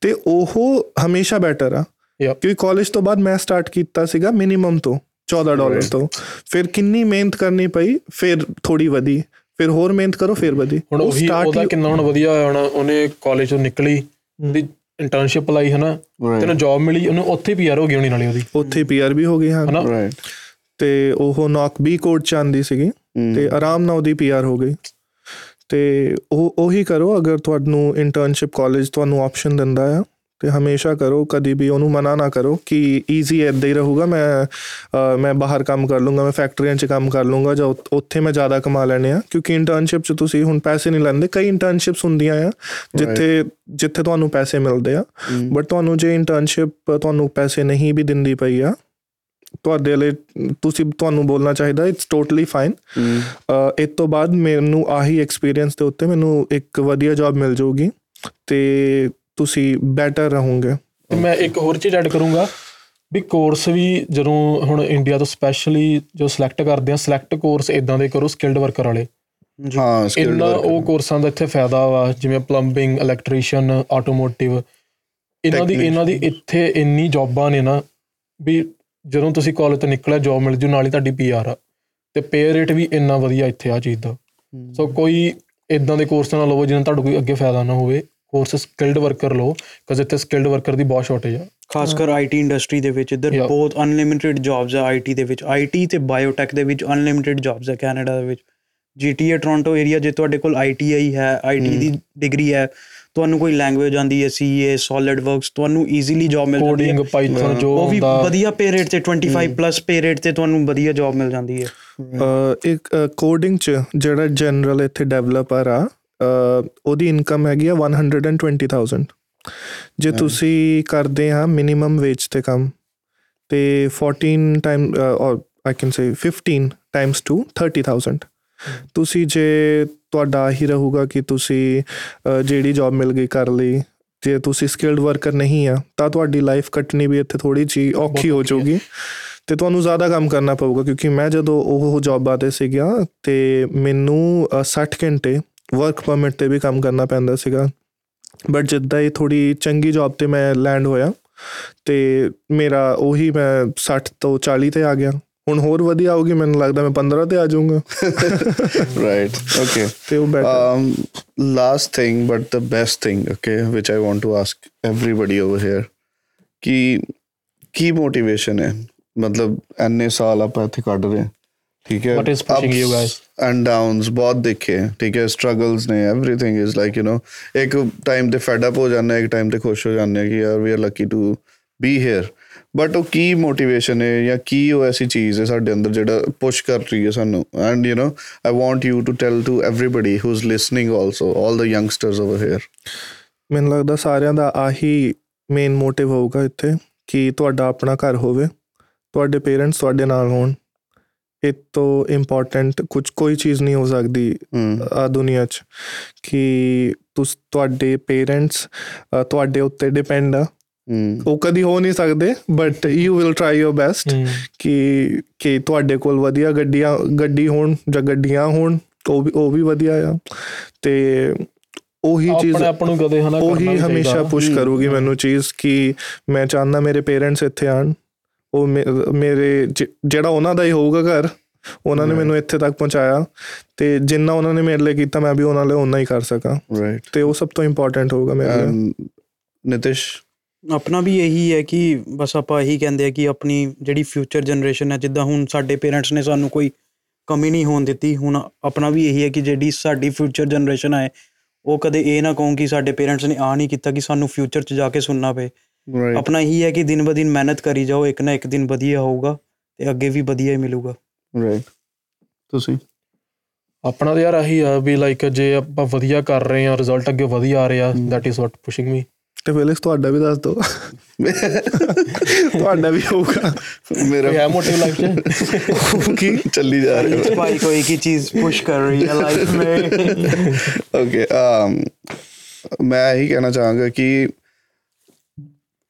ਤੇ ਉਹ ਹਮੇਸ਼ਾ ਬੈਟਰ ਆ. ਕਿਉਂਕਿ ਕਾਲਜ ਤੋਂ ਬਾਅਦ ਮੈਂ ਸਟਾਰਟ ਕੀਤਾ ਸੀਗਾ ਮਿਨੀਮਮ ਤੋਂ 14 ਡਾਲਰ ਤੋਂ। ਫਿਰ ਕਿੰਨੀ ਮਿਹਨਤ ਕਰਨੀ ਪਈ ਫਿਰ ਥੋੜੀ ਵਧੀ ਫਿਰ ਹੋਰ ਮਿਹਨਤ ਕਰੋ ਫਿਰ ਵਧੀ। ਹੁਣ ਉਹ start ਉਹਦਾ ਹੀ- ਕਿੰਨਾ ਹੁਣ ਵਧੀਆ ਹੋਇਆ ਹੋਣਾ ਉਹਨੇ ਕਾਲਜ ਤੋਂ ਨਿਕਲੀ ਉਹਦੀ ਇੰਟਰਨਸ਼ਿਪ ਲਾਈ ਹਨਾ? ਤੈਨੂੰ ਜੌਬ ਮਿਲੀ ਉਹਨੂੰ ਉੱਥੇ ਪੀਆਰ ਹੋ ਗਈ ਹੋਣੀ ਨਾਲੇ ਉਹਦੀ। ਉੱਥੇ ਪੀਆਰ ਵੀ ਹੋ ਗਈ ਹਾਂ। ਹਨਾ? ਰਾਈਟ ਤੇ ਉਹ ਨੌਕ ਬੀ ਕੋਡ ਚ ਆਂਦੀ ਸੀਗੀ ਤੇ ਆਰਾਮ ਨਾਲ ਉਹਦੀ ਪੀਆਰ ਹੋ ਗਈ। ਤੇ ਉਹ ਉਹੀ ਕਰੋ ਅਗਰ ਤੁਹਾਨੂੰ ਇੰਟਰਨਸ਼ਿਪ ਕਾਲਜ ਤੁਹਾਨੂੰ ਆਪਸ਼ਨ ਦਿੰਦਾ ਆ ਤੇ ਹਮੇਸ਼ਾ ਕਰੋ ਕਦੀ ਵੀ ਉਹਨੂੰ ਮਨਾ ਨਾ ਕਰੋ ਕਿ ਈਜ਼ੀ ਐਦਾਂ ਹੀ ਰਹੂਗਾ ਮੈਂ ਮੈਂ ਬਾਹਰ ਕੰਮ ਕਰ ਲੂੰਗਾ ਮੈਂ ਫੈਕਟਰੀਆਂ 'ਚ ਕੰਮ ਕਰ ਲੂੰਗਾ ਜਾਂ ਉੱਥ- ਉੱਥੇ ਮੈਂ ਜ਼ਿਆਦਾ ਕਮਾ ਲੈਣੇ ਆ ਕਿਉਂਕਿ ਇੰਟਰਨਸ਼ਿਪ 'ਚ ਤੁਸੀਂ ਹੁਣ ਪੈਸੇ ਨਹੀਂ ਲੈਂਦੇ ਕਈ ਇੰਟਰਨਸ਼ਿਪਸ ਹੁੰਦੀਆਂ ਆ ਜਿੱਥੇ ਜਿੱਥੇ ਤੁਹਾਨੂੰ ਪੈਸੇ ਮਿਲਦੇ ਆ ਬਟ ਤੁਹਾਨੂੰ ਜੇ ਇੰਟਰਨਸ਼ਿਪ ਤੁਹਾਨੂੰ ਪੈਸੇ ਨਹੀਂ ਵੀ ਦਿੰਦੀ ਪਈ ਆ ਤੁਹਾਡੇ ਲਈ ਤੁਸੀਂ ਤੁਹਾਨੂੰ ਬੋਲਣਾ ਚਾਹੀਦਾ ਇਟਸ ਟੋਟਲੀ ਫਾਈਨ ਇਸ ਤੋਂ ਬਾਅਦ ਮੈਨੂੰ ਆਹੀ ਐਕਸਪੀਰੀਅੰਸ ਦੇ ਉੱਤੇ ਮੈਨੂੰ ਇੱਕ ਵਧੀਆ ਜੌਬ ਮਿਲ ਜਾਊਗੀ ਤੇ ਤੁਸੀਂ ਬੈਟਰ ਰਹੋਗੇ। ਤੇ ਮੈਂ ਇੱਕ ਹੋਰ ਚੀਜ਼ ਐਡ ਕਰੂੰਗਾ ਵੀ ਕੋਰਸ ਵੀ ਜਦੋਂ ਹੁਣ ਇੰਡੀਆ ਤੋਂ ਸਪੈਸ਼ਲੀ ਜੋ ਸਿਲੈਕਟ ਕਰਦੇ ਆ ਸਿਲੈਕਟ ਕੋਰਸ ਇਦਾਂ ਦੇ ਕਰੋ ਸਕਿਲਡ ਵਰਕਰ ਵਾਲੇ। ਹਾਂ ਇੰਨਾ worker. ਉਹ ਕੋਰਸਾਂ ਦਾ ਇੱਥੇ ਫਾਇਦਾ ਵਾ ਜਿਵੇਂ ਪਲੰਬਿੰਗ ਇਲੈਕਟ੍ਰੀਸ਼ੀਅਨ ਆਟੋਮੋਟਿਵ ਇਹਨਾਂ ਦੀ ਇਹਨਾਂ ਦੀ ਇੱਥੇ ਇੰਨੀ ਜੌਬਾਂ ਨੇ ਨਾ ਵੀ ਜਦੋਂ ਤੁਸੀਂ ਕਾਲਜ ਤੋਂ ਨਿਕਲਿਆ ਜੌਬ ਮਿਲ ਜੂ ਨਾਲ ਹੀ ਤੁਹਾਡੀ ਪੀਆਰ ਆ। ਤੇ ਪੇ ਰੇਟ ਵੀ ਇੰਨਾ ਵਧੀਆ ਇੱਥੇ ਆ ਚੀਜ਼ ਦਾ। ਸੋ ਕੋਈ ਇਦਾਂ ਦੇ ਕੋਰਸ ਨਾ ਲਵੋ ਜਿਹਨਾਂ ਤੁਹਾਨੂੰ ਕੋਈ ਅੱਗੇ ਫਾਇਦਾ ਨਾ ਹੋਵੇ। ਕੋਰਸ ਸਕਿਲਡ ਵਰਕਰ ਲਓ ਕਿਉਂਕਿ ਇੱਥੇ ਸਕਿਲਡ ਵਰਕਰ ਦੀ ਬਹੁਤ ਸ਼ਾਰਟੇਜ ਆ। ਖਾਸ ਕਰ ਆਈਟੀ ਇੰਡਸਟਰੀ ਦੇ ਵਿੱਚ ਇੱਧਰ. ਬਹੁਤ ਅਨਲਿਮਿਟਿਡ ਜੌਬਸ ਆ ਆਈਟੀ ਦੇ ਵਿੱਚ। ਆਈਟੀ ਤੇ ਬਾਇਓਟੈਕ ਦੇ ਵਿੱਚ ਅਨਲਿਮਿਟਿਡ ਜੌਬਸ ਆ ਕੈਨੇਡਾ ਦੇ ਵਿੱਚ। ਜੀਟੀਏ ਟੋਰਾਂਟੋ ਏਰੀਆ ਜੇ ਤੁਹਾਡੇ ਕੋਲ ਆਈਟੀਆਈ ਹੈ ਆਈਟੀ ਦੀ ਡਿਗਰੀ ਹੈ ਤੁਹਾਨੂੰ ਕੋਈ ਲੈਂਗੁਏਜ ਆਂਦੀ ਹੈ ਸੀਏ ਸੋਲਿਡ ਵਰਕਸ ਤੁਹਾਨੂੰ ਈਜ਼ੀਲੀ ਜੌਬ ਮਿਲ ਜਾਂਦੀ ਕੋਡਿੰਗ ਹੈ। ਪਾਈਥਨ ਜੋ ਉਹ ਵੀ ਵਧੀਆ ਪੇ ਰੇਟ ਤੇ 25 ਪਲੱਸ ਪੇ ਰੇਟ ਤੇ ਤੁਹਾਨੂੰ ਵਧੀਆ ਜੌਬ ਮਿਲ ਜਾਂਦੀ ਹੈ। ਇੱਕ ਕੋਡਿੰਗ ਚ ਜਿਹੜਾ ਜਨਰਲ ਇੱਥੇ ਡਿਵੈਲਪਰ ਆ ਉਹਦੀ ਇਨਕਮ ਹੈਗੀ ਆ 120000 ਜੇ ਤੁਸੀਂ ਕਰਦੇ ਆ ਮਿਨੀਮਮ ਵੇਜ ਤੇ ਕੰਮ ਤੇ 14 time or I can say 15 times two 30000 ਤੁਸੀਂ ਜੇ ਤੁਹਾਡਾ ਹੀ ਰਹੂਗਾ ਕਿ ਤੁਸੀਂ ਜਿਹੜੀ ਜੌਬ ਮਿਲ ਗਈ ਕਰ ਲਈ ਜੇ ਤੁਸੀਂ ਸਕਿਲਡ ਵਰਕਰ ਨਹੀਂ ਆ ਤਾਂ ਤੁਹਾਡੀ ਲਾਈਫ ਕੱਟਣੀ ਵੀ ਇੱਥੇ ਥੋੜੀ ਜੀ ਔਖੀ ਹੋ। ਜਾਊਗੀ। ਤੇ ਤੁਹਾਨੂੰ ਜ਼ਿਆਦਾ ਕੰਮ ਕਰਨਾ ਪਊਗਾ ਕਿਉਂਕਿ ਮੈਂ ਜਦੋਂ ਉਹ ਜੌਬਾਂ ਤੇ ਸੀਗਾ ਤੇ ਮੈਨੂੰ ਅ, 60 ਘੰਟੇ ਵਰਕ ਪਰਮਿਟ ਤੇ ਵੀ ਕੰਮ ਕਰਨਾ ਪੈਂਦਾ ਸੀਗਾ। ਬਟ ਜਿੱਦਾਂ ਹੀ ਥੋੜੀ ਚੰਗੀ ਜੌਬ ਤੇ ਮੈਂ ਲੈਂਡ ਹੋਇਆ ਤੇ ਮੇਰਾ ਉਹੀ ਮੈਂ 60 ਤੋਂ 40 ਤੇ ਆ ਗਿਆ। ਹੁਣ ਹੋਰ ਵਧੀਆ ਹੋਊਗੀ ਮੈਨੂੰ ਲੱਗਦਾ ਮੈਂ 15 ਤੇ ਆ ਜਾਊਂਗਾ right okay ਤੇ ਉਹ better um last thing but the best thing okay which i want to ask everybody over here ਕਿ ਕੀ ਮੋਟੀਵੇਸ਼ਨ ਹੈ ਮਤਲਬ ਐਨੇ ਸਾਲ ਆਪਾਂ ਇੱਥੇ ਕੱਢ ਰਹੇ ਹਾਂ ਠੀਕ ਹੈ What is pushing you guys? And downs ਬਹੁਤ ਦੇਖੇ ਹੈ, ਠੀਕ ਹੈ ਸਟਰਗਲਸ ਨੇ everything is like you know ਇੱਕ ਟਾਈਮ ਤੇ ਫੈਡ ਅਪ ਹੋ ਜਾਂਦੇ ਹਾਂ ਇੱਕ ਟਾਈਮ ਤੇ ਖੁਸ਼ ਹੋ ਜਾਂਦੇ ਹਾਂ ਕਿ ਯਾਰ we are lucky to be here but ਉਹ ਕੀ ਮੋਟੀਵੇਸ਼ਨ ਹੈ ਜਾਂ ਕੀ ਉਹ ਐਸੀ ਚੀਜ਼ ਹੈ ਸਾਡੇ ਅੰਦਰ ਜਿਹੜਾ ਪੁਸ਼ ਕਰ ਰਹੀ ਹੈ ਸਾਨੂੰ? And you know I want you to tell to everybody who is listening also all the youngsters over here ਮੈਨੂੰ ਲੱਗਦਾ ਸਾਰਿਆਂ ਦਾ ਆਹੀ ਮੇਨ ਮੋਟਿਵ ਹੋਊਗਾ ਇੱਥੇ ਕਿ ਤੁਹਾਡਾ ਆਪਣਾ ਘਰ ਹੋਵੇ ਤੁਹਾਡੇ ਪੇਰੈਂਟਸ ਤੁਹਾਡੇ ਨਾਲ ਹੋਣ। ਇਹ ਤੋਂ ਇੰਪੋਰਟੈਂਟ ਕੁਝ ਕੋਈ ਚੀਜ਼ ਨਹੀਂ ਹੋ ਸਕਦੀ ਆ ਦੁਨੀਆ 'ਚ ਕਿ ਤੁਸ ਤੁਹਾਡੇ ਪੇਰੈਂਟਸ ਤੁਹਾਡੇ ਉੱਤੇ ਡਿਪੈਂਡ ਆ। ਉਹ ਕਦੀ ਹੋ ਨਹੀਂ ਸਕਦੇ but you will try your best ਕਿ ਕਿ ਤੁਹਾਡੇ ਕੋਲ ਵਧੀਆ ਗੱਡੀਆਂ ਗੱਡੀ ਹੋਣ ਜਾਂ ਗੱਡੀਆਂ ਹੋਣ ਉਹ ਵੀ ਉਹ ਵੀ ਵਧੀਆ ਆ। ਤੇ ਉਹੀ ਚੀਜ਼ ਆਪਣੇ ਆਪ ਨੂੰ ਕਦੇ ਹਨਾ ਕਰਨਾ ਉਹੀ ਹਮੇਸ਼ਾ। ਪੁਸ਼ ਕਰੂਗੀ ਮੈਨੂੰ ਚੀਜ਼ ਕਿ ਮੈਂ ਚਾਹੁੰਦਾ ਮੇਰੇ ਪੇਰੈਂਟਸ ਇੱਥੇ ਆਣ ਉਹ ਮੇਰੇ ਜਿਹੜਾ ਉਹਨਾਂ ਦਾ ਹੀ ਹੋਊਗਾ ਘਰ ਉਹਨਾਂ ਨੇ ਮੈਨੂੰ ਇੱਥੇ ਤੱਕ ਪਹੁੰਚਾਇਆ। ਤੇ ਜਿੰਨਾ ਉਹਨਾਂ ਨੇ ਮੇਰੇ ਲਈ ਕੀਤਾ ਮੈਂ ਵੀ ਉਹਨਾਂ ਲਈ ਓਨਾ ਹੀ ਕਰ ਸਕਾਂ। ਰਾਈਟ ਤੇ ਉਹ ਸਭ ਤੋਂ ਇੰਪੋਰਟੈਂਟ ਹੋਊਗਾ ਮੇਰੇ ਲਈ। ਨਿਤਿਸ਼ ਆਪਣਾ ਵੀ ਇਹੀ ਹੈ ਕਿ ਬਸ ਆਪਾਂ ਇਹੀ ਕਹਿੰਦੇ ਆ ਕਿ ਆਪਣੀ ਜਿਹੜੀ ਫਿਊਚਰ ਜਨਰੇਸ਼ਨ ਹੈ ਜਿੱਦਾਂ ਹੁਣ ਸਾਡੇ ਪੇਰੈਂਟਸ ਨੇ ਸਾਨੂੰ ਕੋਈ ਕਮੀ ਨਹੀਂ ਹੋਣ ਦਿੱਤੀ ਹੁਣ ਆਪਣਾ ਵੀ ਇਹੀ ਹੈ ਕਿ ਜਿਹੜੀ ਸਾਡੀ ਫਿਊਚਰ ਜਨਰੇਸ਼ਨ ਹੈ ਉਹ ਕਦੇ ਇਹ ਨਾ ਕਹੋ ਕਿ ਸਾਡੇ ਪੇਰੈਂਟਸ ਨੇ ਆ ਨਹੀਂ ਕੀਤਾ ਕਿ ਸਾਨੂੰ ਫਿਊਚਰ 'ਚ ਜਾ ਕੇ ਸੁਣਨਾ ਪਏ। ਆਪਣਾ ਇਹੀ ਹੈ ਕਿ ਦਿਨ ਬ ਦਿਨ ਮਿਹਨਤ ਕਰੀ ਜਾਓ ਇੱਕ ਨਾ ਇੱਕ ਦਿਨ ਵਧੀਆ ਹੋਊਗਾ ਤੇ ਅੱਗੇ ਵੀ ਵਧੀਆ ਹੀ ਮਿਲੂਗਾ। ਰਾਈਟ ਤੁਸੀਂ? ਆਪਣਾ ਤਾਂ ਯਾਰ ਆਹੀ ਆ ਵੀ ਲਾਈਕ ਜੇ ਆਪਾਂ ਵਧੀਆ ਕਰ ਰਹੇ ਆ ਰਿਜ਼ਲਟ ਅੱਗੇ ਵਧੀਆ ਆ ਰਿਹਾ that is what pushing me ਤੇ ਫਿਲਿਕਸ ਤੁਹਾਡਾ ਵੀ ਦੱਸ ਦਿਓ ਤੁਹਾਡਾ ਵੀ ਹੋਊਗਾ ਮੇਰਾ ਕੋਈ ਹੈ ਮੋਟਿਵ ਲਾਈਫ 'ਚ ਕੀ ਚੱਲੀ ਜਾ ਰਿਹਾ इस भाई को एक ही चीज पुश कर रही है लाइफ में ਓਕੇ um ਮੈਂ ਇਹੀ ਕਹਿਣਾ ਚਾਹਾਂਗਾ ਕਿ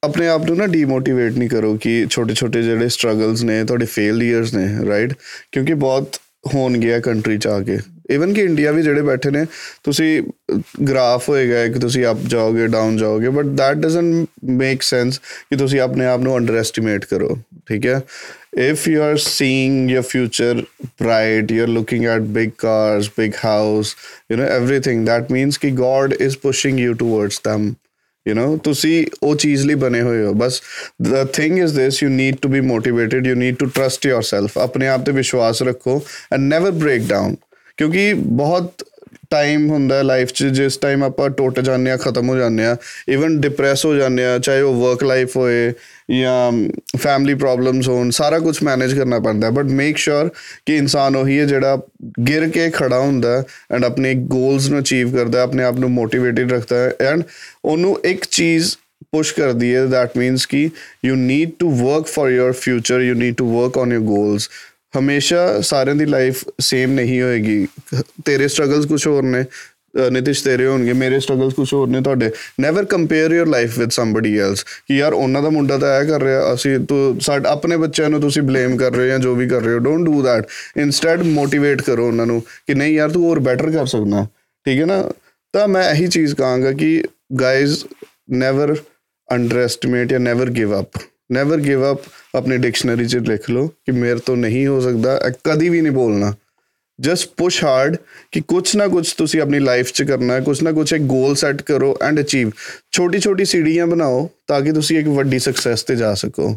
ਆਪਣੇ ਆਪ ਨੂੰ ਨਾ ਡੀਮੋਟੀਵੇਟ ਨਹੀਂ ਕਰੋ ਕਿ ਛੋਟੇ ਛੋਟੇ ਜਿਹੜੇ ਸਟਰਗਲਸ ਨੇ ਤੁਹਾਡੇ ਫੇਲਿਅਰਸ ਨੇ ਰਾਈਟ ਕਿਉਂਕਿ ਬਹੁਤ ਹੋਣਗੇ ਆ ਕੰਟਰੀ ਚ ਆ ਕੇ ਇਵਨ ਕਿ ਇੰਡੀਆ ਵੀ ਜਿਹੜੇ ਬੈਠੇ ਨੇ ਤੁਸੀਂ ਗ੍ਰਾਫ ਹੋਏਗਾ ਕਿ ਤੁਸੀਂ ਅਪ ਜਾਓਗੇ ਡਾਊਨ ਜਾਓਗੇ but that doesn't make sense ਕਿ ਤੁਸੀਂ ਆਪਣੇ ਆਪ ਨੂੰ ਅੰਡਰ ਐਸਟੀਮੇਟ ਕਰੋ ਠੀਕ ਹੈ if you are seeing your future bright you're looking at big cars big house you know everything that means ki god is pushing you towards them you know ਤੁਸੀਂ ਉਹ ਚੀਜ਼ ਲਈ ਬਣੇ ਹੋਏ ਹੋ ਬਸ the thing is this you need to be motivated you need to trust yourself ਆਪਣੇ ਆਪ ਤੇ ਵਿਸ਼ਵਾਸ ਰੱਖੋ and never break down ਕਿਉਂਕਿ ਬਹੁਤ ਟਾਈਮ ਹੁੰਦਾ ਹੈ ਲਾਈਫ 'ਚ, ਜਿਸ ਟਾਈਮ ਆਪਾਂ ਟੁੱਟ ਜਾਂਦੇ ਆ ਖਤਮ ਹੋ ਜਾਂਦੇ ਆ ਇਵਨ ਡਿਪਰੈਸ ਹੋ ਜਾਂਦੇ ਆ ਚਾਹੇ ਉਹ ਵਰਕ ਲਾਈਫ ਹੋਏ ਜਾਂ ਫੈਮਿਲੀ ਪ੍ਰੋਬਲਮਸ ਹੋਣ, ਸਾਰਾ ਕੁਝ ਮੈਨੇਜ ਕਰਨਾ ਪੈਂਦਾ ਬਟ ਮੇਕ ਸ਼ੋਰ ਕਿ ਇਨਸਾਨ ਉਹੀ ਹੈ ਜਿਹੜਾ ਗਿਰ ਕੇ ਖੜਾ ਹੁੰਦਾ ਐਂਡ ਆਪਣੇ ਗੋਲਸ ਨੂੰ ਅਚੀਵ ਕਰਦਾ ਹੈ, ਆਪਣੇ ਆਪ ਨੂੰ ਮੋਟੀਵੇਟਿਡ ਰੱਖਦਾ ਹੈ ਐਂਡ ਉਹਨੂੰ ਇੱਕ ਚੀਜ਼ ਪੁਸ਼ ਕਰਦੀ ਹੈ, that means ਕਿ you need to work for your future, you need to work on your goals ਹਮੇਸ਼ਾ ਸਾਰਿਆਂ ਦੀ ਲਾਈਫ ਸੇਮ ਨਹੀਂ ਹੋਏਗੀ। ਤੇਰੇ ਸਟਰਗਲਸ ਕੁਝ ਹੋਰ ਨੇ। ਅਹ ਨਿਤਿਸ਼, ਤੇਰੇ ਹੋਣਗੇ, ਮੇਰੇ ਸਟਰਗਲਸ ਕੁਝ ਹੋਰ ਨੇ ਤੁਹਾਡੇ। Never compare your life with somebody else ਕਿ ਯਾਰ ਉਹਨਾਂ ਦਾ ਮੁੰਡਾ ਤਾਂ ਇਹ ਕਰ ਰਿਹਾ, ਅਸੀਂ ਤੂੰ ਸਾਡੇ, ਆਪਣੇ ਬੱਚਿਆਂ ਨੂੰ ਤੁਸੀਂ ਬਲੇਮ ਕਰ ਰਹੇ ਹੋ ਜਾਂ ਜੋ ਵੀ ਕਰ ਰਹੇ ਹੋ don't do that instead motivate ਕਰੋ ਉਹਨਾਂ ਨੂੰ ਕਿ ਨਹੀਂ ਯਾਰ ਤੂੰ ਹੋਰ ਬੈਟਰ ਕਰ ਸਕਦਾ। ਠੀਕ ਹੈ ਨਾ? ਤਾਂ ਮੈਂ ਇਹੀ ਚੀਜ਼ ਕਹਾਂਗਾ ਕਿ ਗਾਇਜ਼ ਨੈਵਰ ਅੰਡਰਐਸਟੀਮੇਟ ਜਾਂ never give up never give up ਆਪਣੀ ਡਿਕਸ਼ਨਰੀ 'ਚ ਲਿਖ ਲਓ ਕਿ ਮੇਰੇ ਤੋਂ ਨਹੀਂ ਹੋ ਸਕਦਾ ਇਹ ਕਦੀ ਵੀ ਨਹੀਂ ਬੋਲਣਾ ਜਸਟ ਪੁਸ਼ ਹਾਰਡ ਕਿ ਕੁਛ ਨਾ ਕੁਛ ਤੁਸੀਂ ਆਪਣੀ ਲਾਈਫ 'ਚ ਕਰਨਾ ਹੈ ਕੁਛ ਨਾ ਕੁਛ ਇੱਕ ਗੋਲ ਸੈੱਟ ਕਰੋ ਐਂਡ ਅਚੀਵ ਛੋਟੀ ਛੋਟੀ ਸੀੜੀਆਂ ਬਣਾਓ ਤਾਂ ਕਿ ਤੁਸੀਂ ਇੱਕ ਵੱਡੀ ਸਕਸੈਸ ਤੇ ਜਾ ਸਕੋ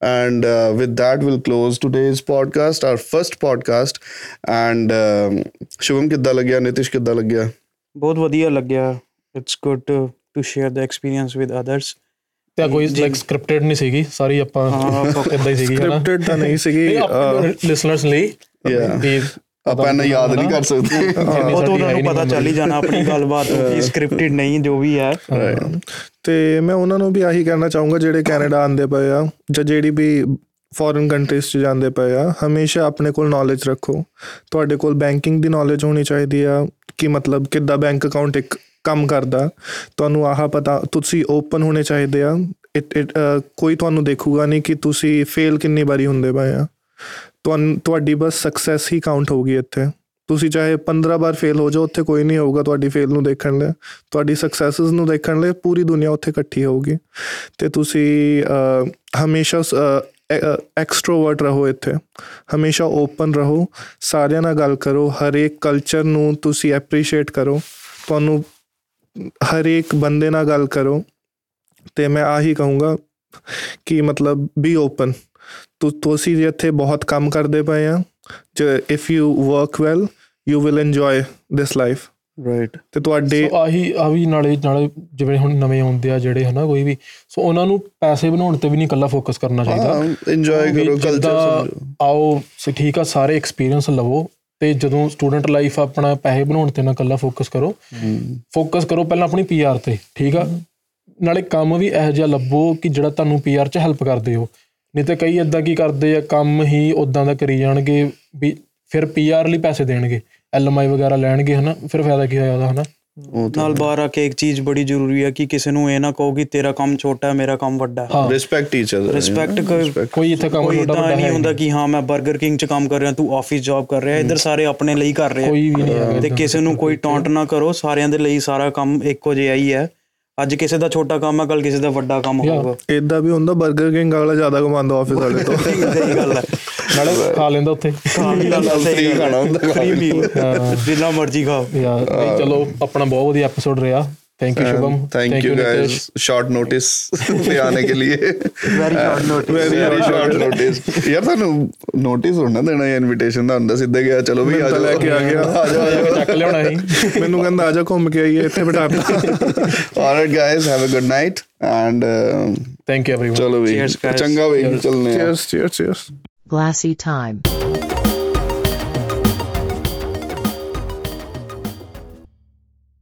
and uh, with that we'll close today's podcast our first podcast and um, Shubham ਕਿੱਦਾਂ ਲੱਗਿਆ ਨਿਤਿਸ਼ ਕਿੱਦਾਂ ਲੱਗਿਆ ਬਹੁਤ ਵਧੀਆ ਲੱਗਿਆ it's good to share the experience with others ਤੇ ਕੋਈ ਲਾਈਕ ਸਕ੍ਰਿਪਟਡ ਨਹੀਂ ਸੀਗੀ ਸਾਰੀ ਆਪਾਂ ਹਾਂ, ਆਪਾਂ- ਇਦਾਂ ਹੀ ਸੀਗੀ ਹਨਾ? ਸਕ੍ਰਿਪਟਡ ਤਾਂ ਨਹੀਂ ਸੀਗੀ ਨਹੀਂ ਆਪਣੇ ਲਿਸਨਰਸ ਲਈ Yeah. ਵੀ ਆਪਾਂ ਇਹਨਾਂ ਯਾਦ ਨਹੀਂ ਕਰ ਸਕਦੇ। ਉਹ ਤਾਂ ਉਹਨਾਂ ਨੂੰ ਪਤਾ ਚੱਲ ਹੀ ਜਾਣਾ ਆਪਣੀ ਗੱਲਬਾਤ ਕਿ ਸਕ੍ਰਿਪਟਡ ਨਹੀਂ ਜੋ ਵੀ ਹੈ। ਤੇ ਮੈਂ ਉਹਨਾਂ ਨੂੰ ਵੀ ਆਹੀ ਕਹਿਣਾ ਚਾਹੂੰਗਾ ਜਿਹੜੇ ਕੈਨੇਡਾ ਆਂਦੇ ਪਏ ਆ ਜਾਂ ਜਿਹੜੀ ਵੀ ਫੋਰਨ ਕੰਟਰੀਜ਼ 'ਚ ਜਾਂਦੇ ਪਏ ਆ ਹਮੇਸ਼ਾ ਆਪਣੇ ਕੋਲ ਨੌਲੇਜ ਰੱਖੋ। ਤੁਹਾਡੇ ਕੋਲ ਬੈਂਕਿੰਗ ਦੀ ਨੌਲੇਜ ਹੋਣੀ ਚਾਹੀਦੀ ਆ ਕਿ ਮਤਲਬ ਕਿੱਦਾਂ ਬੈਂਕ ਅਕਾਊਂਟ ਇੱਕ ਕੰਮ ਕਰਦਾ ਤੁਹਾਨੂੰ ਆਹ ਪਤਾ ਤੁਸੀਂ ਓਪਨ ਹੋਣੇ ਚਾਹੀਦੇ ਆ। ਇਟ ਇਟ ਕੋਈ ਤੁਹਾਨੂੰ ਦੇਖੂਗਾ ਨਹੀਂ ਕਿ ਤੁਸੀਂ ਫੇਲ ਕਿੰਨੀ ਵਾਰੀ ਹੁੰਦੇ ਪਏ ਆ। ਤੁਹਾਨੂੰ ਤੁਹਾਡੀ ਬਸ ਸਕਸੈਸ ਹੀ ਕਾਊਂਟ ਹੋਊਗੀ ਇੱਥੇ। ਤੁਸੀਂ ਚਾਹੇ 15 ਵਾਰ ਫੇਲ ਹੋ ਜਾਓ ਉੱਥੇ ਕੋਈ ਨਹੀਂ ਹੋਊਗਾ ਤੁਹਾਡੀ ਫੇਲ ਨੂੰ ਦੇਖਣ ਲਈ। ਤੁਹਾਡੀ ਸਕਸੈਸਸ ਨੂੰ ਦੇਖਣ ਲਈ ਪੂਰੀ ਦੁਨੀਆ ਉੱਥੇ ਇਕੱਠੀ ਹੋਊਗੀ। ਤੇ ਤੁਸੀਂ ਅਹ, ਹਮੇਸ਼ਾ ਐਕਸਟਰੋਵਰਟ ਰਹੋ ਇੱਥੇ। ਹਮੇਸ਼ਾ ਓਪਨ ਰਹੋ। ਸਾਰਿਆਂ ਨਾਲ ਗੱਲ ਕਰੋ। ਹਰੇਕ ਕਲਚਰ ਨੂੰ ਤੁਸੀਂ ਐਪਰੀਸ਼ੀਏਟ ਕਰੋ। ਤੁਹਾਨੂੰ ਹਰੇਕ ਬੰਦੇ ਨਾਲ ਗੱਲ ਕਰੋ ਤੇ ਮੈਂ ਆਹੀ ਕਹੂੰਗਾ ਕਿ ਮਤਲਬ ਬੀ ਓਪਨ ਤੁ ਤੁਸੀਂ ਇੱਥੇ ਬਹੁਤ ਕੰਮ ਕਰਦੇ ਪਏ ਆ if you work well you will enjoy this life right ਤੇ ਤੁਹਾਡੇ ਸੋ ਆਹੀ ਆ ਵੀ ਨਾਲੇ ਨਾਲੇ ਜਿਵੇਂ ਹੁਣ ਨਵੇਂ ਆਉਂਦੇ ਆ ਜਿਹੜੇ ਹਨਾ ਕੋਈ ਵੀ ਸੋ ਉਹਨਾਂ ਨੂੰ ਪੈਸੇ ਬਣਾਉਣ ਤੇ ਵੀ ਨਹੀਂ ਇਕੱਲਾ ਫੋਕਸ ਕਰਨਾ ਚਾਹੀਦਾ। ਇੰਜੋਏ ਵੀ ਕਰੋ ਕਲਚਰ ਸਮਝੋ। ਆਓ ਸ ਠੀਕ ਆ ਸਾਰੇ ਐਕਸਪੀਰੀਅੰਸ ਲਵੋ ਤੇ ਜਦੋਂ ਸਟੂਡੈਂਟ ਲਾਈਫ ਆਪਣਾ ਪੈਸੇ ਬਣਾਉਣ ਤੇ ਨਾ ਇਕੱਲਾ ਫੋਕਸ ਕਰੋ ਫੋਕਸ ਕਰੋ ਪਹਿਲਾਂ ਆਪਣੀ ਪੀਆਰ ਤੇ, ਠੀਕ ਆ? ਨਾਲੇ ਕੰਮ ਵੀ ਇਹੋ ਜਿਹਾ ਲੱਭੋ ਕਿ ਜਿਹੜਾ ਤੁਹਾਨੂੰ ਪੀਆਰ 'ਚ ਹੈਲਪ ਕਰਦੇ ਹੋ। ਨਹੀਂ ਤੇ ਕਈ ਇਦਾਂ ਕੀ ਕਰਦੇ ਆ, ਕੰਮ ਹੀ ਉਦਾਂ ਦਾ ਕਰੀ ਜਾਣਗੇ ਵੀ ਫਿਰ ਪੀਆਰ ਲਈ ਪੈਸੇ ਦੇਣਗੇ ਐਲਐਮਆਈ ਵਗੈਰਾ ਲੈਣਗੇ ਹਨਾ, ਫਿਰ ਫਾਇਦਾ ਕੀ ਹੋਇਆ ਉਹਦਾ, ਹਨਾ? ਨਾਲ ਬਾਹਰ ਆ ਕੇ ਇੱਕ ਚੀਜ਼ ਬੜੀ ਜ਼ਰੂਰੀ ਹੈ ਕਿ ਕਿਸੇ ਨੂੰ ਇਹ ਨਾ ਕਹੋ ਕਿ ਤੇਰਾ ਕੰਮ ਛੋਟਾ ਹੈ ਮੇਰਾ ਕੰਮ ਵੱਡਾ ਹੈ। ਰਿਸਪੈਕਟ ਈਚ ਅਦਰ ਰਿਸਪੈਕਟ ਕੋਈ ਇੱਥੇ ਕੰਮ ਛੋਟਾ ਵੱਡਾ ਨਹੀਂ ਹੁੰਦਾ ਕਿ ਹਾਂ ਮੈਂ 버ਗਰ ਕਿੰਗ ਚ ਕੰਮ ਕਰ ਰਿਹਾ ਤੂੰ ਆਫਿਸ ਜੌਬ ਕਰ ਰਿਹਾ ਇੱਧਰ ਸਾਰੇ ਆਪਣੇ ਲਈ ਕਰ ਰਹੇ ਆ। ਕੋਈ ਵੀ ਨਹੀਂ ਹੈਗਾ ਤੇ। ਕਿਸੇ ਨੂੰ ਕੋਈ ਟੌਂਟ ਨਾ ਕਰੋ ਸਾਰਿਆਂ ਦੇ ਲਈ ਸਾਰਾ ਕੰਮ ਇੱਕੋ ਜਿਹਾ ਹੀ ਹੈ। ਅੱਜ ਕਿਸੇ ਦਾ ਛੋਟਾ ਕੰਮ ਹੈ ਕੱਲ ਕਿਸੇ ਦਾ ਵੱਡਾ ਕੰਮ. ਹੋਊਗਾ। ਇਦਾਂ ਵੀ ਹੁੰਦਾ 버ਗਰ ਕਿੰਗ ਵਾਲਾ ਜ਼ਿਆਦਾ ਕਮਾਉਂਦਾ ਆਫਿਸ ਵਾਲੇ ਤੋਂ। ਸਹੀ ਗੱਲ ਹੈ ਨਾਲੇ ਖਾ ਲੈਂਦਾ ਉੱਥੇ। ਸਹੀ ਗੱਲ ਹੈ। ਸਹੀ ਖਾਣਾ ਹੁੰਦਾ ਫ੍ਰੀ ਮੀਲ ਜਿੰਨਾ ਮਰਜ਼ੀ ਖਾਓ ਯਾਰ ਚਲੋ ਆਪਣਾ ਬਹੁਤ ਵਧੀਆ ਐਪੀਸੋਡ ਰਿਹਾ। Thank you Shubham thank you Nitish. guys short notice पे आने के लिए very short note very very short notice ਯਾਰ ਤੁਹਾਨੂੰ ਨੋਟਿਸ ਹੋਣਾ ਦੇਣਾ ਜਾਂ ਇਨਵੀਟੇਸ਼ਨ ਦਾ ਹੁੰਦਾ ਸਿੱਧੇ ਗਿਆ ਚਲੋ ਵੀ ਆ ਤਾਂ ਜਾਓ ਲੈ ਕੇ ਆ ਗਿਆ। ਆ ਜਾਓ ਆ ਜਾਓ ਚੱਕ ਲਿਆਉਣਾ ਸੀ ਮੈਨੂੰ ਕਹਿੰਦਾ ਆ ਜਾ ਘੁੰਮ ਕੇ ਆਈਏ ਇੱਥੇ ਬਿਠਾ ਦਿੱਤਾ alright guys have a good night and uh, thank you everyone ਚਲੋ ਵੀ Cheers, guys. ਚੰਗਾ ਵੀ ਚੱਲਨੇ ਆ cheers cheers cheers Glassy time.